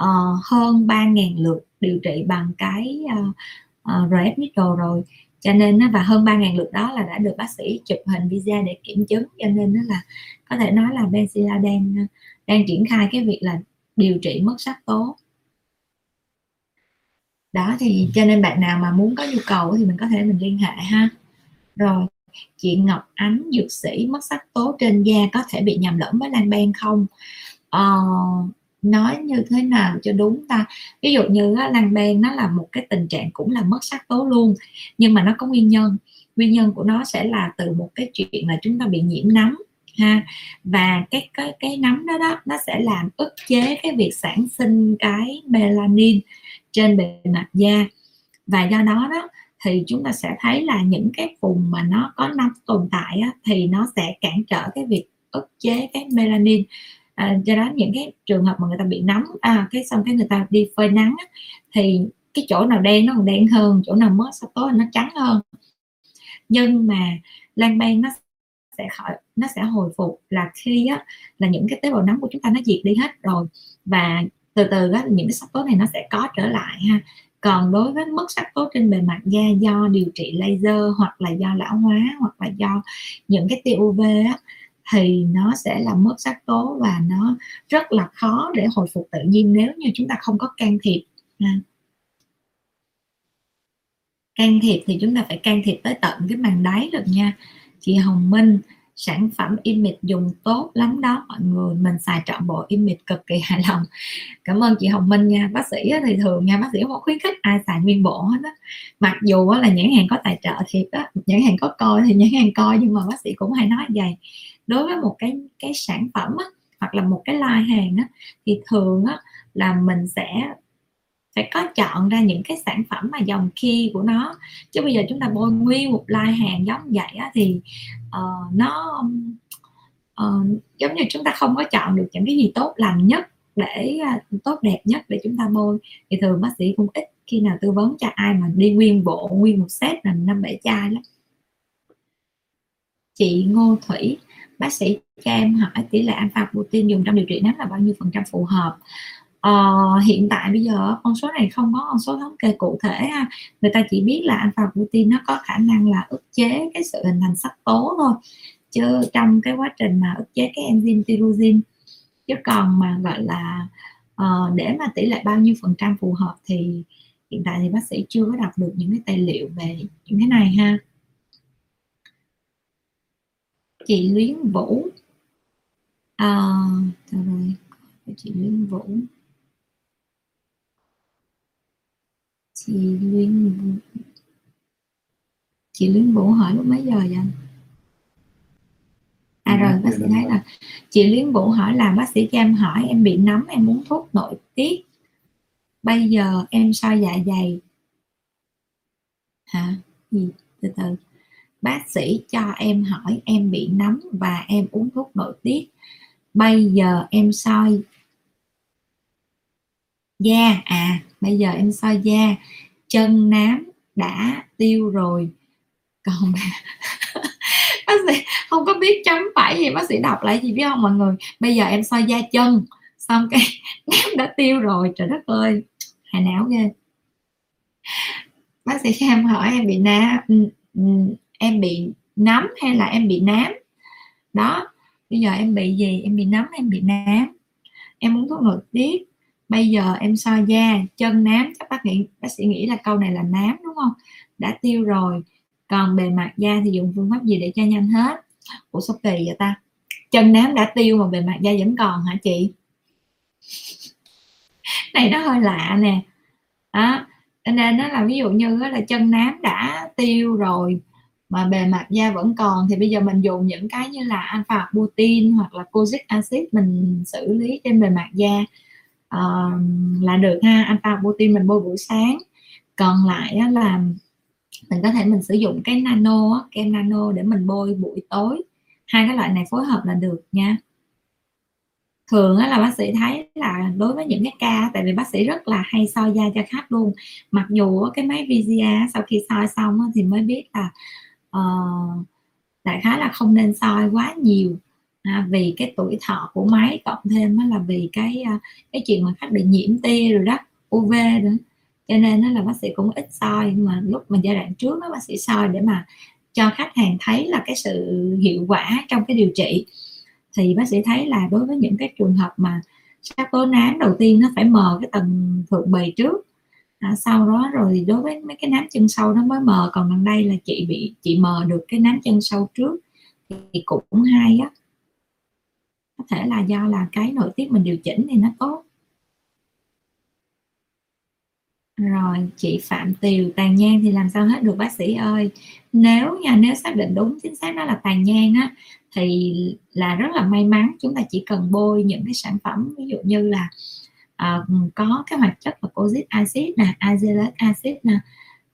uh, hơn 3.000 lượt điều trị bằng cái uh, Ờ, uh, RF needle rồi. Cho nên và hơn 3.000 lượt đó là đã được bác sĩ chụp hình visa để kiểm chứng. Cho nên nó là có thể nói là Benzilla đang đang triển khai cái việc là điều trị mất sắc tố. Đó thì cho nên bạn nào mà muốn có nhu cầu thì mình có thể mình liên hệ ha. Rồi chị Ngọc Ánh dược sĩ mất sắc tố trên da có thể bị nhầm lẫn với lan ban không? Uh, nói như thế nào cho đúng ta. Ví dụ như á, lăng nó là một cái tình trạng cũng là mất sắc tố luôn nhưng mà nó có nguyên nhân. Nguyên nhân của nó sẽ là từ một cái chuyện là chúng ta bị nhiễm nấm ha. Và cái cái cái nấm đó đó nó sẽ làm ức chế cái việc sản sinh cái melanin trên bề mặt da. Và do đó đó thì chúng ta sẽ thấy là những cái vùng mà nó có nấm tồn tại á, thì nó sẽ cản trở cái việc ức chế cái melanin à, do đó những cái trường hợp mà người ta bị nóng à, cái xong cái người ta đi phơi nắng á, thì cái chỗ nào đen nó còn đen hơn chỗ nào mất sắc tố nó trắng hơn. Nhưng mà lan ban nó sẽ khỏi nó sẽ hồi phục là khi á, là những cái tế bào nấm của chúng ta nó diệt đi hết rồi. Và từ từ á, những cái sắc tố này nó sẽ có trở lại ha. Còn đối với mất sắc tố trên bề mặt da do điều trị laser hoặc là do lão hóa hoặc là do những cái tia UV á, thì nó sẽ làm mất sắc tố và nó rất là khó để hồi phục tự nhiên nếu như chúng ta không có can thiệp can thiệp thì chúng ta phải can thiệp tới tận cái màng đáy được nha. Chị Hồng Minh, sản phẩm image dùng tốt lắm đó, mọi người. Mình xài trọn bộ image cực kỳ hài lòng. Cảm ơn chị Hồng Minh nha. Bác sĩ thì thường nha, bác sĩ không khuyến khích ai xài nguyên bộ hết á. Mặc dù là nhãn hàng có tài trợ thiệt á, nhãn hàng có coi thì nhãn hàng coi nhưng mà bác sĩ cũng hay nói vậy đối với một cái cái sản phẩm á, hoặc là một cái line hàng á, thì thường á, là mình sẽ phải có chọn ra những cái sản phẩm mà dòng khi của nó. Chứ bây giờ chúng ta bôi nguyên một line hàng giống vậy á, thì uh, nó uh, giống như chúng ta không có chọn được những cái gì tốt lành nhất để uh, tốt đẹp nhất để chúng ta bôi. Thì thường bác sĩ cũng ít khi nào tư vấn cho ai mà đi nguyên bộ nguyên một set là năm bảy chai lắm. Chị Ngô Thủy bác sĩ cho em hỏi tỷ lệ alpha protein dùng trong điều trị nám là bao nhiêu phần trăm phù hợp? Ờ, hiện tại bây giờ con số này không có con số thống kê cụ thể ha. Người ta chỉ biết là alpha protein nó có khả năng là ức chế cái sự hình thành sắc tố thôi. Chứ trong cái quá trình mà ức chế cái enzyme tyrosine chứ còn mà gọi là uh, để mà tỷ lệ bao nhiêu phần trăm phù hợp thì hiện tại thì bác sĩ chưa có đọc được những cái tài liệu về những cái này ha chị Luyến Vũ. À, rồi chị Luyến Vũ. Chị Luyến Vũ. Chị Luyến Vũ hỏi lúc mấy giờ vậy à rồi bác sĩ thấy là chị Luyến Vũ hỏi là bác sĩ cho em hỏi em bị nấm em muốn thuốc nội tiết. Bây giờ em soi dạ dày? Hả? Gì? Từ từ bác sĩ cho em hỏi em bị nấm và em uống thuốc nội tiết. Bây giờ em soi da. À bây giờ em soi da. Chân nám đã tiêu rồi. Còn bác sĩ không có biết chấm phải gì bác sĩ đọc lại gì biết không mọi người? Bây giờ em soi da chân, xong cái nám đã tiêu rồi. Trời đất ơi hài não ghê. Bác sĩ cho em hỏi em bị nám. Ừ, ừ em bị nấm hay là em bị nám? Đó, bây giờ em bị gì? Em bị nấm em bị nám? Em muốn thuốc nội tiết. Bây giờ em soi da, chân nám. Các bác nghĩ, bác sĩ nghĩ là câu này là nám, đúng không? Đã tiêu rồi. Còn bề mặt da thì dùng phương pháp gì để cho nhanh hết? Ủa, sao kỳ vậy ta? Chân nám đã tiêu mà bề mặt da vẫn còn hả chị? Này, nó hơi lạ nè. Đó, nên nó là ví dụ như là chân nám đã tiêu rồi mà bề mặt da vẫn còn thì bây giờ mình dùng những cái như là alpha butin hoặc là kojic acid mình xử lý trên bề mặt da. Uh, là được ha alpha butin mình bôi buổi sáng. Còn lại là mình có thể mình sử dụng cái nano kem nano để mình bôi buổi tối. Hai cái loại này phối hợp là được nha. Thường là bác sĩ thấy là đối với những cái ca tại vì bác sĩ rất là hay soi da cho khách luôn. Mặc dù cái máy VGA sau khi soi xong thì mới biết là uh, đại khái là không nên soi quá nhiều. À, vì cái tuổi thọ của máy cộng thêm là vì cái à, cái chuyện mà khách bị nhiễm tia rồi đó UV nữa. Cho nên nó là bác sĩ cũng ít soi nhưng mà lúc mà giai đoạn trước đó bác sĩ soi để mà cho khách hàng thấy là cái sự hiệu quả trong cái điều trị. Thì bác sĩ thấy là đối với những cái trường hợp mà sắc tố nám đầu tiên nó phải mờ cái tầng thượng bì trước à, sau đó rồi đối với mấy cái nám chân sâu nó mới mờ. Còn gần đây là chị bị chị mờ được cái nám chân sâu trước thì cũng hay á. Có thể là do là cái nội tiết mình điều chỉnh thì nó tốt. Rồi chị Phạm Tiều tàn nhang thì làm sao hết được bác sĩ ơi? Nếu nha nếu xác định đúng chính xác đó là tàn nhang á thì là rất là may mắn. Chúng ta chỉ cần bôi những cái sản phẩm ví dụ như là À, ừ, có cái hoạt chất là cozic acid nè azelaic acid nè.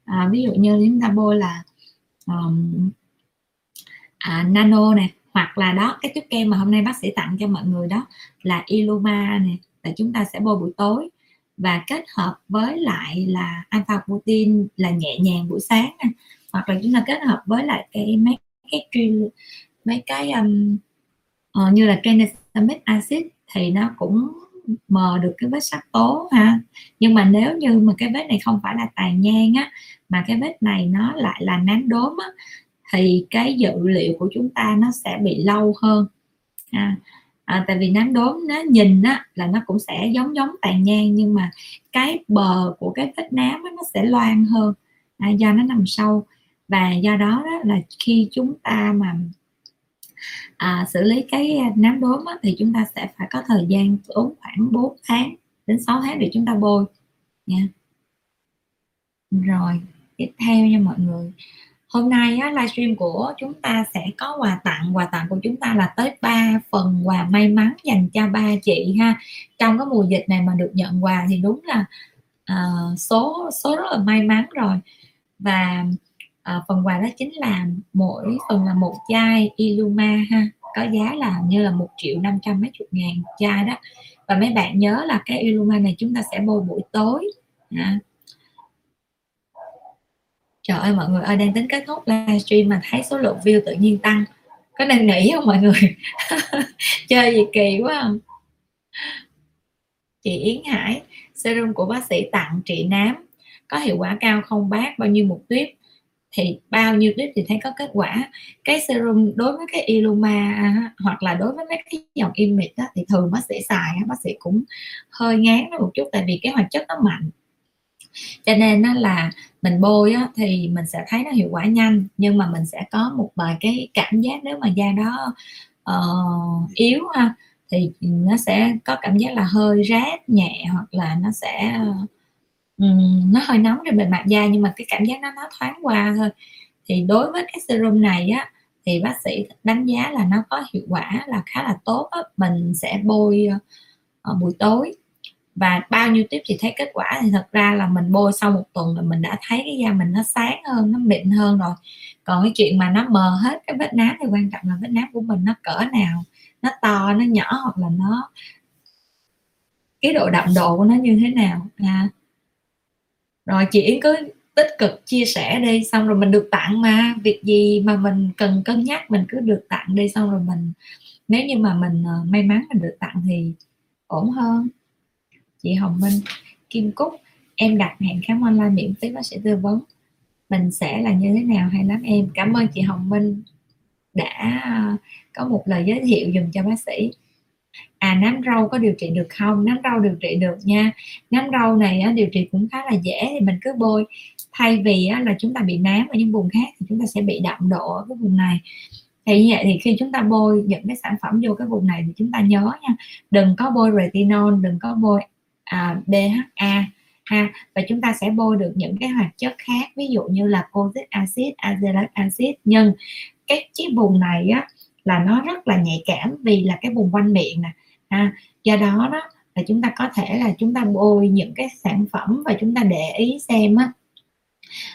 À, ví dụ như chúng ta bôi là um, à, nano nè hoặc là đó cái chất kem mà hôm nay bác sĩ tặng cho mọi người đó là Iluma nè là chúng ta sẽ bôi buổi tối. Và kết hợp với lại là alpha protein là nhẹ nhàng buổi sáng nè hoặc là chúng ta kết hợp với lại cái mấy cái mấy cái um, uh, như là tranexamic acid thì nó cũng mờ được cái vết sắc tố ha. Nhưng mà nếu như mà cái vết này không phải là tàn nhang á mà cái vết này nó lại là nám đốm á thì cái dự liệu của chúng ta nó sẽ bị lâu hơn. À, à, tại vì nám đốm nó nhìn á là nó cũng sẽ giống giống tàn nhang nhưng mà cái bờ của cái vết nám á, nó sẽ loang hơn. À, do nó nằm sâu. Và do đó, đó là khi chúng ta mà à, xử lý cái à, nám đốm á, thì chúng ta sẽ phải có thời gian tốn khoảng 4 tháng đến 6 tháng để chúng ta bôi. Nha. Rồi tiếp theo nha mọi người. Hôm nay á, livestream của chúng ta sẽ có quà tặng. Quà tặng của chúng ta là tới 3 phần quà may mắn dành cho ba chị ha. Trong cái mùa dịch này mà được nhận quà thì đúng là uh, số số rất là may mắn rồi. Và à, phần quà đó chính là mỗi phần là một chai Iluma ha có giá là như là một triệu năm trăm mấy chục ngàn chai đó. Và mấy bạn nhớ là cái Iluma này chúng ta sẽ bôi buổi tối. Ha trời ơi mọi người ơi đang tính kết thúc livestream mà thấy số lượng view tự nhiên tăng. Có nên nghỉ không mọi người? Chơi gì kỳ quá không chị Yến Hải serum của bác sĩ tặng trị nám. Có hiệu quả cao không bác? Bao nhiêu một tuyếp? Thì bao nhiêu clip thì thấy có kết quả. Cái serum đối với cái Iluma à, hoặc là đối với mấy cái dòng image đó, thì thường bác sĩ xài bác sĩ cũng hơi ngán một chút tại vì cái hoạt chất nó mạnh. Cho nên nó là mình bôi á, thì mình sẽ thấy nó hiệu quả nhanh nhưng mà mình sẽ có một vài cái cảm giác nếu mà da đó uh, yếu ha thì nó sẽ có cảm giác là hơi rát nhẹ hoặc là nó sẽ nó hơi nóng trên bề mặt da nhưng mà cái cảm giác nó nó thoáng qua thôi thì đối với cái serum này á thì bác sĩ đánh giá là nó có hiệu quả là khá là tốt á. mình sẽ bôi uh, buổi tối và bao nhiêu tiếp thì thấy kết quả thì thật ra là mình bôi sau một tuần là mình đã thấy cái da mình nó sáng hơn nó mịn hơn rồi còn cái chuyện mà nó mờ hết cái vết nám thì quan trọng là vết nám của mình nó cỡ nào nó to nó nhỏ hoặc là nó cái độ đậm độ của nó như thế nào à rồi chị Yến cứ tích cực chia sẻ đi, xong rồi mình được tặng mà. Việc gì mà mình cần cân nhắc, mình cứ được tặng đi, xong rồi mình, nếu như mà mình ờ, may mắn mình được tặng thì ổn hơn. Chị Hồng Minh, Kim Cúc, em đặt hẹn khám online miễn phí, bác sĩ tư vấn. Mình sẽ là như thế nào? Hay lắm em. Cảm ơn chị Hồng Minh đã có một lời giới thiệu dùm cho bác sĩ à nám râu có điều trị được không? Nám râu điều trị được nha. Nám râu này á, điều trị cũng khá là dễ thì mình cứ bôi. Thay vì á, là chúng ta bị nám ở những vùng khác thì chúng ta sẽ bị đậm độ ở cái vùng này. Thì như vậy thì khi chúng ta bôi những cái sản phẩm vô cái vùng này thì chúng ta nhớ nha đừng có bôi retinol đừng có bôi à, DHA ha. Và chúng ta sẽ bôi được những cái hoạt chất khác ví dụ như là cozic acid azelaic acid. Nhưng cái chiếc vùng này á là nó rất là nhạy cảm vì là cái vùng quanh miệng nè. Ha do đó đó là chúng ta có thể là chúng ta bôi những cái sản phẩm và chúng ta để ý xem á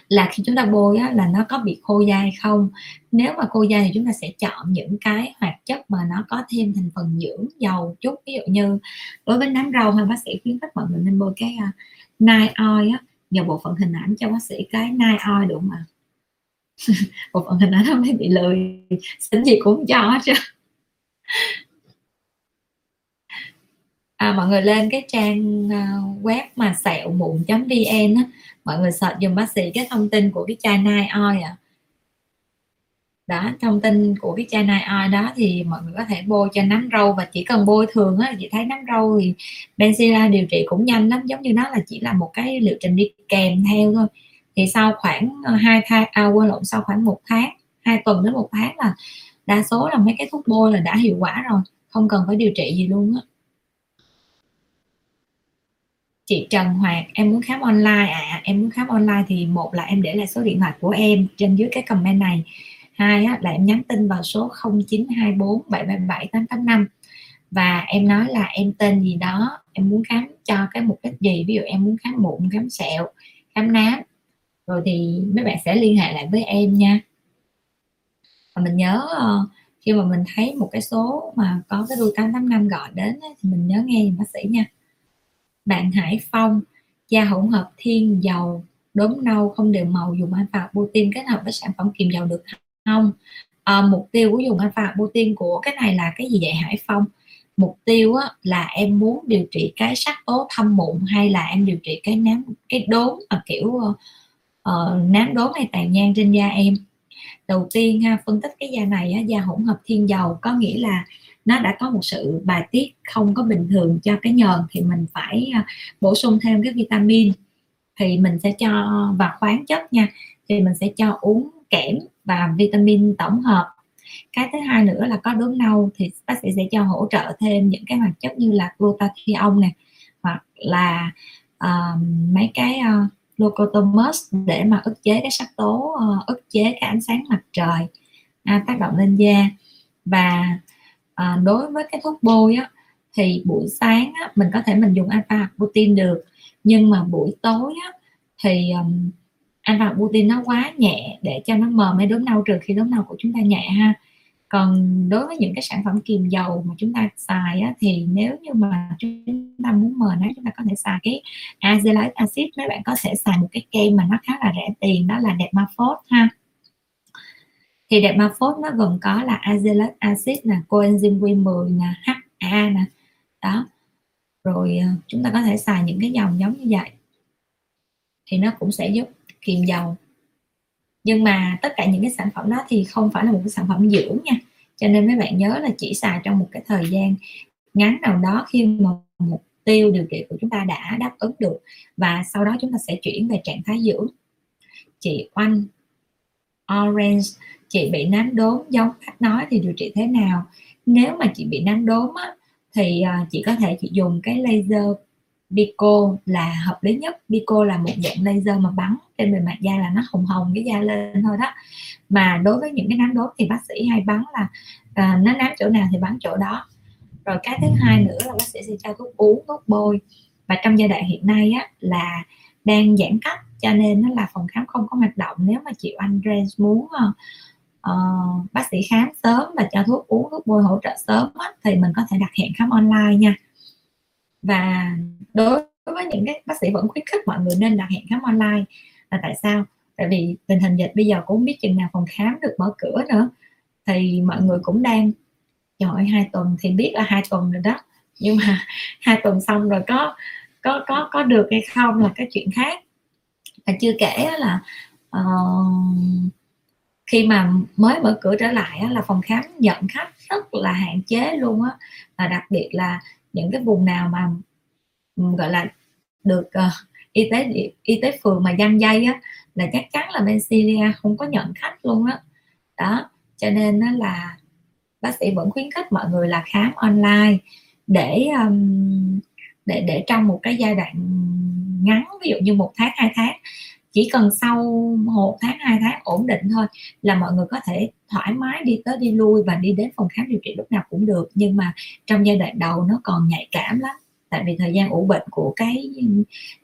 là khi chúng ta bôi á, là nó có bị khô da hay không. Nếu mà khô da thì chúng ta sẽ chọn những cái hoạt chất mà nó có thêm thành phần dưỡng dầu chút. Ví dụ như đối với nám rau hay bác sĩ khuyến khích mọi người nên bôi cái à, uh, night oil á. Nhờ bộ phận hình ảnh cho bác sĩ cái night oil đúng không một bộ phận hình ảnh nó mới bị lười. Xin gì cũng cho hết chứ à, mọi người lên cái trang à, web mà sẹo mụn vn á. Mọi người search dùm bác sĩ cái thông tin của cái chai nai oi à đó thông tin của cái chai nai oi đó thì mọi người có thể bôi cho nấm râu và chỉ cần bôi thường á chị thấy nấm râu thì benzilla điều trị cũng nhanh lắm giống như nó là chỉ là một cái liệu trình đi kèm theo thôi thì sau khoảng ờ, hai tháng à, quên lộn sau khoảng một tháng hai tuần đến một tháng là đa số là mấy cái thuốc bôi là đã hiệu quả rồi không cần phải điều trị gì luôn á. Chị Trần Hoạt em muốn khám online. À em muốn khám online thì một là em để lại số điện thoại của em trên dưới cái comment này. Hai á, là em nhắn tin vào số 0924 777 885 và em nói là em tên gì đó em muốn khám cho cái mục đích gì? Ví dụ em muốn khám mụn khám sẹo khám nám rồi thì mấy bạn sẽ liên hệ lại với em nha. Và mình nhớ ờ, khi mà mình thấy một cái số mà có cái đuôi 885 gọi đến thì mình nhớ nghe bác sĩ nha. Bạn Hải Phong da hỗn hợp thiên dầu đốm nâu không đều màu dùng alpha protein kết hợp với sản phẩm kiềm dầu được không? À, mục tiêu của dùng alpha protein của cái này là cái gì vậy Hải Phong? Mục tiêu á, là em muốn điều trị cái sắc tố thâm mụn hay là em điều trị cái nám cái đốm mà kiểu uh, nám đốm hay tàn nhang trên da em? Đầu tiên ha phân tích cái da này á, da hỗn hợp thiên dầu có nghĩa là nó đã có một sự bài tiết không có bình thường cho cái nhờn thì mình phải à, bổ sung thêm cái vitamin. Thì mình sẽ cho và khoáng chất nha thì mình sẽ cho uống kẽm và vitamin tổng hợp. Cái thứ hai nữa là có đốm nâu thì bác sĩ sẽ cho hỗ trợ thêm những cái hoạt chất như là glutathione này hoặc là uh, mấy cái uh, glucosamine để mà ức chế cái sắc tố ờ, ức chế cái ánh sáng mặt trời à, tác động lên da. Và à, đối với cái thuốc bôi á, thì buổi sáng á, mình có thể mình dùng alpha protein được. Nhưng mà buổi tối á, thì um, alpha protein nó quá nhẹ để cho nó mờ mấy đốm nâu trừ khi đốm nâu của chúng ta nhẹ ha còn đối với những cái sản phẩm kiềm dầu mà chúng ta xài á, thì nếu như mà chúng ta muốn mờ nó chúng ta có thể xài cái azelaic acid. Mấy bạn có thể xài một cái kem mà nó khá là rẻ tiền đó là đẹp Dermaphos ha. Thì đẹp phốt nó gồm có là azelaic acid nè coenzyme Q10 nè HA nè. Đó. Rồi ờ, chúng ta có thể xài những cái dòng giống như vậy. Thì nó cũng sẽ giúp kiềm dầu nhưng mà tất cả những cái sản phẩm đó thì không phải là một cái sản phẩm dưỡng nha. Cho nên mấy bạn nhớ là chỉ xài trong một cái thời gian ngắn nào đó khi mà mục tiêu điều trị của chúng ta đã đáp ứng được. Và sau đó chúng ta sẽ chuyển về trạng thái dưỡng. Chị oanh orange chị bị nám đốm giống khách nói thì điều trị thế nào? Nếu mà chị bị nám đốm á, thì à, chị có thể chị dùng cái laser Bico là hợp lý nhất. Bico là một dạng laser mà bắn trên bề mặt da là nó hồng hồng cái da lên thôi đó. Mà đối với những cái nám đốm thì bác sĩ hay bắn là à, nó nám chỗ nào thì bắn chỗ đó. Rồi cái thứ hai nữa là bác sĩ sẽ cho thuốc uống thuốc bôi. Và trong giai đoạn hiện nay á, là đang giãn cách cho nên nó là phòng khám không có hoạt động. Nếu mà chị Andre muốn uh, bác sĩ khám sớm và cho thuốc uống thuốc bôi hỗ trợ sớm á, thì mình có thể đặt hẹn khám online nha và đối với những cái bác sĩ vẫn khuyến khích mọi người nên đặt hẹn khám online. Là tại sao? Tại vì tình hình dịch bây giờ cũng không biết chừng nào phòng khám được mở cửa nữa. Thì mọi người cũng đang trời hai tuần thì biết là hai tuần rồi đó. Nhưng mà hai tuần xong rồi có có có có được hay không là cái chuyện khác. Và chưa kể là uh, khi mà mới mở cửa trở lại là phòng khám nhận khách rất là hạn chế luôn á. Và đặc biệt là những cái vùng nào mà ừ, gọi là được uh, y tế y tế phường mà giăng dây á là chắc chắn là bên Syria không có nhận khách luôn á đó. đó cho nên là bác sĩ vẫn khuyến khích mọi người là khám online để um, để để trong một cái giai đoạn ngắn ví dụ như một tháng hai tháng chỉ cần sau một tháng, hai tháng ổn định thôi là mọi người có thể thoải mái đi tới đi lui và đi đến phòng khám điều trị lúc nào cũng được. Nhưng mà trong giai đoạn đầu nó còn nhạy cảm lắm. Tại vì thời gian ủ bệnh của cái,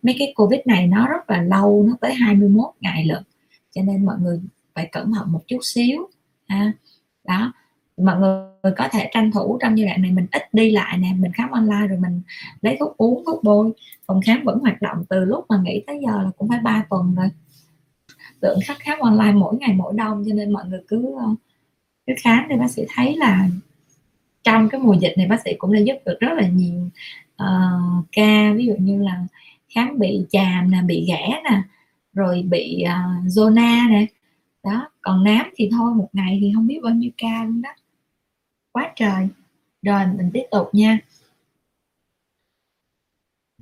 mấy cái covid này nó rất là lâu, nó tới 21 ngày lận. Cho nên mọi người phải cẩn thận một chút xíu, ha. Đó mọi người có thể tranh thủ trong giai đoạn này mình ít đi lại nè mình khám online rồi mình lấy thuốc uống thuốc bôi. Phòng khám vẫn hoạt động từ lúc mà nghỉ tới giờ là cũng phải 3 tuần rồi. Lượng khách khám online mỗi ngày mỗi đông cho nên mọi người cứ cứ khám thì bác sĩ thấy là trong cái mùa dịch này bác sĩ cũng đã giúp được rất là nhiều uh, ca. Ví dụ như là khám bị chàm nè bị ghẻ nè rồi bị uh, zona nè. Đó còn nám thì thôi một ngày thì không biết bao nhiêu ca luôn đó quá trời. Rồi, mình tiếp tục nha.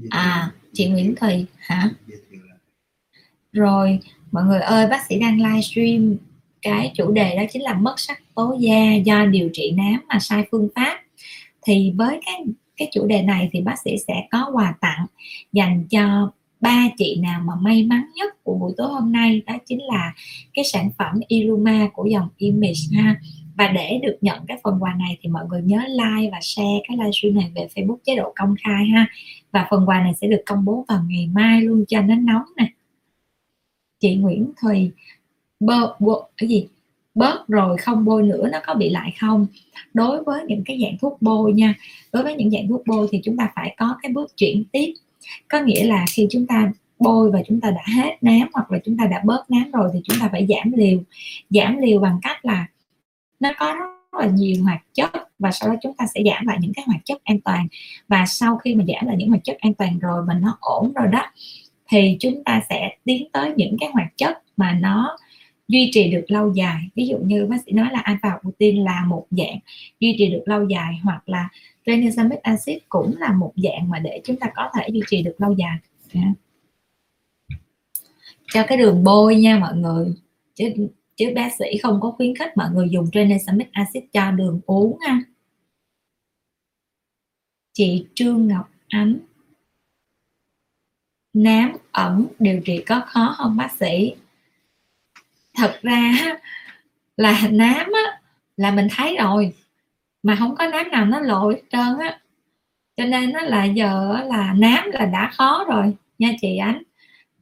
À chị Nguyễn Thùy hả? Rồi, mọi người ơi, bác sĩ đang livestream cái chủ đề đó chính là mất sắc tố da do điều trị nám mà sai phương pháp. Thì với cái cái chủ đề này thì bác sĩ sẽ có quà tặng dành cho ba chị nào mà may mắn nhất của buổi tối hôm nay. Đó chính là cái sản phẩm Illuma của dòng Image, ha và để được nhận cái phần quà này thì mọi người nhớ like và share cái livestream này về Facebook chế độ công khai ha. Và phần quà này sẽ được công bố vào ngày mai luôn cho nó nóng nè. Chị Nguyễn Thùy bơ, bơ cái gì? Bớt rồi không bôi nữa nó có bị lại không? Đối với những cái dạng thuốc bôi nha đối với những dạng thuốc bôi thì chúng ta phải có cái bước chuyển tiếp. Có nghĩa là khi chúng ta bôi và chúng ta đã hết nám hoặc là chúng ta đã bớt nám rồi thì chúng ta phải giảm liều. Giảm liều bằng cách là nó có rất là nhiều hoạt chất và sau đó chúng ta sẽ giảm lại những cái hoạt chất an toàn. Và sau khi mà giảm lại những hoạt chất an toàn rồi mình nó ổn rồi đó, thì chúng ta sẽ tiến tới những cái hoạt chất mà nó duy trì được lâu dài. Ví dụ như bác sĩ nói là alpha protein là một dạng duy trì được lâu dài, hoặc là tranexamic acid cũng là một dạng mà để chúng ta có thể duy trì được lâu dài. Yeah. cho cái đường bôi nha mọi người. Chứ chứ bác sĩ không có khuyến khích mọi người dùng tranexamic acid cho đường uống ha chị Trương Ngọc Ánh. Nám ẩm điều trị có khó không bác sĩ? Thật ra là nám á, là mình thấy rồi mà không có nám nào nó lộ hết trơn á. Cho nên nó là giờ là nám là đã khó rồi. Nha chị ánh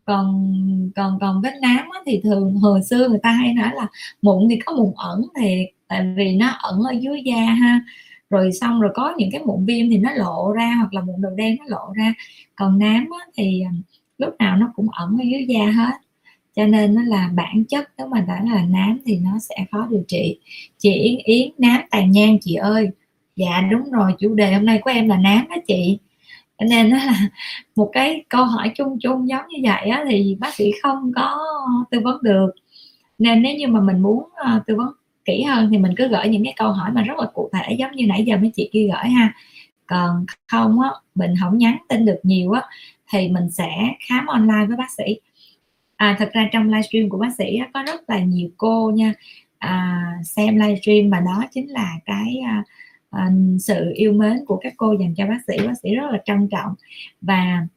còn còn còn vết nám á, thì thường hồi xưa người ta hay nói là mụn thì có mụn ẩn thì tại vì nó ẩn ở dưới da ha. Rồi xong rồi có những cái mụn viêm thì nó lộ ra hoặc là mụn đầu đen nó lộ ra. Còn nám á, thì à, lúc nào nó cũng ẩn ở dưới da hết. Cho nên nó là bản chất nếu mà đã là nám thì nó sẽ khó điều trị. Chị Yến Yến nám tàn nhang chị ơi. Dạ đúng rồi chủ đề hôm nay của em là nám đó chị cho nên đó là một cái câu hỏi chung chung giống như vậy á, thì bác sĩ không có tư vấn được. Nên nếu như mà mình muốn uh, tư vấn kỹ hơn thì mình cứ gửi những cái câu hỏi mà rất là cụ thể giống như nãy giờ mấy chị kia gửi ha. Còn không á mình không nhắn tin được nhiều á thì mình sẽ khám online với bác sĩ. À, thật ra trong livestream của bác sĩ á, có rất là nhiều cô nha. À, xem livestream và đó chính là cái à, à, sự yêu mến của các cô dành cho bác sĩ bác sĩ rất là trân trọng. Và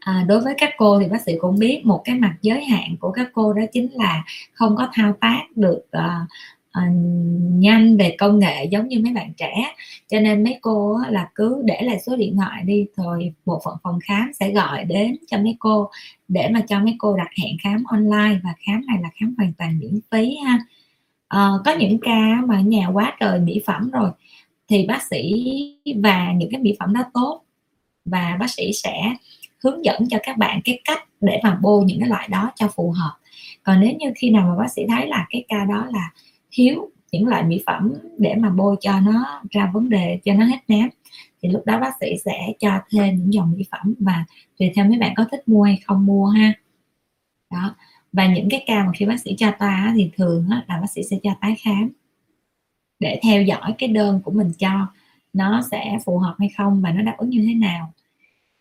à, đối với các cô thì bác sĩ cũng biết một cái mặt giới hạn của các cô đó chính là không có thao tác được uh, uh, nhanh về công nghệ giống như mấy bạn trẻ. Cho nên mấy cô là cứ để lại số điện thoại đi rồi bộ phận phòng khám sẽ gọi đến cho mấy cô để mà cho mấy cô đặt hẹn khám online. Và khám này là khám hoàn toàn miễn phí ha. Uh, có những ca mà nhà quá trời mỹ phẩm rồi thì bác sĩ và những cái mỹ phẩm đó tốt. Và bác sĩ sẽ hướng dẫn cho các bạn cái cách để mà bôi những cái loại đó cho phù hợp. Còn nếu như khi nào mà bác sĩ thấy là cái ca đó là thiếu những loại mỹ phẩm để mà bôi cho nó ra vấn đề, cho nó hết nám, thì lúc đó bác sĩ sẽ cho thêm những dòng mỹ phẩm và tùy theo mấy bạn có thích mua hay không mua ha. Đó. Và những cái ca mà khi bác sĩ cho ta thì thường là bác sĩ sẽ cho tái khám để theo dõi cái đơn của mình cho nó sẽ phù hợp hay không và nó đáp ứng như thế nào.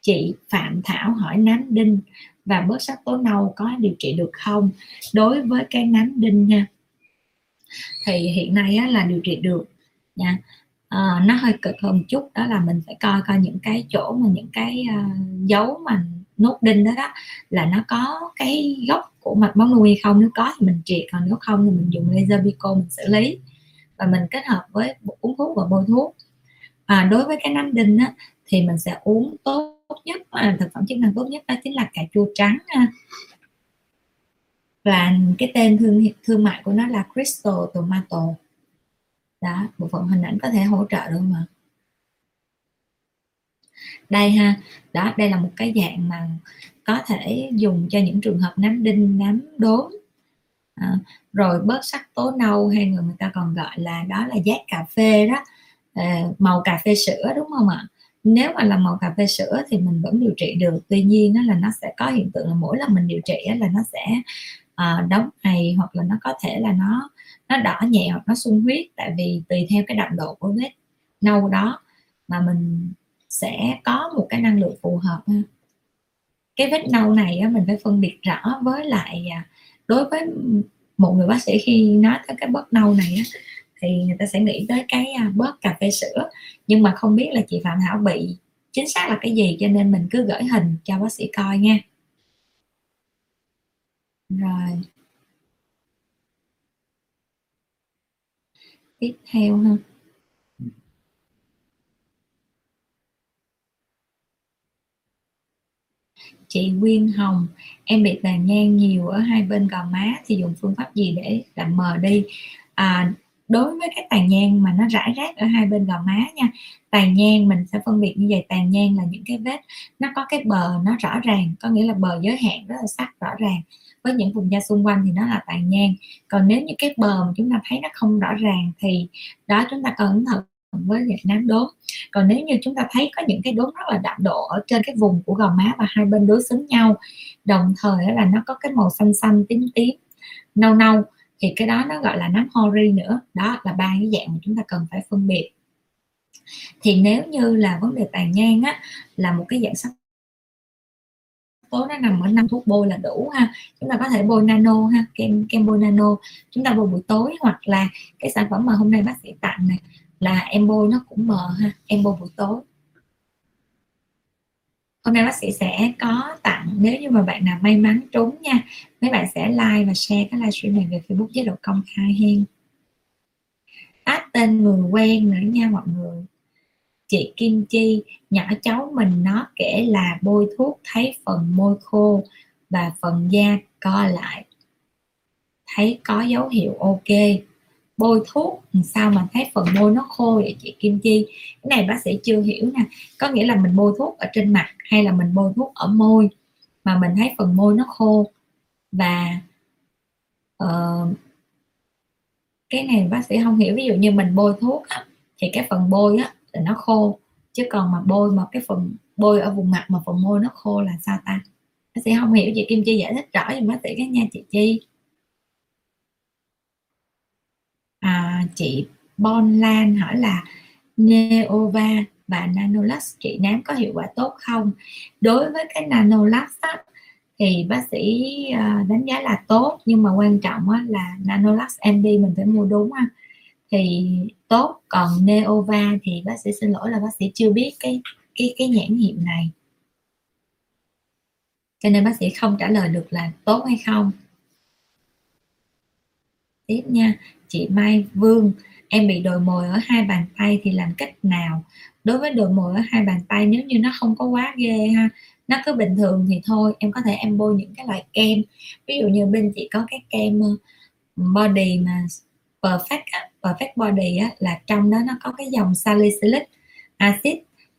Chị Phạm Thảo hỏi nám đinh và bớt sắc tố nâu có điều trị được không? Đối với cái nám đinh nha thì hiện nay á, là điều trị được nha. À, nó hơi cực hơn một chút đó là mình phải coi coi những cái chỗ mà những cái uh, dấu mà nốt đinh đó đó là nó có cái gốc của mạch máu nuôi hay không. Nếu có thì mình triệt còn nếu không thì mình dùng laser pico mình xử lý và mình kết hợp với uống thuốc và bôi thuốc. À, đối với cái nám đinh á, thì mình sẽ uống tốt nhất à, thực phẩm chức năng tốt nhất đó chính là cà chua trắng ha và cái tên thương thương mại của nó là Crystal Tomato. Đó bộ phận hình ảnh có thể hỗ trợ được mà đây ha đó đây là một cái dạng mà có thể dùng cho những trường hợp nám đinh nám đốm à, rồi bớt sắc tố nâu hay người người ta còn gọi là đó là giác cà phê đó. À, màu cà phê sữa đúng không ạ? Nếu mà là màu cà phê sữa thì mình vẫn điều trị được tuy nhiên đó là nó sẽ có hiện tượng là mỗi lần mình điều trị là nó sẽ à, đóng này hoặc là nó có thể là nó nó đỏ nhẹ hoặc nó sung huyết tại vì tùy theo cái đậm độ của vết nâu đó mà mình sẽ có một cái năng lượng phù hợp cái vết nâu này á, mình phải phân biệt rõ với lại à, đối với một người bác sĩ khi nói tới cái bớt nâu này á, thì người ta sẽ nghĩ tới cái à, bớt cà phê sữa. Nhưng mà không biết là chị Phạm Thảo bị chính xác là cái gì cho nên mình cứ gửi hình cho bác sĩ coi nha. Rồi. Tiếp theo ha. Chị Quyên Hồng. Em bị tàn nhang nhiều ở hai bên gò má thì dùng phương pháp gì để làm mờ đi? À, đối với cái tàn nhang mà nó rải rác ở hai bên gò má nha tàn nhang mình sẽ phân biệt như vậy. Tàn nhang là những cái vết nó có cái bờ nó rõ ràng có nghĩa là bờ giới hạn rất là sắc rõ ràng. Với những vùng da xung quanh thì nó là tàn nhang. Còn nếu như cái bờ mà chúng ta thấy nó không rõ ràng thì đó chúng ta cần thận với dạng nám đốm. Còn nếu như chúng ta thấy có những cái đốm rất là đậm độ ở trên cái vùng của gò má và hai bên đối xứng nhau, đồng thời là nó có cái màu xanh xanh tím tím, nâu nâu, thì cái đó nó gọi là nám hori nữa. Đó là ba cái dạng mà chúng ta cần phải phân biệt. Thì nếu như là vấn đề tàn nhang á, là một cái dạng sắc tố nó nằm ở năm thuốc bôi là đủ ha. Chúng ta có thể bôi nano ha, kem kem bôi nano. Chúng ta bôi buổi tối hoặc là cái sản phẩm mà hôm nay bác sĩ tặng này là em bôi nó cũng mờ ha, em bôi buổi tối. Hôm nay bác sĩ sẽ có tặng, nếu như mà bạn nào may mắn, trúng nha, mấy bạn sẽ like và share cái livestream này về facebook chế độ công khai hen. Tag tên người quen nữa nha mọi người. Chị Kim Chi, nhỏ cháu mình nó kể là bôi thuốc thấy phần môi khô và phần da co lại. Thấy có dấu hiệu ok bôi thuốc sao mà thấy phần môi nó khô vậy chị Kim Chi? Cái này bác sĩ chưa hiểu nè. Có nghĩa là mình bôi thuốc ở trên mặt hay là mình bôi thuốc ở môi mà mình thấy phần môi nó khô? Và uh, cái này bác sĩ không hiểu. Ví dụ như mình bôi thuốc á, thì cái phần bôi á là nó khô. Chứ còn mà bôi mà cái phần bôi ở vùng mặt mà phần môi nó khô là sao ta? Bác sĩ không hiểu. Chị Kim Chi giải thích rõ cho bác sĩ cái nha chị Chi. À, chị Bon Lan hỏi là Neova và Nanolux trị nám có hiệu quả tốt không? Đối với cái Nanolux á, thì bác sĩ ờ, đánh giá là tốt nhưng mà quan trọng á, là Nanolux MD mình phải mua đúng ha thì tốt còn Neova thì bác sĩ xin lỗi là bác sĩ chưa biết cái cái cái nhãn hiệu này. Cho nên bác sĩ không trả lời được là tốt hay không. Tiếp nha chị Mai Vương em bị đồi mồi ở hai bàn tay thì làm cách nào? Đối với đồi mồi ở hai bàn tay nếu như nó không có quá ghê ha nó cứ bình thường thì thôi em có thể em bôi những cái loại kem. Ví dụ như bên chị có cái kem ờ, body mà perfect perfect body á, là trong đó nó có cái dòng salicylic acid.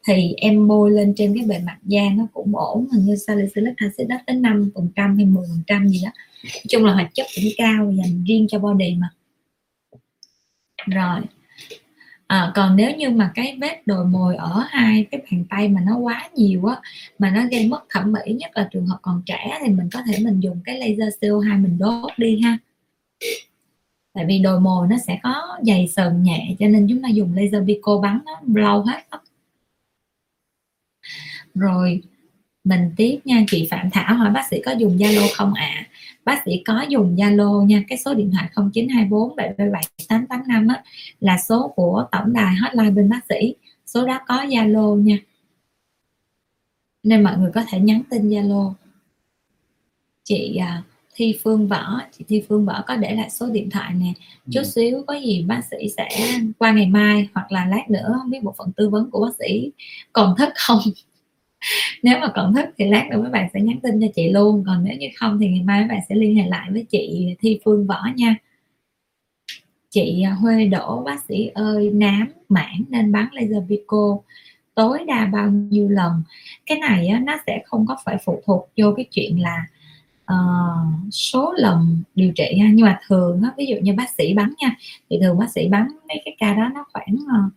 Thì em bôi lên trên cái bề mặt da nó cũng ổn hình như salicylic acid đó tới 5 phần trăm hay 10 phần trăm gì đó. Nói chung là hoạt chất cũng cao dành riêng cho body mà rồi à, còn nếu như mà cái vết đồi mồi ở hai cái bàn tay mà nó quá nhiều á mà nó gây mất thẩm mỹ nhất là trường hợp còn trẻ thì mình có thể mình dùng cái laser CO2 mình đốt đi ha tại vì đồi mồi nó sẽ có dày sờn nhẹ cho nên chúng ta dùng laser pico bắn nó lâu hết đó. rồi mình tiếp nha chị Phạm Thảo hỏi bác sĩ có dùng Zalo không ạ à? Bác sĩ có dùng Zalo nha cái số điện thoại 0924 777 885 á, là số của tổng đài hotline bên bác sĩ. Số đó có Zalo nha. Nên mọi người có thể nhắn tin Zalo. Chị à, Thi Phương Võ chị Thi Phương Võ có để lại số điện thoại nè. Chút ừ. xíu có gì bác sĩ sẽ qua ngày mai hoặc là lát nữa không biết bộ phận tư vấn của bác sĩ. Còn thức không nếu mà còn thức thì lát nữa mấy bạn sẽ nhắn tin cho chị luôn còn nếu như không thì ngày mai mấy bạn sẽ liên hệ lại với chị Thi Phương Võ nha. Chị à, Huê Đỗ bác sĩ ơi nám mảng nên bắn laser pico tối đa bao nhiêu lần? Cái này á, nó sẽ không có phải phụ thuộc vô cái chuyện là uh, số lần điều trị ha. Nhưng mà thường á, ví dụ như bác sĩ bắn nha thì thường bác sĩ bắn mấy cái ca đó nó khoảng ờ, uh,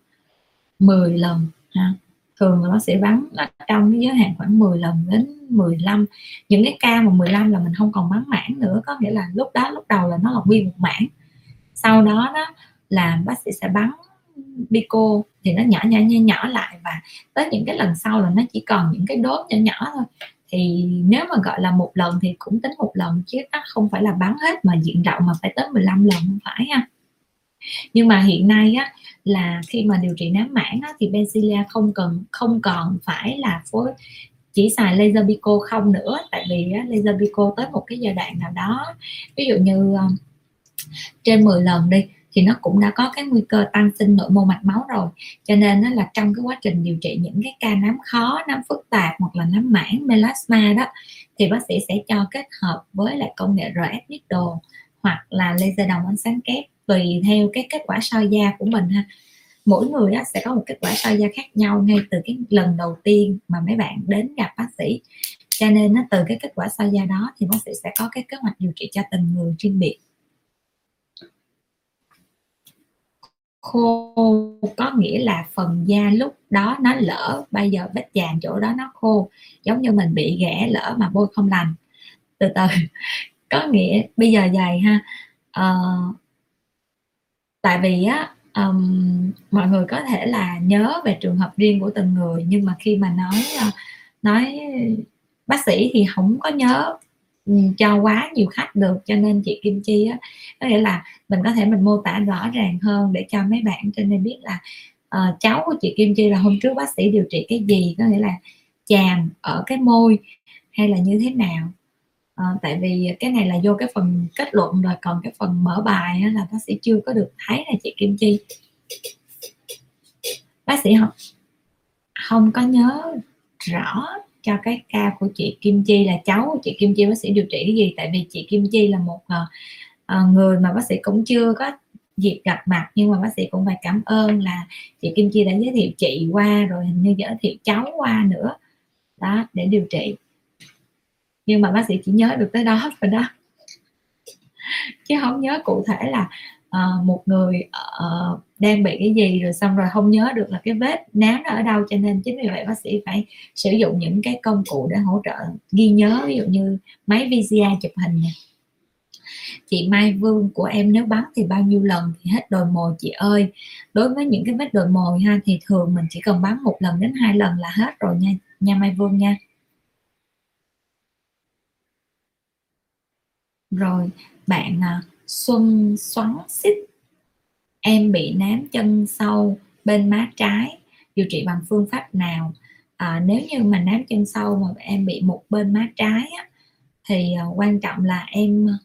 10 lần ha thường là nó sẽ bắn trong cái giới hạn khoảng 10 lần đến 15 những cái ca mà 15 là mình không còn bắn mảng nữa, có nghĩa là lúc đó, lúc đầu là nó là nguyên một mảng. Sau đó đó là bác sĩ sẽ bắn bico thì nó nhỏ nhỏ nhỏ nhỏ lại và tới những cái lần sau là nó chỉ còn những cái đốt nhỏ nhỏ thôi. Thì nếu mà gọi là một lần thì cũng tính một lần chứ nó không phải là bắn hết mà diện rộng mà phải tới 15 lần, không phải ha. Nhưng mà hiện nay á là khi mà điều trị nám mảng á, thì Bencilia không cần không còn phải là phối chỉ xài laser pico không nữa tại vì á, laser pico tới một cái giai đoạn nào đó ví dụ như ờ, trên 10 lần đi thì nó cũng đã có cái nguy cơ tăng sinh nội mô mạch máu rồi. Cho nên nó là trong cái quá trình điều trị những cái ca nám khó nám phức tạp hoặc là nám mảng melasma đó thì bác sĩ sẽ cho kết hợp với lại công nghệ RF needle hoặc là laser đồng ánh sáng kép tùy theo cái kết quả soi da của mình ha. Mỗi người á, sẽ có một kết quả soi da khác nhau ngay từ cái lần đầu tiên mà mấy bạn đến gặp bác sĩ. Cho nên nó từ cái kết quả soi da đó thì bác sĩ sẽ có cái kế hoạch điều trị cho từng người riêng biệt. Khô có nghĩa là phần da lúc đó nó lỡ bây giờ vết chàm chỗ đó nó khô giống như mình bị ghẻ lỡ mà bôi không lành. Từ từ. Có nghĩa bây giờ dày ha uh, tại vì á um, mọi người có thể là nhớ về trường hợp riêng của từng người nhưng mà khi mà nói ờ, nói bác sĩ thì không có nhớ cho quá nhiều khách được cho nên chị Kim Chi á có nghĩa là mình có thể mình mô tả rõ ràng hơn để cho mấy bạn trên đây biết là uh, cháu của chị Kim Chi là hôm trước bác sĩ điều trị cái gì có nghĩa là chàm ở cái môi hay là như thế nào à, tại vì cái này là vô cái phần kết luận rồi còn cái phần mở bài á, là bác sĩ chưa có được thấy là chị Kim Chi. Bác sĩ không không có nhớ rõ cho cái ca của chị Kim Chi là cháu của chị Kim Chi bác sĩ điều trị cái gì? Tại vì chị Kim Chi là một uh, uh, người mà bác sĩ cũng chưa có dịp gặp mặt nhưng mà bác sĩ cũng phải cảm ơn là chị Kim Chi đã giới thiệu chị qua rồi hình như giới thiệu cháu qua nữa. Đó để điều trị nhưng mà bác sĩ chỉ nhớ được tới đó rồi đó. Chứ không nhớ cụ thể là uh, một người uh, đang bị cái gì rồi xong rồi không nhớ được là cái vết nám nó ở đâu. Cho nên chính vì vậy bác sĩ phải sử dụng những cái công cụ để hỗ trợ ghi nhớ. Ví dụ như máy VCR chụp hình nè. Chị Mai Vương của em nếu bắn thì bao nhiêu lần thì hết đồi mồi chị ơi. Đối với những cái vết đồi mồi ha thì thường mình chỉ cần bắn một lần đến hai lần là hết rồi nha nha Mai Vương nha. Rồi bạn à, Xuân xoắn xích em bị nám chân sâu bên má trái. Điều trị bằng phương pháp nào? À, nếu như mà nám chân sâu mà em bị một bên má trái á, thì à, quan trọng là em à,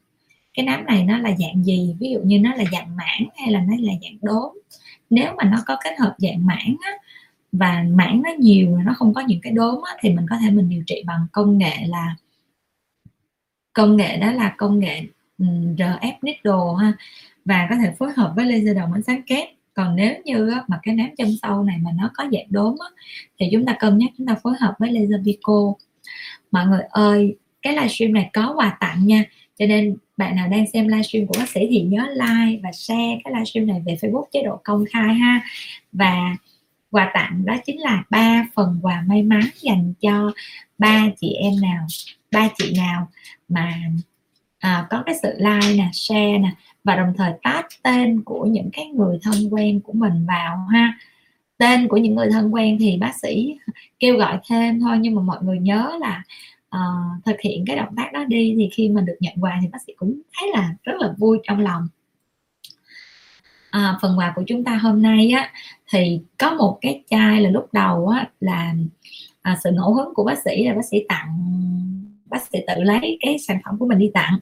cái nám này nó là dạng gì? Ví dụ như nó là dạng mảng hay là nó là dạng đốm? Nếu mà nó có kết hợp dạng mảng á, và mảng nó nhiều nó không có những cái đốm á, thì mình có thể mình điều trị bằng công nghệ là công nghệ đó là công nghệ ừ, RF needle ha, và có thể phối hợp với laser đồng ánh sáng kép. Còn nếu như mà cái nám chân sâu này mà nó có dạng đốm thì chúng ta cân nhắc chúng ta phối hợp với laser pico mọi người ơi, cái livestream này có quà tặng nha, cho nên bạn nào đang xem livestream của bác sĩ thì nhớ like và share cái livestream này về Facebook chế độ công khai ha. Và quà tặng đó chính là ba phần quà may mắn dành cho ba chị em nào ba chị nào mà à, có cái sự like nè share nè và đồng thời tag tên của những cái người thân quen của mình vào ha. Tên của những người thân quen thì bác sĩ kêu gọi thêm thôi nhưng mà mọi người nhớ là uh, thực hiện cái động tác đó đi thì khi mà được nhận quà thì bác sĩ cũng thấy là rất là vui trong lòng. À, phần quà của chúng ta hôm nay á thì có một cái chai là lúc đầu á là à, sự ngẫu hứng của bác sĩ là bác sĩ tặng bác sĩ tự lấy cái sản phẩm của mình đi tặng.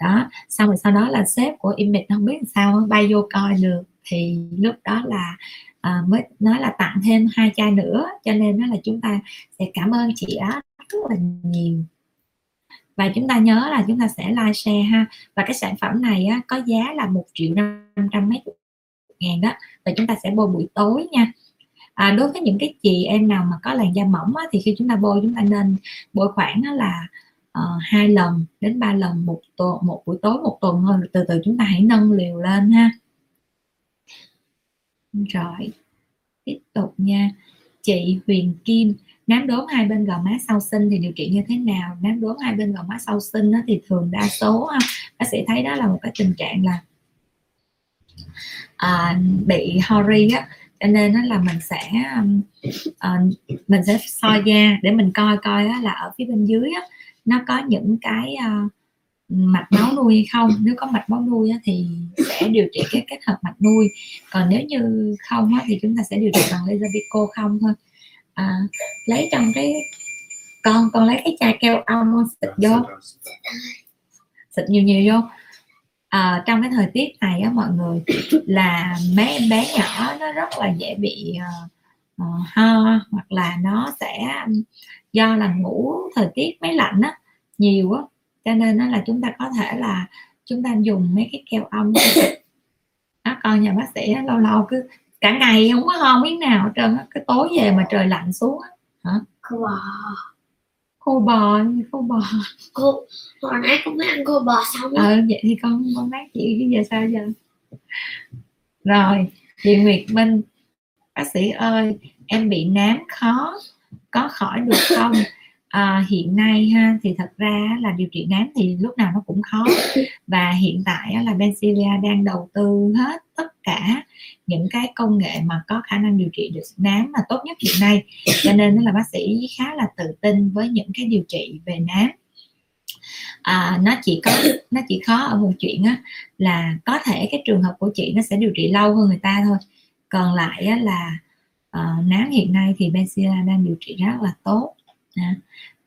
Đó xong rồi sau đó là sếp của image không biết sao bay vô coi được. Thì lúc đó là à, mới nói là tặng thêm hai chai nữa cho nên đó là chúng ta sẽ cảm ơn chị đó rất là nhiều. Và chúng ta nhớ là chúng ta sẽ like share ha. Và cái sản phẩm này á, có giá là một triệu năm trăm mấy ngàn đó. Và chúng ta sẽ bôi buổi tối nha. À, đối với những cái chị em nào mà có làn da mỏng á, thì khi chúng ta bôi chúng ta nên bôi khoảng là uh, hai lần đến ba lần một tuần một buổi tối một tuần thôi từ từ chúng ta hãy nâng liều lên ha. Rồi tiếp tục nha. Chị Huyền Kim nám đốm hai bên gò má sau sinh thì điều trị như thế nào? Nám đốm hai bên gò má sau sinh thì thường đa số bác sĩ thấy đó là một cái tình trạng là à, bị hori á cho nên nó là mình sẽ uh, mình sẽ soi da để mình coi coi á, là ở phía bên dưới á, nó có những cái uh, mạch máu nuôi hay không? Nếu có mạch máu nuôi á, thì sẽ điều trị cái kết hợp mạch nuôi. Còn nếu như không á, thì chúng ta sẽ điều trị bằng laser pico không thôi. À, lấy trong cái con con lấy cái chai keo almond xịt vô. Xịt nhiều nhiều vô. À, trong cái thời tiết này á mọi người là mấy em bé nhỏ nó rất là dễ bị uh, ho hoặc là nó sẽ do là ngủ thời tiết máy lạnh á nhiều á cho nên nó là chúng ta có thể là chúng ta dùng mấy cái keo ong. Đó con nhà bác sĩ lâu lâu cứ cả ngày không có ho miếng nào hết trơn á cái tối về mà trời lạnh xuống á hả? Khô bò. Khô bò khô bò. Cô hồi nãy con mới ăn khô bò xong ờ vậy thì con con bác chị cái giờ sao giờ? Rồi chị Nguyệt Minh bác sĩ ơi em bị nám khó có khỏi được không? À, hiện nay ha thì thật ra là điều trị nám thì lúc nào nó cũng khó. Và hiện tại là Bencilia đang đầu tư hết tất cả những cái công nghệ mà có khả năng điều trị được nám mà tốt nhất hiện nay. Cho nên là bác sĩ khá là tự tin với những cái điều trị về nám. À, nó chỉ có nó chỉ khó ở một chuyện á là có thể cái trường hợp của chị nó sẽ điều trị lâu hơn người ta thôi. Còn lại á, là uh, nám hiện nay thì Benzilla đang điều trị rất là tốt. À,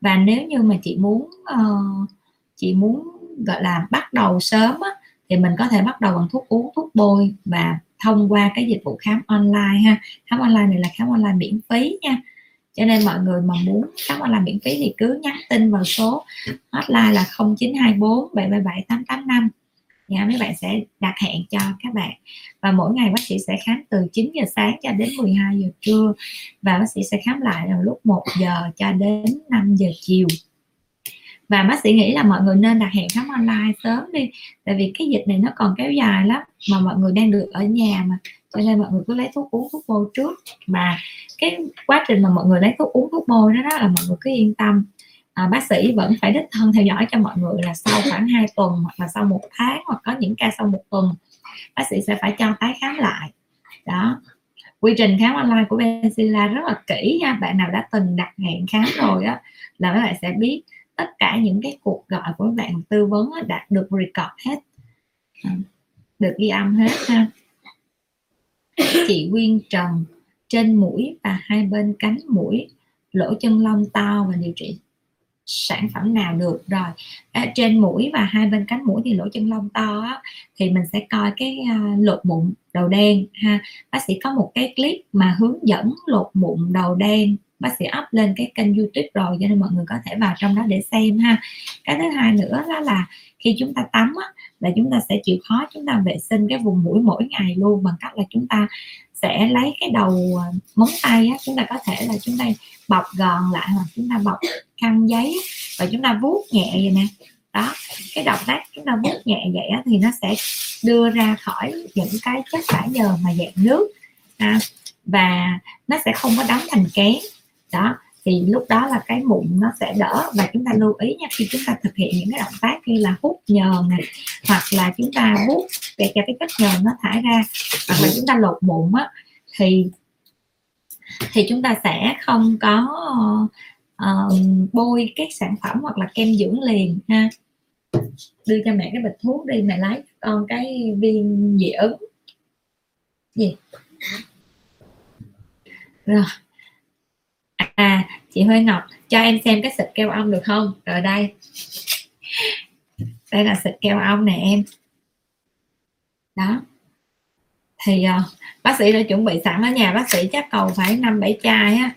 và nếu như mà chị muốn uh, chị muốn gọi là bắt đầu sớm á, thì mình có thể bắt đầu bằng thuốc uống thuốc bôi và thông qua cái dịch vụ khám online ha. Khám online này là khám online miễn phí nha. Cho nên mọi người mà muốn khám online miễn phí thì cứ nhắn tin vào số hotline là 0924 777 885 nha mấy bạn sẽ đặt hẹn cho các bạn. Và mỗi ngày bác sĩ sẽ khám từ 9 giờ sáng cho đến 12 giờ trưa. Và bác sĩ sẽ khám lại vào lúc 1 giờ cho đến 5 giờ chiều. Và bác sĩ nghĩ là mọi người nên đặt hẹn khám online sớm đi. Tại vì cái dịch này nó còn kéo dài lắm mà mọi người đang được ở nhà mà. Cho nên mọi người cứ lấy thuốc uống thuốc bôi trước. Mà cái quá trình mà mọi người lấy thuốc uống thuốc bôi đó, đó là mọi người cứ yên tâm à, bác sĩ vẫn phải đích thân theo dõi cho mọi người là sau khoảng 2 tuần hoặc là sau một tháng hoặc có những ca sau một tuần bác sĩ sẽ phải cho tái khám lại. Đó. Quy trình khám online của Benzilla rất là kỹ nha bạn nào đã từng đặt hẹn khám rồi á là các bạn sẽ biết tất cả những cái cuộc gọi của bạn tư vấn đã được record hết. À, được ghi âm hết ha. Chị Quyên Trần trên mũi và hai bên cánh mũi lỗ chân lông to và điều trị sản phẩm nào được rồi. À, trên mũi và hai bên cánh mũi thì lỗ chân lông to á, thì mình sẽ coi cái à, lột mụn đầu đen ha. Bác sĩ có một cái clip mà hướng dẫn lột mụn đầu đen. Bác sĩ up lên cái kênh youtube rồi cho nên mọi người có thể vào trong đó để xem ha. Cái thứ hai nữa đó là khi chúng ta tắm á, là chúng ta sẽ chịu khó chúng ta vệ sinh cái vùng mũi mỗi ngày luôn bằng cách là chúng ta sẽ lấy cái đầu ờ, móng tay á, chúng ta có thể là chúng ta bọc gòn lại hoặc chúng ta bọc khăn giấy và chúng ta vuốt nhẹ vậy nè. Đó cái động tác chúng ta vuốt nhẹ vậy á, thì nó sẽ đưa ra khỏi những cái chất thải nhờ mà dạng nước à, và nó sẽ không có đóng thành kén. Đó thì lúc đó là cái mụn nó sẽ đỡ. Và chúng ta lưu ý nha khi chúng ta thực hiện những cái động tác như là hút nhờn này hoặc là chúng ta hút để cho cái chất nhờn nó thải ra hoặc là chúng ta lột mụn á thì thì chúng ta sẽ không có uh, bôi các sản phẩm hoặc là kem dưỡng liền ha. Đưa cho mẹ cái bịch thuốc đi mẹ lấy con cái viên dị ứng. Gì? Rồi à chị Huê Ngọc cho em xem cái xịt keo ong được không? Rồi đây. Đây là xịt keo ong nè em. Đó. Thì uh, bác sĩ đã chuẩn bị sẵn ở nhà bác sĩ chắc cầu phải năm bảy chai á.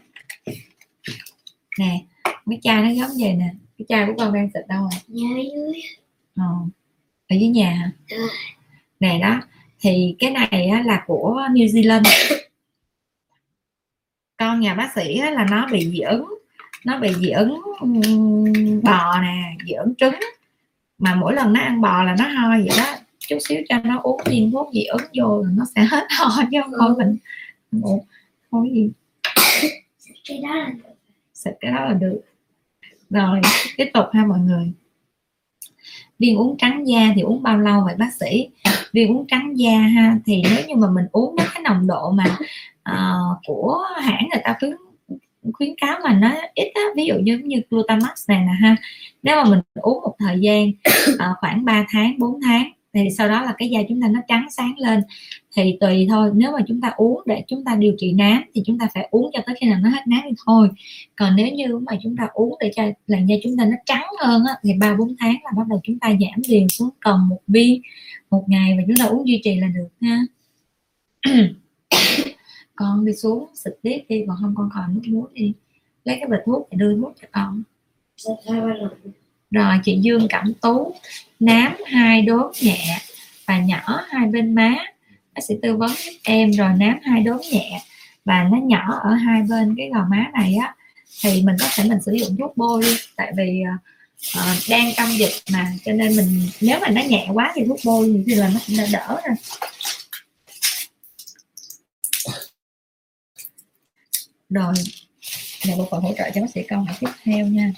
Nè mấy chai nó giống vậy nè. Cái chai của con đang xịt đâu rồi nhà dưới. Ờ, ở dưới nhà. Hả nè đó thì cái này á, là của New Zealand con nhà bác sĩ á, là nó bị dị ứng nó bị dị ứng bò nè dị ứng trứng. Mà mỗi lần nó ăn bò là nó ho vậy đó chút xíu cho nó uống viên thuốc dị ứng vô là nó sẽ hết ho chứ không thôi mình ngủ thôi gì. Cái đó là xịt cái đó là được. Rồi tiếp tục ha mọi người viên uống trắng da thì uống bao lâu vậy bác sĩ? Viên uống trắng da ha thì nếu như mà mình uống với cái nồng độ mà uh, của hãng người ta khuyến khuyến cáo mà nó ít á, ví dụ như như Glutamax này nè ha nếu mà mình uống một thời gian uh, khoảng 3 tháng 4 tháng thì sau đó là cái da chúng ta nó trắng sáng lên thì tùy thôi nếu mà chúng ta uống để chúng ta điều trị nám thì chúng ta phải uống cho tới khi nào nó hết nám thì thôi. Còn nếu như mà chúng ta uống để cho làn da chúng ta nó trắng hơn á, thì ba bốn tháng là bắt đầu chúng ta giảm liền xuống còn một viên một ngày và chúng ta uống duy trì là được ha. Con đi xuống xịt tiếp đi còn không con còn nước muối đi. Lấy cái bịch thuốc để đưa thuốc cho con. Rồi chị Dương Cẩm Tú nám hai đốm nhẹ và nhỏ hai bên má bác sĩ tư vấn giúp em rồi nám hai đốm nhẹ. Và nó nhỏ ở hai bên cái gò má này á thì mình có thể mình sử dụng thuốc bôi đi tại vì uh, đang căng dịch mà cho nên mình nếu mà nó nhẹ quá thì thuốc bôi thì là nó cũng đã đỡ rồi. Rồi là bộ phận hỗ trợ cho bác sĩ câu hỏi tiếp theo nha.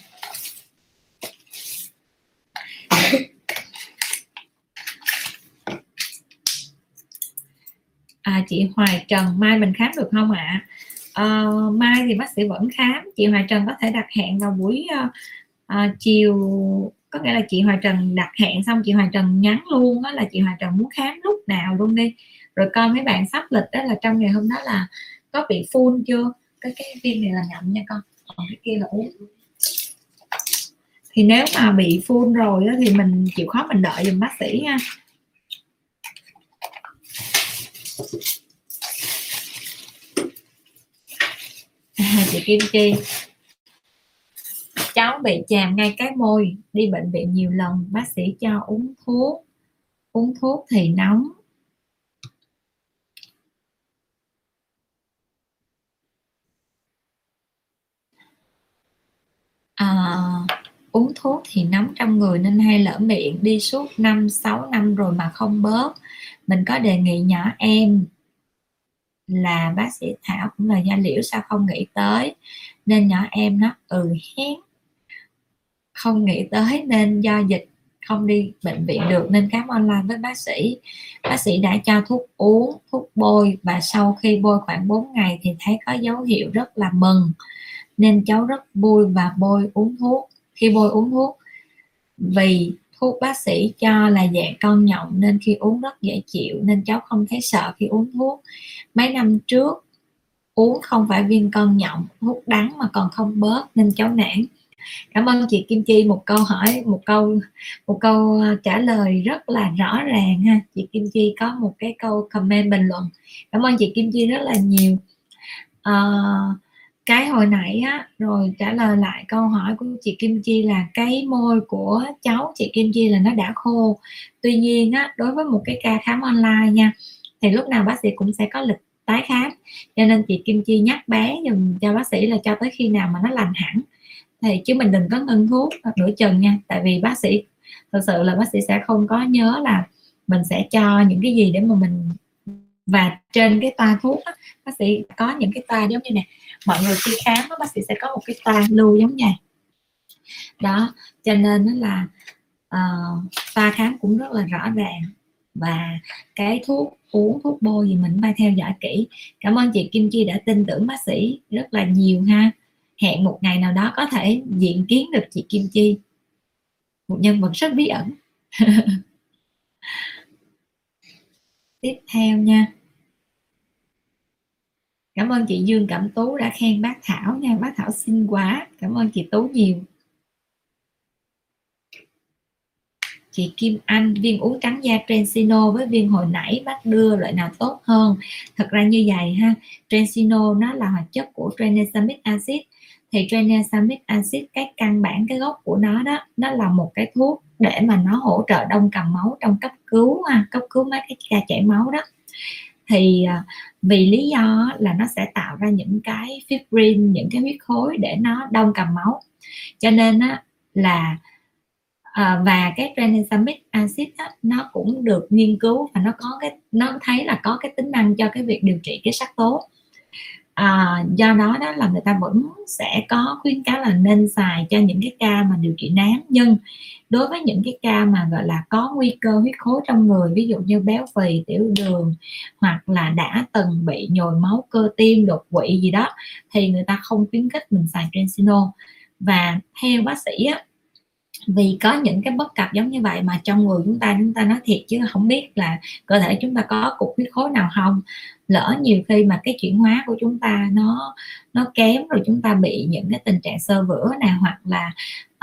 À, chị Hoài Trần mai mình khám được không ạ? À? mai thì bác sĩ vẫn khám. Chị Hoài Trần có thể đặt hẹn vào buổi uh, uh, chiều có nghĩa là chị Hoài Trần đặt hẹn xong chị Hoài Trần nhắn luôn đó là chị Hoài Trần muốn khám lúc nào luôn đi. Rồi coi mấy bạn sắp lịch đó là trong ngày hôm đó là có bị full chưa? Cái cái viên này là ngậm nha con. Còn cái kia là uống. Thì nếu mà bị full rồi đó, thì mình chịu khó mình đợi dùm bác sĩ nha à, chị Kim Chi. Cháu bị chàm ngay cái môi đi bệnh viện nhiều lần bác sĩ cho uống thuốc uống thuốc thì nóng. À, uống thuốc thì nóng trong người nên hay lỡ miệng đi suốt 5 6 năm rồi mà không bớt. Mình có đề nghị nhỏ em là bác sĩ Thảo cũng là da liễu sao không nghĩ tới? Nên nhỏ em nó ừ hén, không nghĩ tới nên do dịch không đi bệnh viện được, nên khám online với bác sĩ. Bác sĩ đã cho thuốc uống, thuốc bôi và sau khi bôi khoảng 4 ngày thì thấy có dấu hiệu rất là mừng. Nên cháu rất vui và bôi uống thuốc. Khi bôi uống thuốc, vì thuốc bác sĩ cho là dạng con nhộng nên khi uống rất dễ chịu nên cháu không thấy sợ khi uống thuốc. Mấy năm trước uống không phải viên con nhộng thuốc đắng mà còn không bớt nên cháu nản. Cảm ơn chị Kim Chi một câu hỏi một câu một câu à, trả lời rất là rõ ràng ha. Chị Kim Chi có một cái câu comment bình luận. Cảm ơn chị Kim Chi rất là nhiều. Uh, cái hồi nãy á rồi trả lời lại câu hỏi của chị Kim Chi là cái môi của cháu chị Kim Chi là nó đã khô. Tuy nhiên á đối với một cái ca khám online nha thì lúc nào bác sĩ cũng sẽ có lịch tái khám. Cho nên chị Kim Chi nhắc bé dùm cho bác sĩ là cho tới khi nào mà nó lành hẳn. Thì chứ mình đừng có ngưng thuốc nửa chừng nha tại vì bác sĩ thật sự là bác sĩ sẽ không có nhớ là mình sẽ cho những cái gì để mà mình và trên cái toa thuốc á, bác sĩ có những cái toa giống như này mọi người khi khám bác sĩ sẽ có một cái toa lưu giống nhau đó cho nên nó là ờ, uh, toa khám cũng rất là rõ ràng và cái thuốc uống thuốc bôi gì mình phải theo dõi kỹ. Cảm ơn chị Kim Chi đã tin tưởng bác sĩ rất là nhiều ha. Hẹn một ngày nào đó có thể diện kiến được chị Kim Chi. Một nhân vật rất bí ẩn. Tiếp theo nha cảm ơn chị Dương Cẩm Tú đã khen bác Thảo nha. Bác Thảo xinh quá. Cảm ơn chị Tú nhiều. Chị Kim Anh viên uống trắng da Trensino với viên hồi nãy bác đưa loại nào tốt hơn? Thật ra như vậy ha Trensino nó là hoạt chất của tranexamic acid. Thì tranexamic acid cái căn bản cái gốc của nó đó nó là một cái thuốc để mà nó hỗ trợ đông cầm máu trong cấp cứu ha, cấp cứu mấy cái ca chảy máu đó thì à, vì lý do là nó sẽ tạo ra những cái fibrin những cái huyết khối để nó đông cầm máu. Cho nên á, là à, và cái tranexamic acid á, nó cũng được nghiên cứu và nó có cái nó thấy là có cái tính năng cho cái việc điều trị cái sắc tố à, do đó đó là người ta vẫn sẽ có khuyến cáo là nên xài cho những cái ca mà điều trị nám. Nhưng đối với những cái ca mà gọi là có nguy cơ huyết khối trong người ví dụ như béo phì tiểu đường hoặc là đã từng bị nhồi máu cơ tim đột quỵ gì đó thì người ta không khuyến khích mình xài Trensino và theo bác sĩ á, vì có những cái bất cập giống như vậy mà trong người chúng ta chúng ta nói thiệt chứ không biết là cơ thể chúng ta có cục huyết khối nào không. Lỡ nhiều khi mà cái chuyển hóa của chúng ta nó nó kém rồi chúng ta bị những cái tình trạng sơ vữa nè hoặc là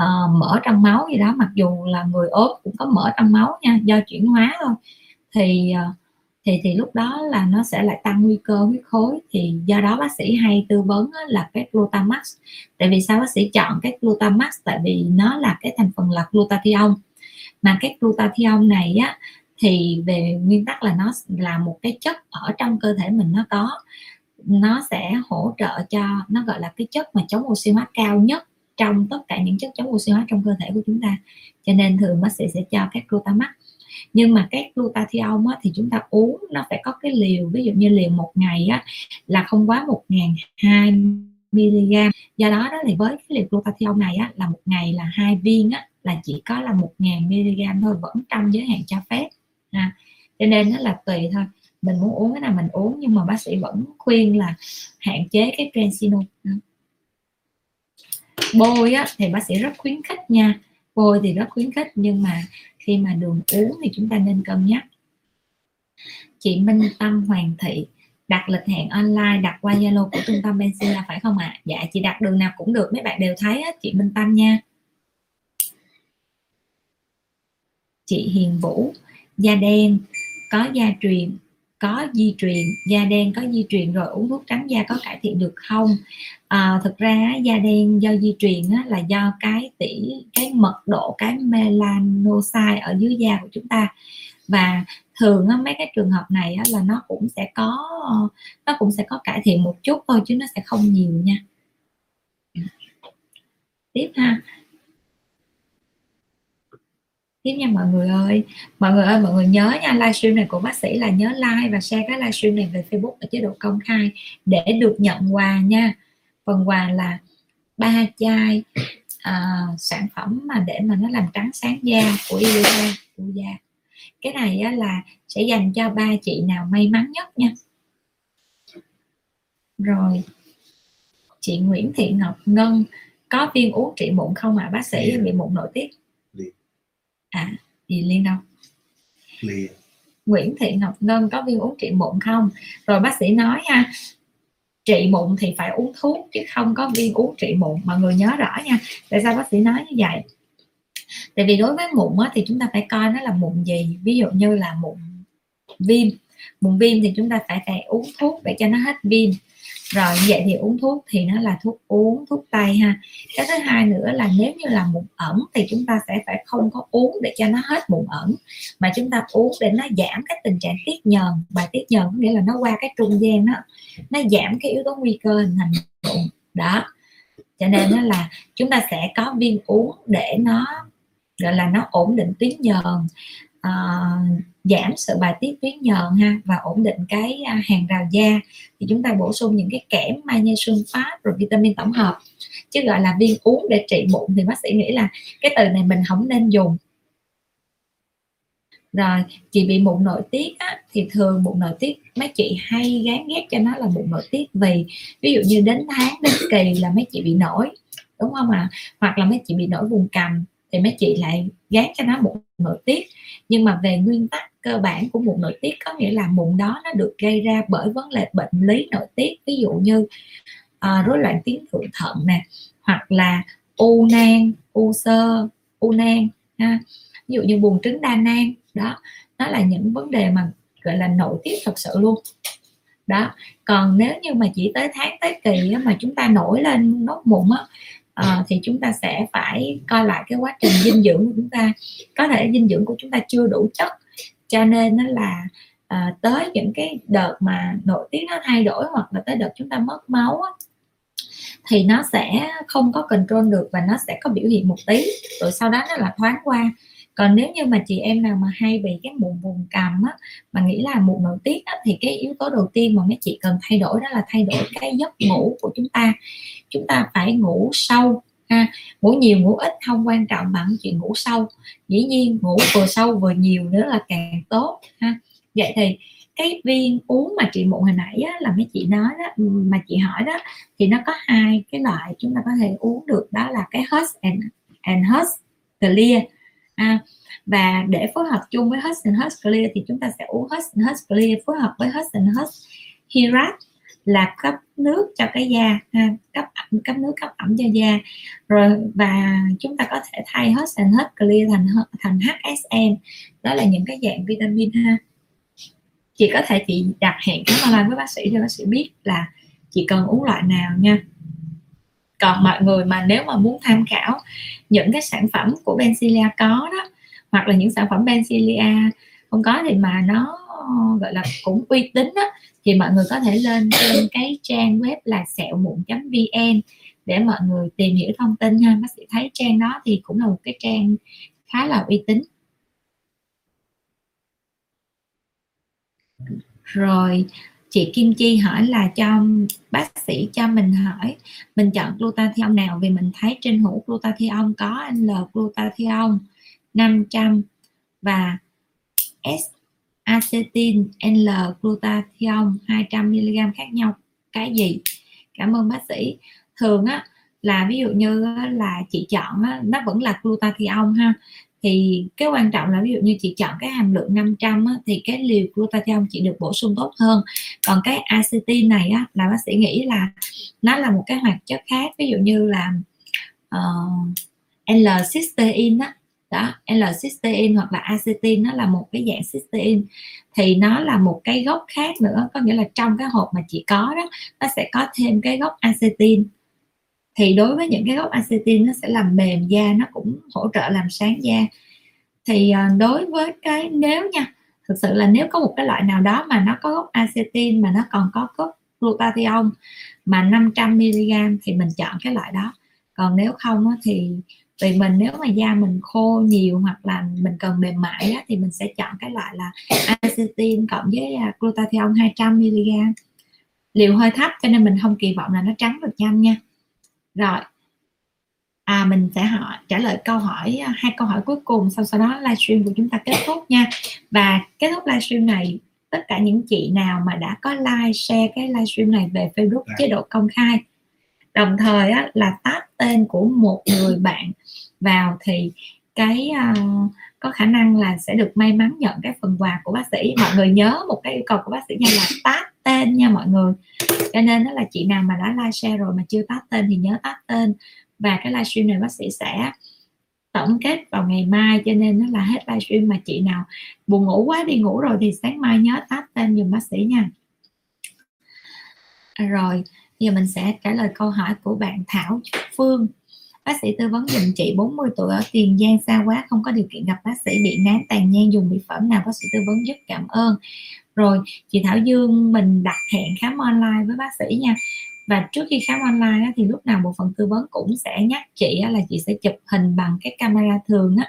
uh, mỡ trong máu gì đó mặc dù là người ốm cũng có mỡ trong máu nha do chuyển hóa thôi. Thì uh, thì thì lúc đó là nó sẽ lại tăng nguy cơ huyết khối. Thì do đó bác sĩ hay tư vấn là cái glutamax. Tại vì sao bác sĩ chọn cái glutamax? Tại vì nó là cái thành phần là glutathione. Mà cái glutathione này á, thì về nguyên tắc là nó là một cái chất ở trong cơ thể mình nó có. Nó sẽ hỗ trợ cho, nó gọi là cái chất mà chống oxy hóa cao nhất trong tất cả những chất chống oxy hóa trong cơ thể của chúng ta. Cho nên thường bác sĩ sẽ cho các glutamax nhưng mà các glutathione á, thì chúng ta uống nó phải có cái liều ví dụ như liều một ngày á, là không quá một ngàn hai mg do đó đó thì với cái liều glutathione này á, là một ngày là hai viên á, là chỉ có là một ngàn mg thôi vẫn trong giới hạn cho phép. Ha. Cho nên nó là tùy thôi. Mình muốn uống cái nào mình uống nhưng mà bác sĩ vẫn khuyên là hạn chế cái transino bôi á, thì bác sĩ rất khuyến khích nha. Bôi thì rất khuyến khích nhưng mà khi mà đường uống thì chúng ta nên cân nhắc chị Minh Tâm Hoàng Thị đặt lịch hẹn online đặt qua Zalo của trung tâm Benzilla phải không ạ? À? Dạ chị đặt đường nào cũng được mấy bạn đều thấy á, chị Minh Tâm nha. Chị Hiền Vũ da đen có da truyền có di truyền da đen có di truyền rồi uống thuốc trắng da có cải thiện được không? À, thực ra da đen do di truyền á, là do cái tỷ cái mật độ cái melanocyte ở dưới da của chúng ta. Và thường á, mấy cái trường hợp này á, là nó cũng sẽ có nó cũng sẽ có cải thiện một chút thôi chứ nó sẽ không nhiều nha. Tiếp ha tiếp nha mọi người ơi mọi người ơi mọi người nhớ nha livestream này của bác sĩ là nhớ like và share cái livestream này về Facebook ở chế độ công khai để được nhận quà nha phần quà là ba chai à, sản phẩm mà để mà nó làm trắng sáng da của Iuda da cái này á, là sẽ dành cho ba chị nào may mắn nhất nha rồi chị Nguyễn Thị Ngọc Ngân có viên uống trị mụn không ạ à? bác sĩ bị mụn nội tiết à gì liên đâu liền. Nguyễn Thị Ngọc Ngân có viên uống trị mụn không? Rồi bác sĩ nói ha trị mụn thì phải uống thuốc chứ không có viên uống trị mụn. Mọi người nhớ rõ nha. Tại sao bác sĩ nói như vậy? Tại vì đối với mụn á, thì chúng ta phải coi nó là mụn gì. Ví dụ như là mụn viêm. Mụn viêm thì chúng ta phải phải uống thuốc để cho nó hết viêm rồi vậy thì uống thuốc thì nó là thuốc uống thuốc tây ha. Cái thứ hai nữa là nếu như là mụn ẩn thì chúng ta sẽ phải không có uống để cho nó hết mụn ẩn mà chúng ta uống để nó giảm cái tình trạng tiết nhờn. Và tiết nhờn nghĩa là nó qua cái trung gian đó nó giảm cái yếu tố nguy cơ hình thành mụn. Đó. Cho nên nó là chúng ta sẽ có viên uống để nó gọi là nó ổn định tuyến nhờn. Uh, giảm sự bài tiết tuyến nhờn ha và ổn định cái à, hàng rào da thì chúng ta bổ sung những cái kẽm magnesium phát rồi vitamin tổng hợp. Chứ gọi là viên uống để trị mụn thì bác sĩ nghĩ là cái từ này mình không nên dùng. Rồi chị bị mụn nội tiết á, thì thường mụn nội tiết mấy chị hay gán ghép cho nó là mụn nội tiết vì ví dụ như đến tháng đến kỳ là mấy chị bị nổi đúng không ạ? À? hoặc là mấy chị bị nổi vùng cằm thì mấy chị lại gán cho nó mụn nội tiết. Nhưng mà về nguyên tắc cơ bản của mụn nội tiết có nghĩa là mụn đó nó được gây ra bởi vấn đề bệnh lý nội tiết. Ví dụ như uh, rối loạn tuyến thượng thận nè hoặc là u nang u sơ u nang ha. Ví dụ như buồng trứng đa nang đó. Nó là những vấn đề mà gọi là nội tiết thật sự luôn. Đó. Còn nếu như mà chỉ tới tháng tới kỳ mà chúng ta nổi lên nốt mụn á à, thì chúng ta sẽ phải coi lại cái quá trình dinh dưỡng của chúng ta. Có thể dinh dưỡng của chúng ta chưa đủ chất cho nên nó là à, tới những cái đợt mà nội tiết nó thay đổi hoặc là tới đợt chúng ta mất máu á, thì nó sẽ không có control được và nó sẽ có biểu hiện một tí rồi sau đó nó là thoáng qua còn nếu như mà chị em nào mà hay bị cái mụn vùng cằm á mà nghĩ là mụn nội tiết á, thì cái yếu tố đầu tiên mà mấy chị cần thay đổi đó là thay đổi cái giấc ngủ của chúng ta. Chúng ta phải ngủ sâu ha. Ngủ nhiều ngủ ít không quan trọng bằng chuyện ngủ sâu. Dĩ nhiên ngủ vừa sâu vừa nhiều nữa là càng tốt ha. Vậy thì cái viên uống mà chị mụn hồi nãy á, là mấy chị nói đó ừ, mà chị hỏi đó thì nó có hai cái loại chúng ta có thể uống được đó là cái Hus and, and Hus Clear à, và để phối hợp chung với Hudson Hus Clear thì chúng ta sẽ uống Hudson Hus Clear phối hợp với Hudson Hus Hirat là cấp nước cho cái da ha, cấp ẩm cấp nước cấp ẩm cho da. Rồi và chúng ta có thể thay Hudson hết Clear thành thành HSN đó là những cái dạng vitamin ha chị có thể chị đặt hẹn khám online với bác sĩ cho bác sĩ biết là chị cần uống loại nào nha còn mọi người mà nếu mà muốn tham khảo những cái sản phẩm của Benzilia có đó, hoặc là những sản phẩm Benzilia không có thì mà nó, gọi là, cũng uy tín đó, thì mọi người có thể lên trên cái trang web là sẹo mụn vn để mọi người tìm hiểu thông tin ha. Bác sĩ thấy trang đó thì cũng là một cái trang khá là uy tín. Rồi chị Kim Chi hỏi là cho bác sĩ cho mình hỏi mình chọn glutathione nào? Vì mình thấy trên hũ glutathione có L glutathione 500 và S acetin L glutathione 200 mg khác nhau. Cái gì? Cảm ơn bác sĩ. Thường á là ví dụ như là chị chọn á, nó vẫn là glutathione ha thì cái quan trọng là ví dụ như chị chọn cái hàm lượng 500 á, thì cái liều glutathione chị được bổ sung tốt hơn. Còn cái acetin này á, là bác sĩ nghĩ là nó là một cái hoạt chất khác ví dụ như là uh, L-cysteine á. Đó L-cysteine hoặc là acetin nó là một cái dạng cysteine. Thì nó là một cái gốc khác nữa có nghĩa là trong cái hộp mà chị có đó nó sẽ có thêm cái gốc acetin thì đối với những cái gốc acetin nó sẽ làm mềm da nó cũng hỗ trợ làm sáng da. Thì ờ, đối với cái nếu nha thực sự là nếu có một cái loại nào đó mà nó có gốc acetin mà nó còn có gốc glutathione mà 500 mg thì mình chọn cái loại đó. Còn nếu không thì vì mình nếu mà da mình khô nhiều hoặc là mình cần mềm mại á, thì mình sẽ chọn cái loại là acetin cộng với à, glutathione 200 mg. Liều hơi thấp cho nên mình không kỳ vọng là nó trắng được nhanh nha rồi à, mình sẽ hỏi trả lời câu hỏi hai câu hỏi cuối cùng sau sau đó livestream của chúng ta kết thúc nha và kết thúc livestream này tất cả những chị nào mà đã có like share cái livestream này về Facebook dạ. chế độ công khai đồng thời á, là tag tên của một người bạn vào thì cái uh, có khả năng là sẽ được may mắn nhận cái phần quà của bác sĩ. Mọi người nhớ một cái yêu cầu của bác sĩ nha là tag tên nha mọi người. Cho nên đó là chị nào mà đã like share rồi mà chưa tag tên thì nhớ tag tên. Và cái livestream này bác sĩ sẽ tổng kết vào ngày mai, cho nên nó là hết livestream. Mà chị nào buồn ngủ quá đi ngủ rồi thì sáng mai nhớ tag tên dùm bác sĩ nha. Rồi giờ mình sẽ trả lời câu hỏi của bạn Thảo Phương bác sĩ tư vấn dùm chị 40 tuổi ở Tiền Giang xa quá không có điều kiện gặp bác sĩ bị nám tàn nhang dùng mỹ phẩm nào bác sĩ tư vấn giúp cảm ơn. Rồi chị Thảo Dương mình đặt hẹn khám online với bác sĩ nha. Và trước khi khám online á, thì lúc nào bộ phận tư vấn cũng sẽ nhắc chị á, là chị sẽ chụp hình bằng cái camera thường á.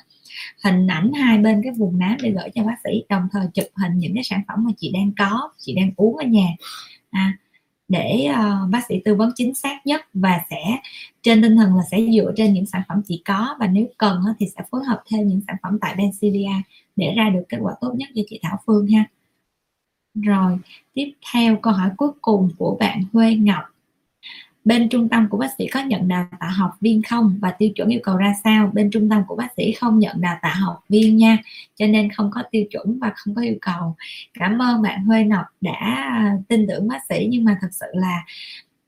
Hình ảnh hai bên cái vùng nám để gửi cho bác sĩ đồng thời chụp hình những cái sản phẩm mà chị đang có chị đang uống ở nhà. À, để uh, bác sĩ tư vấn chính xác nhất và sẽ trên tinh thần là sẽ dựa trên những sản phẩm chị có và nếu cần uh, thì sẽ phối hợp thêm những sản phẩm tại Benzilia để ra được kết quả tốt nhất cho chị Thảo Phương ha. Rồi tiếp theo câu hỏi cuối cùng của bạn Huê Ngọc bên trung tâm của bác sĩ có nhận đào tạo học viên không và tiêu chuẩn yêu cầu ra sao? Bên trung tâm của bác sĩ không nhận đào tạo học viên nha. Cho nên không có tiêu chuẩn và không có yêu cầu. Cảm ơn bạn Huê Ngọc đã tin tưởng bác sĩ. Nhưng mà thật sự là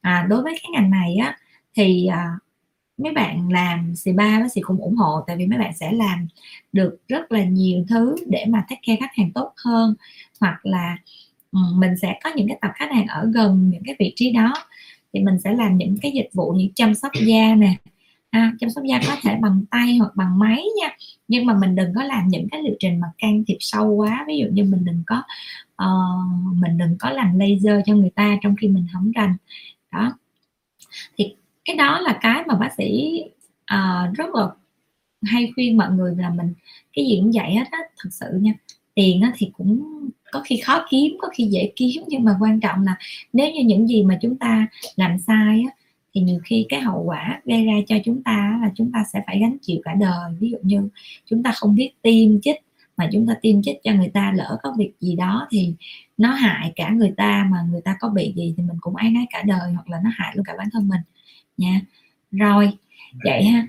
à, đối với cái ngành này á thì à, mấy bạn làm xì ba bác sĩ cũng ủng hộ. Tại vì mấy bạn sẽ làm được rất là nhiều thứ để mà take care khách hàng tốt hơn. Hoặc là mình sẽ có những cái tập khách hàng ở gần những cái vị trí đó thì mình sẽ làm những cái dịch vụ như chăm sóc da nè. À, chăm sóc da có thể bằng tay hoặc bằng máy nha. Nhưng mà mình đừng có làm những cái liệu trình mà can thiệp sâu quá. Ví dụ như mình đừng có uh, mình đừng có làm laser cho người ta trong khi mình không rành. Đó. Thì cái đó là cái mà bác sĩ uh, rất là hay khuyên mọi người là mình cái gì cũng vậy hết á thật sự nha. Tiền á, thì cũng có khi khó kiếm có khi dễ kiếm nhưng mà quan trọng là nếu như những gì mà chúng ta làm sai á, thì nhiều khi cái hậu quả gây ra cho chúng ta là chúng ta sẽ phải gánh chịu cả đời. Ví dụ như chúng ta không biết tiêm chích mà chúng ta tiêm chích cho người ta lỡ có việc gì đó thì nó hại cả người ta mà người ta có bị gì thì mình cũng ái náy cả đời hoặc là nó hại luôn cả bản thân mình nha. Rồi vậy ha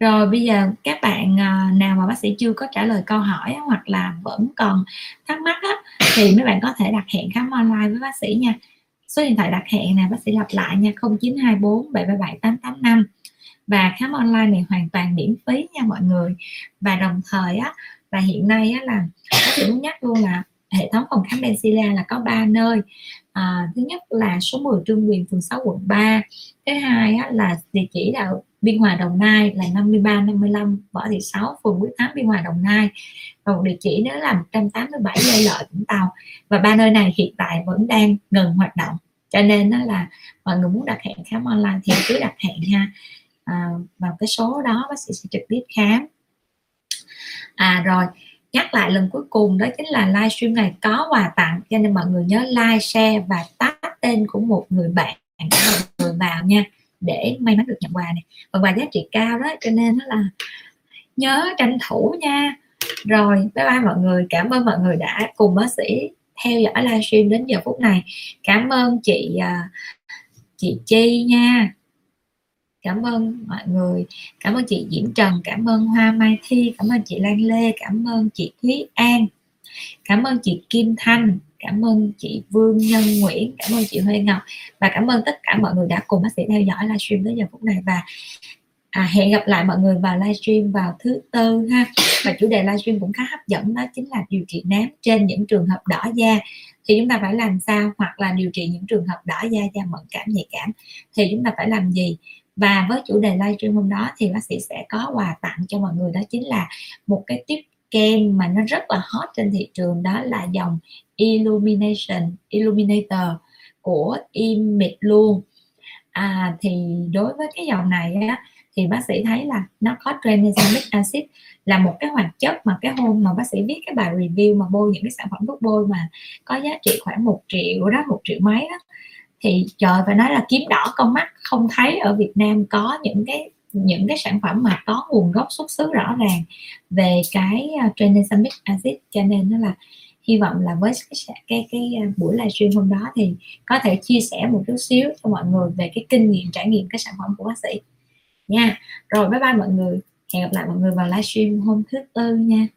rồi bây giờ các bạn à, nào mà bác sĩ chưa có trả lời câu hỏi hoặc là vẫn còn thắc mắc á, thì mấy bạn có thể đặt hẹn khám online với bác sĩ nha. Số điện thoại đặt hẹn này bác sĩ lặp lại nha 0924 737 885 và khám online này hoàn toàn miễn phí nha mọi người. Và đồng thời á là hiện nay á là bác sĩ muốn nhắc luôn là hệ thống phòng khám Benzilla là có 3 nơi. À, thứ nhất là số 10 Trương Quyền phường 6 quận 3 thứ hai á, là địa chỉ là Biên Hòa Đồng Nai là 53 55 Võ Thị Sáu phường Quyết Thắng Biên Hòa Đồng Nai. Và một địa chỉ nữa là 187 Lê Lợi Vũng Tàu. Và ba nơi này hiện tại vẫn đang ngừng hoạt động. Cho nên đó là mọi người muốn đặt hẹn khám online thì cứ đặt hẹn ha. À, vào cái số đó bác sĩ sẽ trực tiếp khám. À rồi nhắc lại lần cuối cùng đó chính là livestream này có quà tặng. Cho nên mọi người nhớ like share và tag tên của một người bạn của người vào nha để may mắn được nhận quà này. Phần quà giá trị cao đó, cho nên nó là nhớ tranh thủ nha. Rồi, bye bye mọi người. Cảm ơn mọi người đã cùng bác sĩ theo dõi livestream đến giờ phút này. Cảm ơn chị à, chị chi nha. Cảm ơn mọi người. Cảm ơn chị Diễm Trần. Cảm ơn Hoa Mai Thi. Cảm ơn chị Lan Lê. Cảm ơn chị Thúy An. Cảm ơn chị Kim Thanh cảm ơn chị Vương Nhân Nguyễn cảm ơn chị Huê Ngọc và cảm ơn tất cả mọi người đã cùng bác sĩ theo dõi livestream tới giờ phút này. Và à, hẹn gặp lại mọi người vào livestream vào thứ tư ha. Và chủ đề livestream cũng khá hấp dẫn đó chính là điều trị nám trên những trường hợp đỏ da. Thì chúng ta phải làm sao hoặc là điều trị những trường hợp đỏ da da mẫn cảm nhạy cảm. Thì chúng ta phải làm gì? Và với chủ đề livestream hôm đó thì bác sĩ sẽ có quà tặng cho mọi người đó chính là một cái tiếp kem mà nó rất là hot trên thị trường đó là dòng Illumination Illuminator của Image luôn. À, thì đối với cái dòng này á, thì bác sĩ thấy là nó có tranexamic acid là một cái hoạt chất mà cái hôm mà bác sĩ viết cái bài review mà bôi những cái sản phẩm thuốc bôi mà có giá trị khoảng một triệu đó một triệu mấy đó. Thì trời phải nói là kiếm đỏ con mắt không thấy ở Việt Nam có những cái những cái sản phẩm mà có nguồn gốc xuất xứ rõ ràng về cái uh, tranexamic acid. Cho nên nó là hy vọng là với cái cái, cái à, buổi livestream hôm đó thì có thể chia sẻ một chút xíu cho mọi người về cái kinh nghiệm trải nghiệm cái sản phẩm của bác sĩ. Nha. Rồi bye bye mọi người. Hẹn gặp lại mọi người vào livestream hôm thứ tư nha.